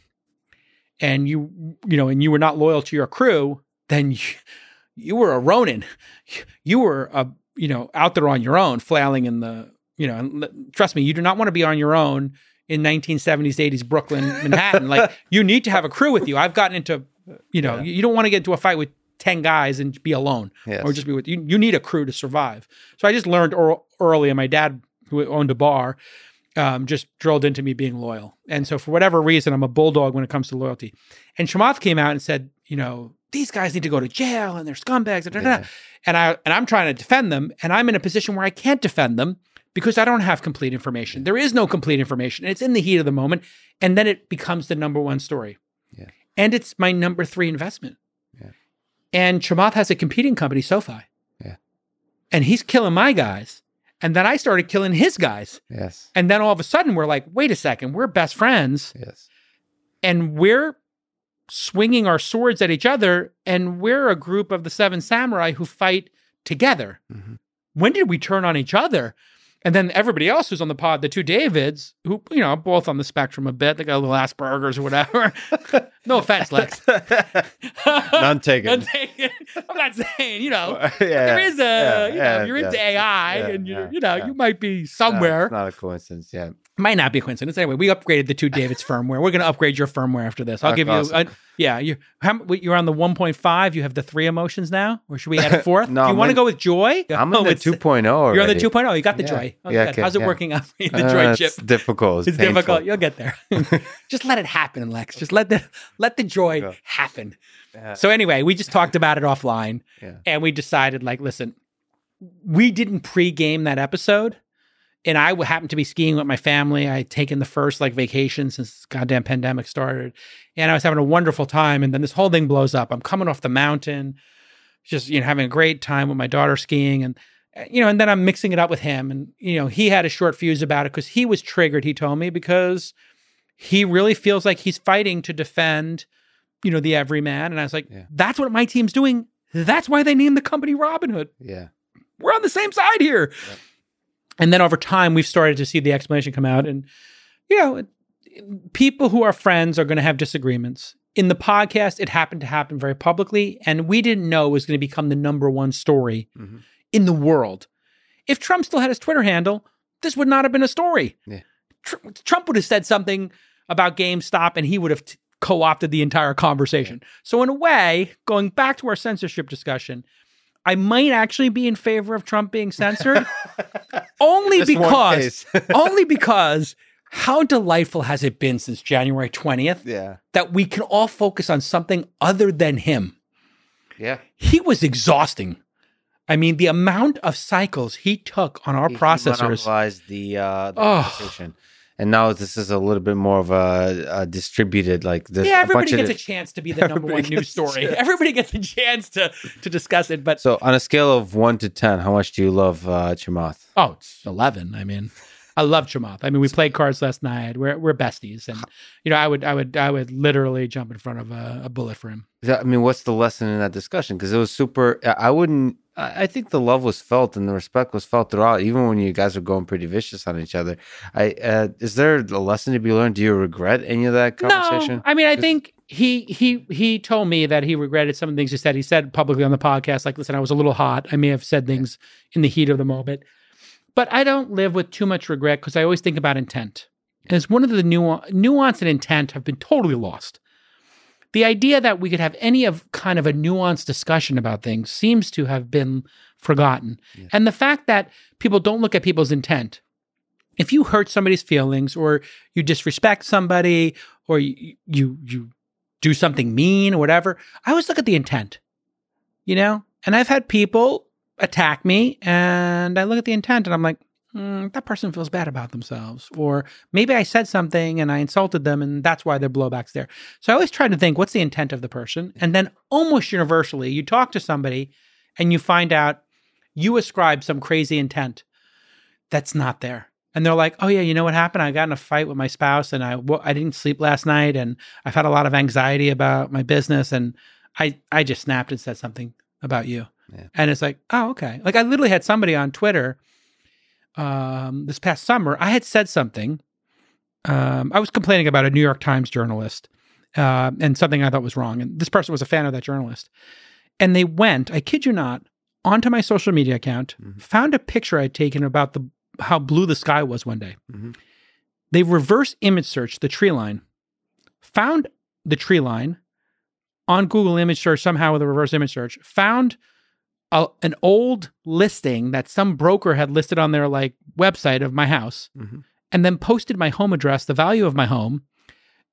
and you, you know, and you were not loyal to your crew, then you, you were a Ronin. You were a, you know, out there on your own, flailing in the you know, and trust me, you do not want to be on your own in 1970s, 80s Brooklyn, Manhattan. like you need to have a crew with you. I've gotten into, you know, yeah. you, don't want to get into a fight with 10 guys and be alone yes. or just be with you. You need a crew to survive. So I just learned or, early, and my dad, who owned a bar, um, just drilled into me being loyal. And so for whatever reason, I'm a bulldog when it comes to loyalty. And Chamath came out and said, you know, these guys need to go to jail and they're scumbags. yeah. And I and I'm trying to defend them, and I'm in a position where I can't defend them because I don't have complete information. There is no complete information. It's in the heat of the moment. And then it becomes the number one story. Yeah. And it's my number three investment. Yeah. And Chamath has a competing company, SoFi. Yeah. And he's killing my guys. And then I started killing his guys. Yes. And then all of a sudden we're like, wait a second, we're best friends. Yes. And we're swinging our swords at each other. And we're a group of the seven samurai who fight together. Mm-hmm. When did we turn on each other? And then everybody else who's on the pod, the two Davids, who, you know, both on the spectrum a bit, they got a little Asperger's or whatever. no offense, Lex. None taken. None taken. I'm not saying, you know, yeah, there is a, yeah, you know, yeah, you're into AI and, you, you know, you might be somewhere. No, not a coincidence, yeah. Might not be a coincidence. Anyway, we upgraded the two Davids firmware. We're going to upgrade your firmware after this. I'll give awesome. you, a, yeah, you how, you're on the 1.5. You have the three emotions now, or should we add a fourth? no, Do you want to go with joy? I'm on the 2.0. Already. You're on the 2.0. You got the yeah. joy. Oh, yeah, okay, How's it working out for you? The uh, joy chip. It's difficult. It's, it's difficult. You'll get there. just let it happen, Lex. Just let the let the joy happen. Yeah. So anyway, we just talked about it offline, and we decided, like, listen, we didn't pre-game that episode and I happened to be skiing with my family. I had taken the first like vacation since goddamn pandemic started, and I was having a wonderful time. And then this whole thing blows up. I'm coming off the mountain, just you know having a great time with my daughter skiing, and eh, you know, and then I'm mixing it up with him, and you know he had a short fuse about it because he was triggered. He told me because he really feels like he's fighting to defend, you know, the everyman, and I was like, yeah. that's what my team's doing. That's why they named the company Robinhood. Yeah, we're on the same side here. Yeah. And then over time, we've started to see the explanation come out. And, you know, people who are friends are going to have disagreements. In the podcast, it happened to happen very publicly, and we didn't know it was going to become the number one story mm-hmm. in the world. If Trump still had his Twitter handle, this would not have been a story. Yeah. Tr- Trump would have said something about GameStop, and he would have t- co opted the entire conversation. Yeah. So, in a way, going back to our censorship discussion, I might actually be in favor of Trump being censored, only Just because, only because how delightful has it been since January 20th? Yeah. That we can all focus on something other than him. Yeah. He was exhausting. I mean, the amount of cycles he took on our he, processors. He the, uh, the oh. And now this is a little bit more of a, a distributed like this. Yeah, everybody gets a chance to be the number one news story. Everybody gets a chance to to discuss it. But so on a scale of one to ten, how much do you love uh, Chamath? Oh, it's eleven. I mean. I love Chamath. I mean, we played cards last night. We're we're besties, and you know, I would I would I would literally jump in front of a, a bullet for him. I mean, what's the lesson in that discussion? Because it was super. I wouldn't I think the love was felt and the respect was felt throughout, even when you guys were going pretty vicious on each other. I uh, is there a lesson to be learned? Do you regret any of that conversation? No, I mean, I think he he he told me that he regretted some of the things he said. He said publicly on the podcast, like, "Listen, I was a little hot. I may have said things in the heat of the moment, but I don't live with too much regret because I always think about intent. And it's one of the nuance, nuance and intent have been totally lost." The idea that we could have any of kind of a nuanced discussion about things seems to have been forgotten. Yeah. And the fact that people don't look at people's intent. If you hurt somebody's feelings or you disrespect somebody or you you, you do something mean or whatever, I always look at the intent. You know? And I've had people attack me and I look at the intent and I'm like, "Hmm, that person feels bad about themselves. Or maybe I said something and I insulted them and that's why their blowback's there. So I always try to think, what's the intent of the person? And then almost universally, you talk to somebody and you find out you ascribe some crazy intent that's not there. And they're like, oh, yeah, you know what happened? I got in a fight with my spouse and I, well, I didn't sleep last night and I've had a lot of anxiety about my business. And I, I just snapped and said something about you. Yeah. And it's like, oh, okay. Like I literally had somebody on Twitter um, this past summer. I had said something. Um, I was complaining about a New York Times journalist uh, and something I thought was wrong. And this person was a fan of that journalist. And they went, I kid you not, onto my social media account, Mhm. found a picture I'd taken about the how blue the sky was one day. Mhm. They reverse image searched the tree line, found the tree line on Google image search somehow with a reverse image search, found a, an old listing that some broker had listed on their like website of my house, Mhm. and then posted my home address, the value of my home,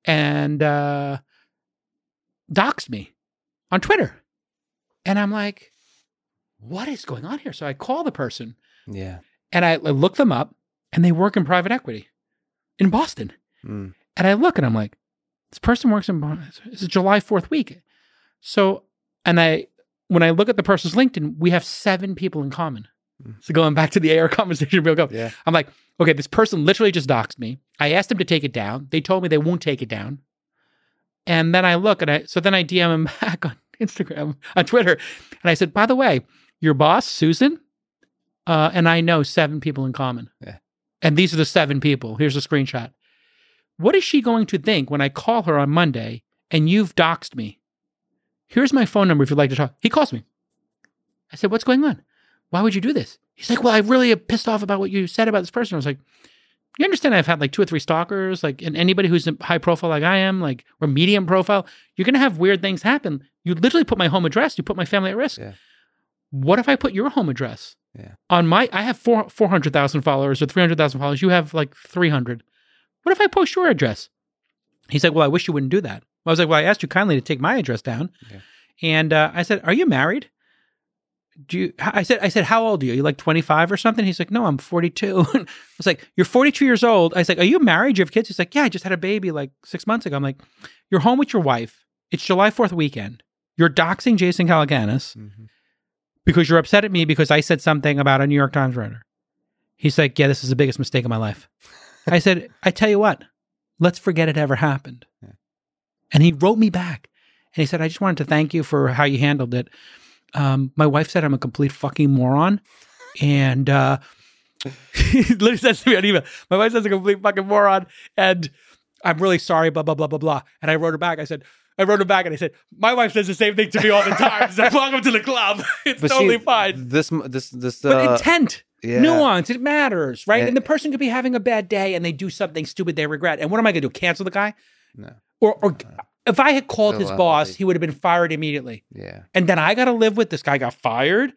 and uh, doxed me on Twitter. And I'm like, what is going on here? So I call the person Yeah. and I, I look them up and they work in private equity in Boston. Mm. And I look and I'm like, this person works in Boston. It's July 4th week. So, and I, when I look at the person's LinkedIn, we have seven people in common. Mm. So going back to the AR conversation real quick, Yeah. I'm like, okay, this person literally just doxed me. I asked them to take it down. They told me they won't take it down. And then I look and I, so then I DM him back on Instagram, on Twitter. And I said, by the way, your boss, Susan, uh, and I know seven people in common. Yeah. And these are the seven people. Here's a screenshot. What is she going to think when I call her on Monday and you've doxed me? Here's my phone number if you'd like to talk. He calls me. I said, What's going on? Why would you do this? He's like, Well, I really am pissed off about what you said about this person. I was like, You understand I've had like two or three stalkers, like, and anybody who's high profile like I am, like, or medium profile, you're going to have weird things happen. You literally put my home address, you put my family at risk. Yeah. What if I put your home address? Yeah. On my, I have four, 400,000 followers or 300,000 followers. You have like 300. What if I post your address? He's like, Well, I wish you wouldn't do that. I was like, Well, I asked you kindly to take my address down. Yeah. And uh, I said, Are you married? Do you, I said, I said, how old are you? Are you like 25 or something? He's like, no, I'm 42. I was like, you're 42 years old. I was like, are you married? Do you have kids? He's like, yeah, I just had a baby like six months ago. I'm like, you're home with your wife. It's July 4th weekend. You're doxing Jason Calacanis Mhm. because you're upset at me because I said something about a New York Times writer. He's like, yeah, this is the biggest mistake of my life. I said, I tell you what, let's forget it ever happened. Yeah. And he wrote me back and he said, I just wanted to thank you for how you handled it. Um, my wife said I'm a complete fucking moron. And uh, he literally says to me on email, my wife says I'm a complete fucking moron. And I'm really sorry, blah, blah, blah, blah, blah. And I wrote her back. I said, I wrote her back and I said, my wife says the same thing to me all the time. She's like, welcome to the club. It's But totally see, fine. This, this, this, But uh, intent, yeah. nuance, it matters, right? Yeah. And the person could be having a bad day and they do something stupid they regret. And what am I going to do? Cancel the guy? No. Or, or if I had called his boss, he would have been fired immediately. Yeah. And then I got to live with this guy got fired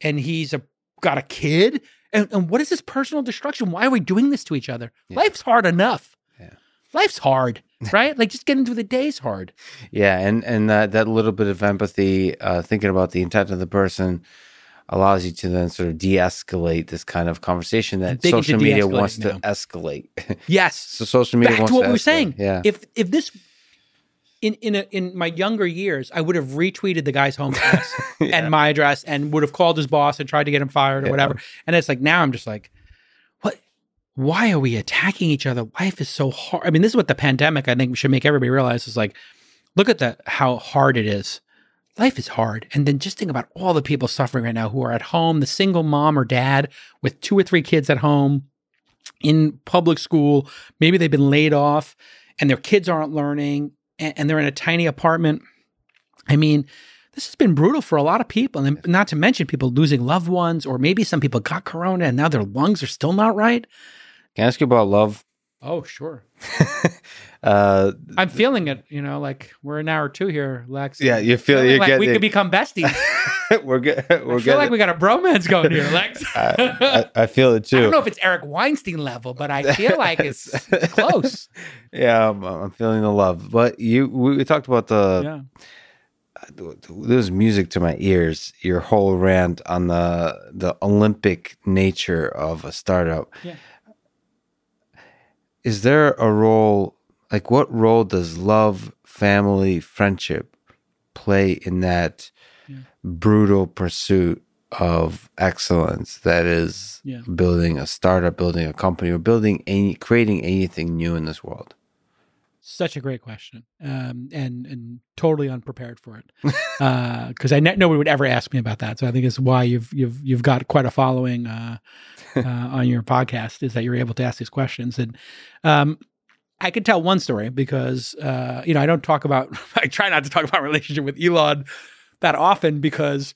and he's a got a kid. And, and what is this personal destruction? Why are we doing this to each other? Yeah. Life's hard enough. Yeah. Life's hard, right? like just getting through the day's hard. Yeah, and and that that little bit of empathy, uh, thinking about the intent of the person, allows you to then sort of de-escalate this kind of conversation that social media wants to escalate. Yes. so social media Back wants to what to we were saying. Yeah, If if this in in a, in my younger years, I would have retweeted the guy's home address Yeah. and my address and would have called his boss and tried to get him fired or Yeah. whatever. And it's like now I'm just like, what? Why are we attacking each other? Life is so hard. I mean, this is what the pandemic I think should make everybody realize is like, look at the how hard it is. Life is hard. And then just think about all the people suffering right now who are at home, the single mom or dad with two or three kids at home in public school. Maybe they've been laid off and their kids aren't learning and, and they're in a tiny apartment. I mean, this has been brutal for a lot of people. And not to mention people losing loved ones, or maybe some people got corona and now their lungs are still not right. can I ask you about love? Oh, sure. Uh, I'm feeling it, you know, like we're an hour or two here, Lex. yeah, you feel Feeling you like get we could become besties. we're good. We're I feel like we got a bromance going here, Lex. I, I, I feel it too. I don't know if it's Eric Weinstein level, but I feel like it's close. Yeah, I'm, I'm feeling the love. But you, we, we talked about the. Yeah. There's music to my ears. Your whole rant on the the Olympic nature of a startup. Yeah. Is there a role? Like, what role does love, family, friendship play in that Yeah. brutal pursuit of excellence that is Yeah. building a startup, building a company, or building any, creating anything new in this world? Such a great question, um, and and totally unprepared for it, because I ne- nobody would ever ask me about that. So I think it's why you've you've you've got quite a following uh, uh, on your podcast is that you're able to ask these questions. And um, I could tell one story because uh, you know I don't talk about I try not to talk about relationship with Elon that often because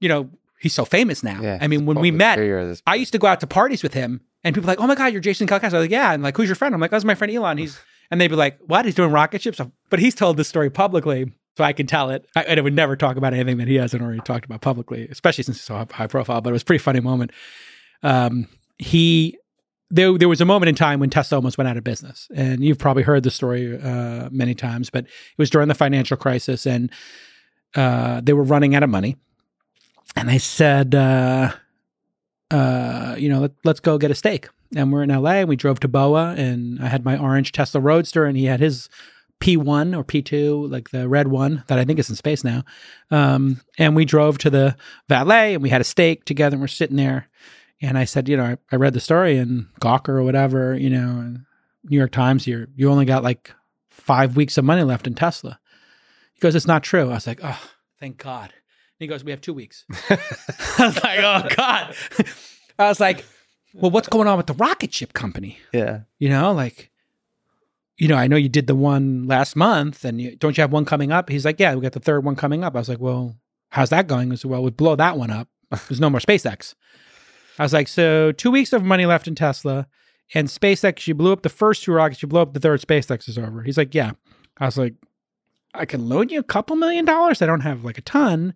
you know he's so famous now. I mean, when we met, figure at this I used to go out to parties with him, and people were like, "Oh my god, you're Jason Calacanis." I'm like, "Yeah," and like, "Who's your friend?" I'm like, "That's my friend Elon." He's and they'd be like, "What? He's doing rocket ships?" But he's told this story publicly, so I can tell it. I, and I would never talk about anything that he hasn't already talked about publicly, especially since he's so high profile. But it was a pretty funny moment. Um, he there there was a moment in time when Tesla almost went out of business, and you've probably heard the story uh, many times. But it was during the financial crisis, and uh, they were running out of money. And I said, uh, uh, you know, let, let's go get a steak. And we're in LA and we drove to Boa and I had my orange Tesla Roadster and he had his P1 or P2, like the red one that I think is in space now. Um, and we drove to the valet and we had a steak together and we're sitting there. And I said, you know, I, I read the story in Gawker or whatever, you know, and New York Times, you're, you only got like five weeks of money left in Tesla. He goes, it's not true. I was like, oh, thank God. And he goes, we have two weeks. I was like, oh God. I was like, well, what's going on with the rocket ship company? yeah. You know, like, you know, I know you did the one last month and you, don't you have one coming up? He's like, yeah, we got the third one coming up. I was like, well, how's that going? I said, well, we blow that one up. There's no more SpaceX. I was like, so two weeks of money left in Tesla and SpaceX, you blew up the first two rockets, you blow up the third, SpaceX is over. He's like, yeah. I was like, I can loan you a couple million dollars. I don't have like a ton.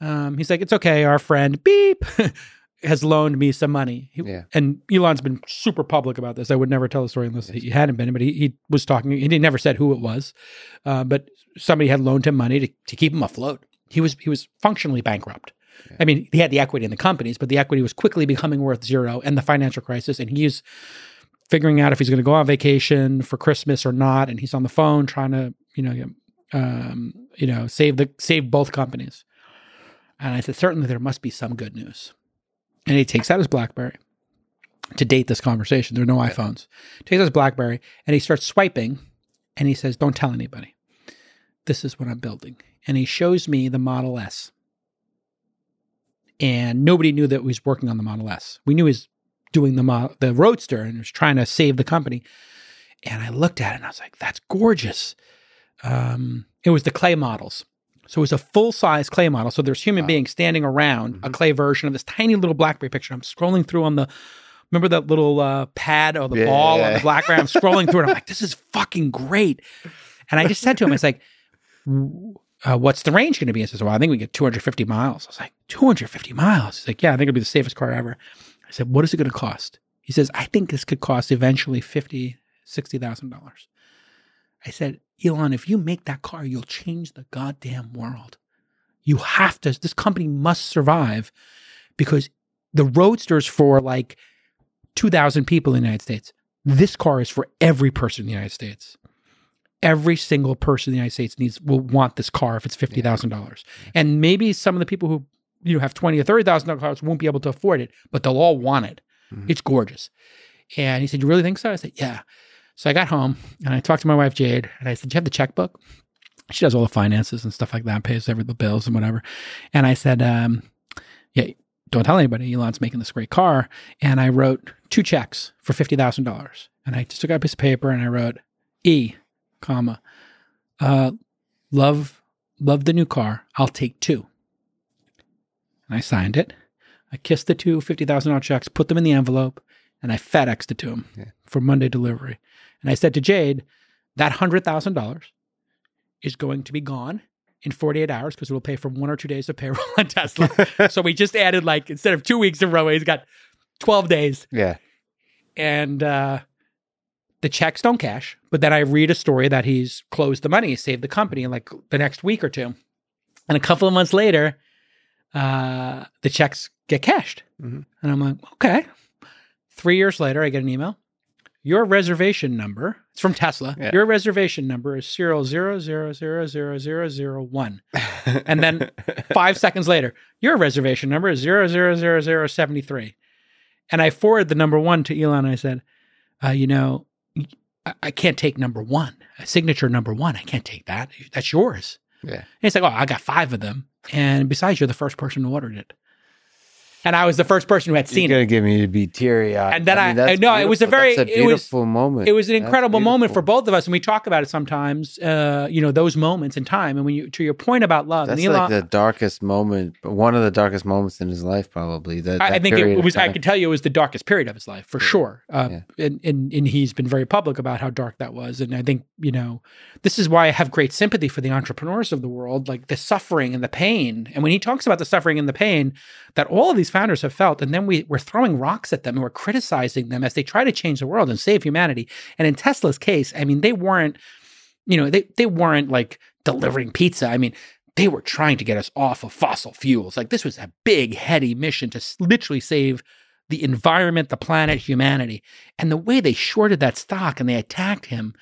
Um, he's like, it's okay. Our friend Beep has loaned me some money. He- Yeah. And Elon's been super public about this. I would never tell the story unless he hadn't been, but he, he was talking, he never said who it was. Uh, but somebody had loaned him money to, to keep him afloat. He was, he was functionally bankrupt. I mean, he had the equity in the companies, but the equity was quickly becoming worth zero and the financial crisis. And he's figuring out if he's going to go on vacation for Christmas or not. And he's on the phone trying to, you know, um, you know, save the save both companies. And I said, certainly there must be some good news. And he takes out his BlackBerry to date this conversation. There are no iPhones. Takes out his BlackBerry and he starts swiping, and he says, "Don't tell anybody. This is what I'm building." And he shows me the Model S. And nobody knew that he was working on the Model S. We knew he was doing the mo- the Roadster and was trying to save the company. And I looked at it and I was like, "That's gorgeous." Um, it was the clay models. So it was a full size clay model. So there's human Wow. beings standing around a clay version of this tiny little BlackBerry picture. I'm scrolling through on the, remember that little uh, pad or the Yeah, ball yeah, on the. BlackBerry? I'm scrolling through it. I'm like, this is fucking great. And I just said to him, it's like, uh, what's the range going to be? He says, well, I think we get 250 miles. I was like, 250 miles? He's like, yeah, I think it'll be the safest car ever. I said, what is it going to cost? He says, I think this could cost eventually 50, $60,000. I said, Elon, if you make that car, you'll change the goddamn world. You have to, this company must survive because the Roadster's for like 2,000 people in the United States. This car is for every person in the United States. Every single person in the United States needs will want this car if it's fifty thousand dollars, and maybe some of the people who you know have twenty or thirty thousand dollars cars won't be able to afford it, but they'll all want it. Mhm. It's gorgeous. And he said, "You really think so?" I said, "Yeah." So I got home and I talked to my wife Jade, and I said, "Do you have the checkbook?" She does all the finances and stuff like that, pays every the bills and whatever. And I said, um, "Yeah, don't tell anybody. Elon's making this great car." And I wrote two checks for fifty thousand dollars, and I just took out a piece of paper and I wrote E, comma, uh, love love the new car. I'll take two. And I signed it. I kissed the two $50,000 checks, put them in the envelope, and I FedExed it to him Yeah. for Monday delivery. And I said to Jade, that $100,000 is going to be gone in 48 hours because it will pay for one or two days of payroll on Tesla. so we just added like instead of two weeks of row, he's got 12 days. Yeah. And uh, the checks don't cash. But then I read a story that he's closed the money, saved the company in like the next week or two. And a couple of months later, uh, the checks get cashed. Mhm. And I'm like, okay. Three years later, I get an email. Your reservation number, it's from Tesla. Yeah. Your reservation number is serial zero zero zero zero zero zero one. And then Five seconds later, your reservation number is zero zero zero zero seventy three. And I forward the number one to Elon. I said, uh, you know, I, I can't take number one, a signature number one. I can't take that. That's yours. yeah. And he's like, oh, I got five of them. And besides, you're the first person who ordered it. And I was the first person who had seen You're it. gonna get me to be teary eyed. And then I- I know, it was a very- a it was- beautiful moment. It was an incredible moment for both of us. And we talk about it sometimes, uh, you know, those moments in time. And when you, to your point about love, That's like the darkest moment, one of the darkest moments in his life, probably. That, I, I think it was. I can tell you it was the darkest period of his life for Yeah. sure. Uh, Yeah. and, and and he's been very public about how dark that was. And I think you know this is why I have great sympathy for the entrepreneurs of the world, like the suffering and the pain. And when he talks about the suffering and the pain that all of these founders have felt, and then we we're throwing rocks at them and we're criticizing them as they try to change the world and save humanity. And in Tesla's case, I mean, they weren't, you know, they they weren't like delivering pizza. I mean, they were trying to get us off of fossil fuels. Like this was a big, heady mission to literally save the environment, the planet, humanity. And the way they shorted that stock and they attacked him,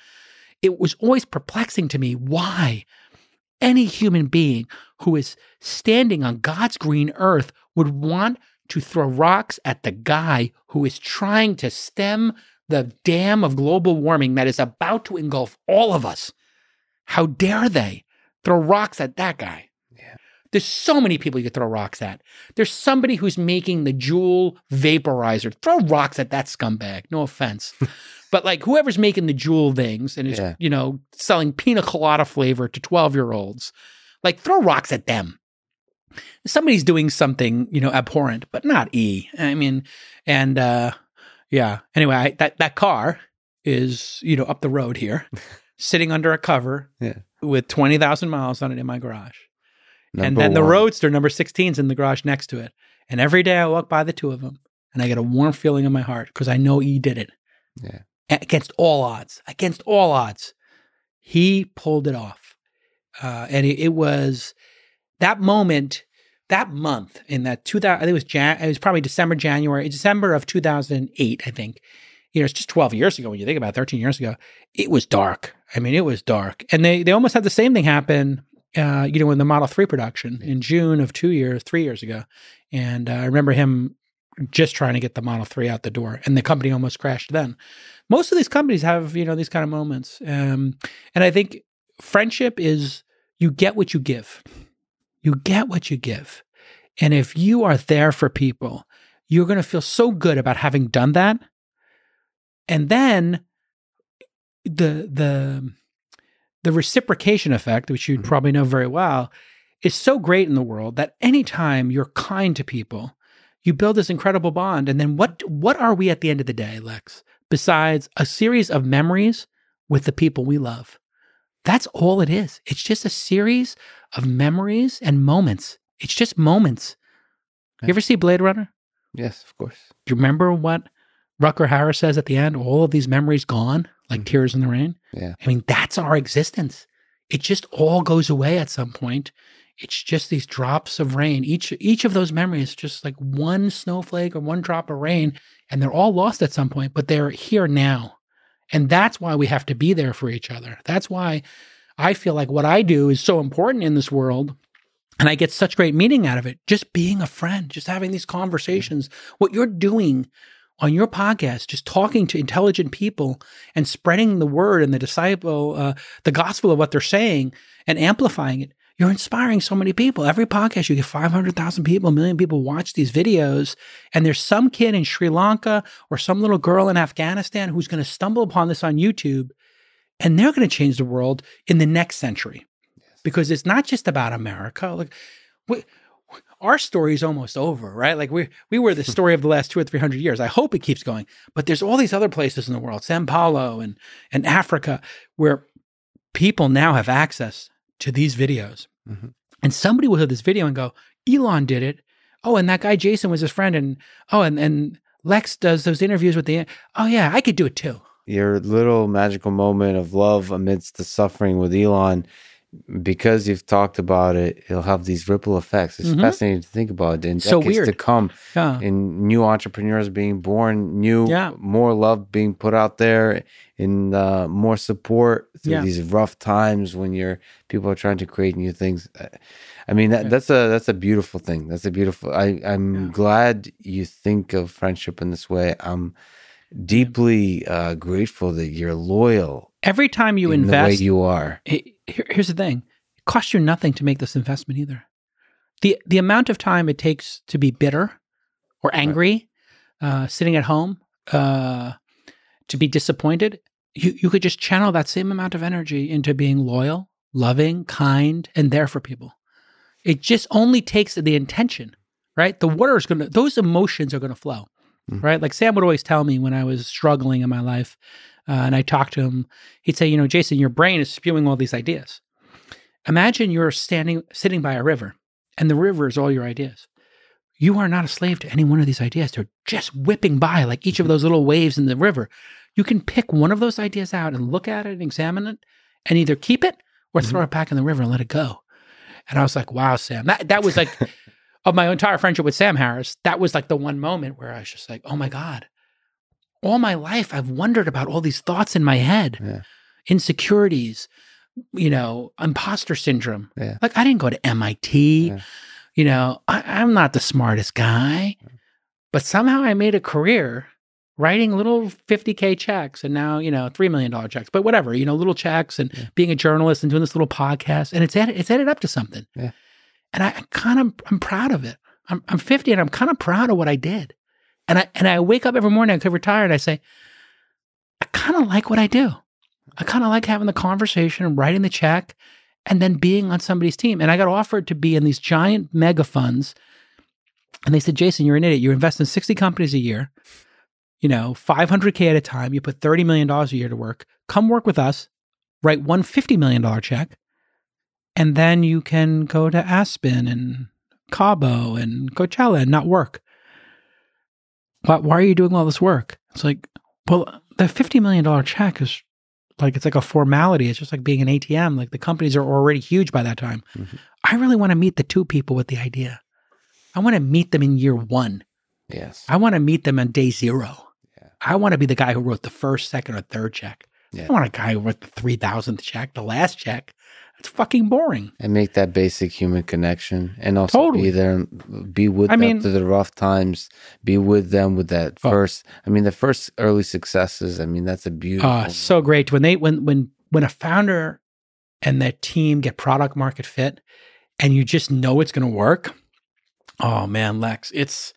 it was always perplexing to me why any human being who is standing on God's green earth would want to throw rocks at the guy who is trying to stem the dam of global warming that is about to engulf all of us. How dare they throw rocks at that guy? Yeah. There's so many people you could throw rocks at. There's somebody who's making the Juul vaporizer. Throw rocks at that scumbag. No offense. but like whoever's making the Juul things and is, Yeah. you know, selling pina colada flavor to 12 year olds, like throw rocks at them. Somebody's doing something, you know, abhorrent, but not E. I mean, and uh yeah. Anyway, I, that that car is, you know, up the road here, sitting under a cover Yeah. with 20,000 miles on it in my garage and Number then the one. Roadster number 16 is in the garage next to it. And every day I walk by the two of them and I get a warm feeling in my heart because I know E did it. Yeah. Against all odds, against all odds, he pulled it off. Uh, and it, it was that moment, that month in that 2000, I think it was Jan, it was probably December, January, December of 2008, I think. You know, it's just 12 years ago when you think about it, 13 years ago. It was dark. I mean, it was dark. And they, they almost had the same thing happen uh, you know, in the Model 3 production in June of two years, three years ago. And uh, I remember him just trying to get the Model 3 out the door, and the company almost crashed then. Most of these companies have, you know, these kind of moments. Um, and I think friendship is you get what you give. You get what you give. And if you are there for people, you're going to feel so good about having done that. And then the, the, the reciprocation effect, which you'd Mhm. probably know very well, is so great in the world that anytime you're kind to people, you build this incredible bond. And then what what are we at the end of the day, Lex? Besides a series of memories with the people we love. That's all it is. It's just a series of memories and moments. It's just moments. You ever see Blade Runner? Yes, of course. Do you remember what Rutger Hauer says at the end? All of these memories gone, like Mhm. tears in the rain. Yeah. I mean, that's our existence. It just all goes away at some point. It's just these drops of rain. Each each of those memories, just like one snowflake or one drop of rain, and they're all lost at some point, but they're here now. And that's why we have to be there for each other. That's why I feel like what I do is so important in this world. And I get such great meaning out of it. Just being a friend, just having these conversations. What you're doing on your podcast, just talking to intelligent people and spreading the word and the disciple, uh, the gospel of what they're saying and amplifying it. You're inspiring so many people. Every podcast, you get 500,000 people, a million people watch these videos. And there's some kid in Sri Lanka or some little girl in Afghanistan who's going to stumble upon this on YouTube and they're going to change the world in the next century because it's not just about America. Like, we, our story is almost over, right? Like we we were the story of the last two or three hundred years. I hope it keeps going, but there's all these other places in the world, Sao Paulo and and Africa, where people now have access to these videos Mhm. And somebody will hear this video and go, Elon did it. Oh, and that guy Jason was his friend. And oh, and, and Lex does those interviews with the, oh, yeah, I could do it too. Your little magical moment of love amidst the suffering with Elon, because you've talked about it, it'll have these ripple effects. It's Mhm. fascinating to think about. In So decades to come, Yeah. in new entrepreneurs being born, new Yeah. more love being put out there, in uh, more support through Yeah. these rough times when you're people are trying to create new things. Uh, I mean that that's a that's a beautiful thing. That's a beautiful. I I'm glad you think of friendship in this way. I'm deeply uh, grateful that you're loyal Every time you in the way you are. it, here- here's the thing. It costs you nothing to make this investment either. The the amount of time it takes to be bitter or angry uh, sitting at home uh, to be disappointed you, you could just channel that same amount of energy into being loyal loving kind and there for people. It just only takes the intention right? The water is going to those emotions are going to flow Mhm. right? Like sam would always tell me when i was struggling in my life uh, and i talked to him he'd say you know jason your brain is spewing all these ideas. Imagine you're standing sitting by a river and the river is all your ideas. You are not a slave to any one of these ideas. They're just whipping by like each of those little waves in the river. You can pick one of those ideas out and look at it and examine it and either keep it or throw it back in the river and let it go. And i was like wow sam. That, that was like of my entire friendship with sam harris that was like the one moment where i was just like oh my god. All my life i've wondered about all these thoughts in my head. Yeah. insecurities you know imposter syndrome. Yeah. like i didn't go to mit Yeah. you know I, i'm not the smartest guy. But somehow i made a career writing little 50k checks and now you know $3 million checks but whatever you know little checks and being a journalist and doing this little podcast. And it's added, it's added up to something. And i kind of i'm proud of it. I'm, I'm 50 and i'm kind of proud of what i did. And i and i wake up every morning i could retire and i say i kind of like what i do. I kind of like having the conversation and writing the check and then being on somebody's team. And i got offered to be in these giant mega funds. And they said jason you're an idiot. You invest in 60 companies a year you know 500k at a time. You put 30 million dollars a year to work. Come work with us write one $50 million check and then you can go to aspen and cabo and coachella and not work why, why are you doing all this work it's like well the $50 million check is like it's like a formality it's just like being an atm like the companies are already huge by that time Mhm. i really want to meet the two people with the idea i want to meet them in year one Yes. I want to meet them on day zero. Yeah. I want to be the guy who wrote the first, second, or third check. Yeah. I want a guy who wrote the three thousandth check, the last check. That's fucking boring. and make that basic human connection and also Totally. be there be with I them mean- through the rough times be with them with that Oh. first i mean the first early successes i mean that's a beautiful Uh, so great when they when when when a founder and their team get product market fit, and you just know it's going to work. Oh man, Lex, it's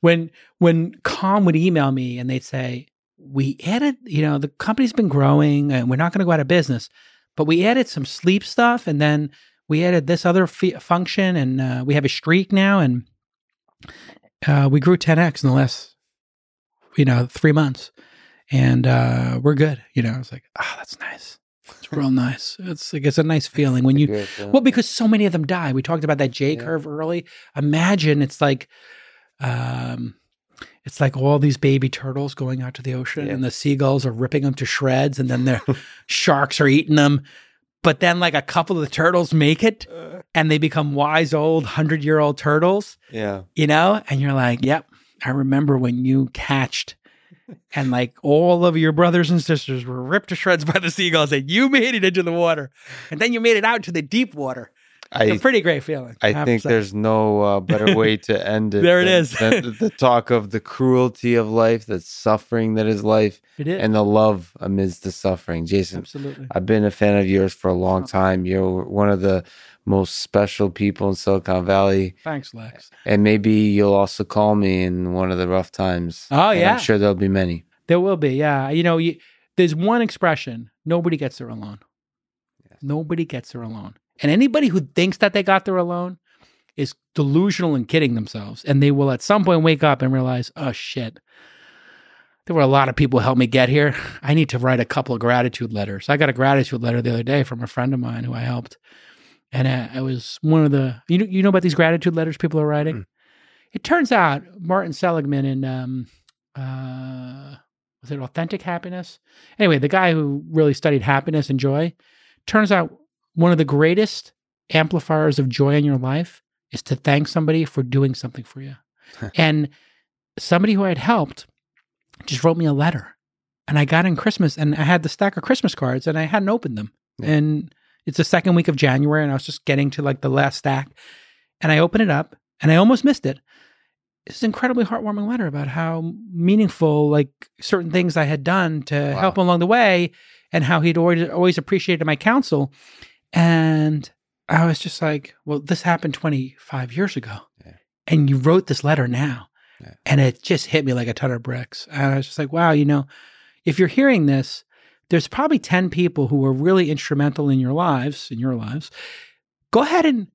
when when Calm would email me and they'd say, "We added, you know, the company's been growing and we're not going to go out of business, but we added some sleep stuff and then we added this other f- function and uh, we have a streak now and uh, we grew 10x in the last, you know, three months, and uh, we're good. You know, it's like, ah, that's nice. It's real nice. It's like it's a nice feeling when you Good, yeah. well, because so many of them die. We talked about that J Yeah. curve early. Imagine it's like, um, it's like all these baby turtles going out to the ocean, Yeah. and the seagulls are ripping them to shreds, and then the sharks are eating them. But then, like a couple of the turtles make it, uh. and they become wise old hundred year old turtles. yeah You know, and you're like, "Yep, I remember when you catched." And like all of your brothers and sisters were ripped to shreds by the seagulls, and you made it into the water, and then you made it out to the deep water. It's i a pretty great feeling. I have think there's no uh, better way to end it. There it than- is. than the, talk of the cruelty of life, the suffering that is life, it is and the love amidst the suffering. Jason, absolutely. I've been a fan of yours for a long time. You're one of the most special people in Silicon Valley, Thanks, Lex. and maybe you'll also call me in one of the rough times. Oh, yeah. I'm sure there'll be many. There will be, yeah. You know, you, there's one expression: nobody gets there alone. Yes. Nobody gets there alone, and anybody who thinks that they got there alone is delusional and kidding themselves. And they will at some point wake up and realize, oh shit. There were a lot of people who helped me get here. I need to write a couple of gratitude letters. I got a gratitude letter the other day from a friend of mine who I helped. and uh, it was one of the you know you know about these gratitude letters people are writing. Mm. It turns out Martin Seligman in um, uh, was it Authentic Happiness? Anyway, the guy who really studied happiness and joy. Turns out one of the greatest amplifiers of joy in your life is to thank somebody for doing something for you. and somebody who I had helped just wrote me a letter. And I got in Christmas and I had the stack of Christmas cards and I hadn't opened them. Yeah. And it's the second week of January and I was just getting to like the last stack. And I opened it up and I almost missed it. It's an incredibly heartwarming letter about how meaningful like certain things I had done to Wow. help him along the way and how he'd always always appreciated my counsel. And I was just like, well, this happened 25 years ago. Yeah. And you wrote this letter now. Yeah. And it just hit me like a ton of bricks. And I was just like, wow, you know, if you're hearing this, there's probably 10 people who were really instrumental in your lives, in your lives. Go ahead and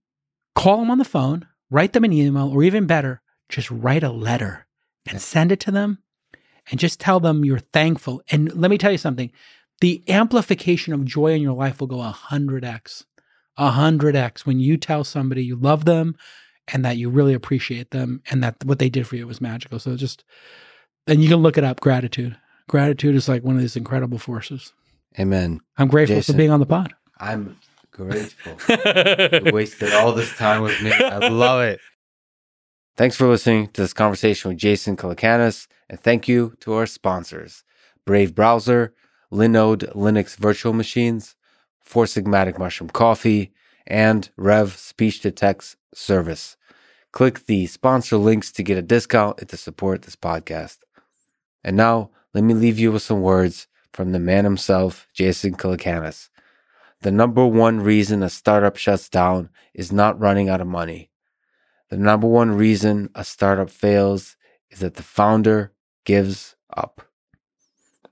call them on the phone, write them an email, or even better, just write a letter and Yeah. send it to them and just tell them you're thankful. And let me tell you something the amplification of joy in your life will go 100x. 100x when you tell somebody you love them and that you really appreciate them and that what they did for you was magical. So just, and you can look it up gratitude. Gratitude is like one of these incredible forces. Amen. I'm grateful Jason. for being on the pod. I'm grateful. You wasted all this time with me. I love it. Thanks for listening to this conversation with Jason Calacanis, and thank you to our sponsors Brave Browser, Linode Linux Virtual Machines, Four Sigmatic Mushroom Coffee, and Rev Speech to Text Service. Click the sponsor links to get a discount and to support this podcast. And now, let me leave you with some words from the man himself, Jason Calacanis. The number one reason a startup shuts down is not running out of money. The number one reason a startup fails is that the founder gives up.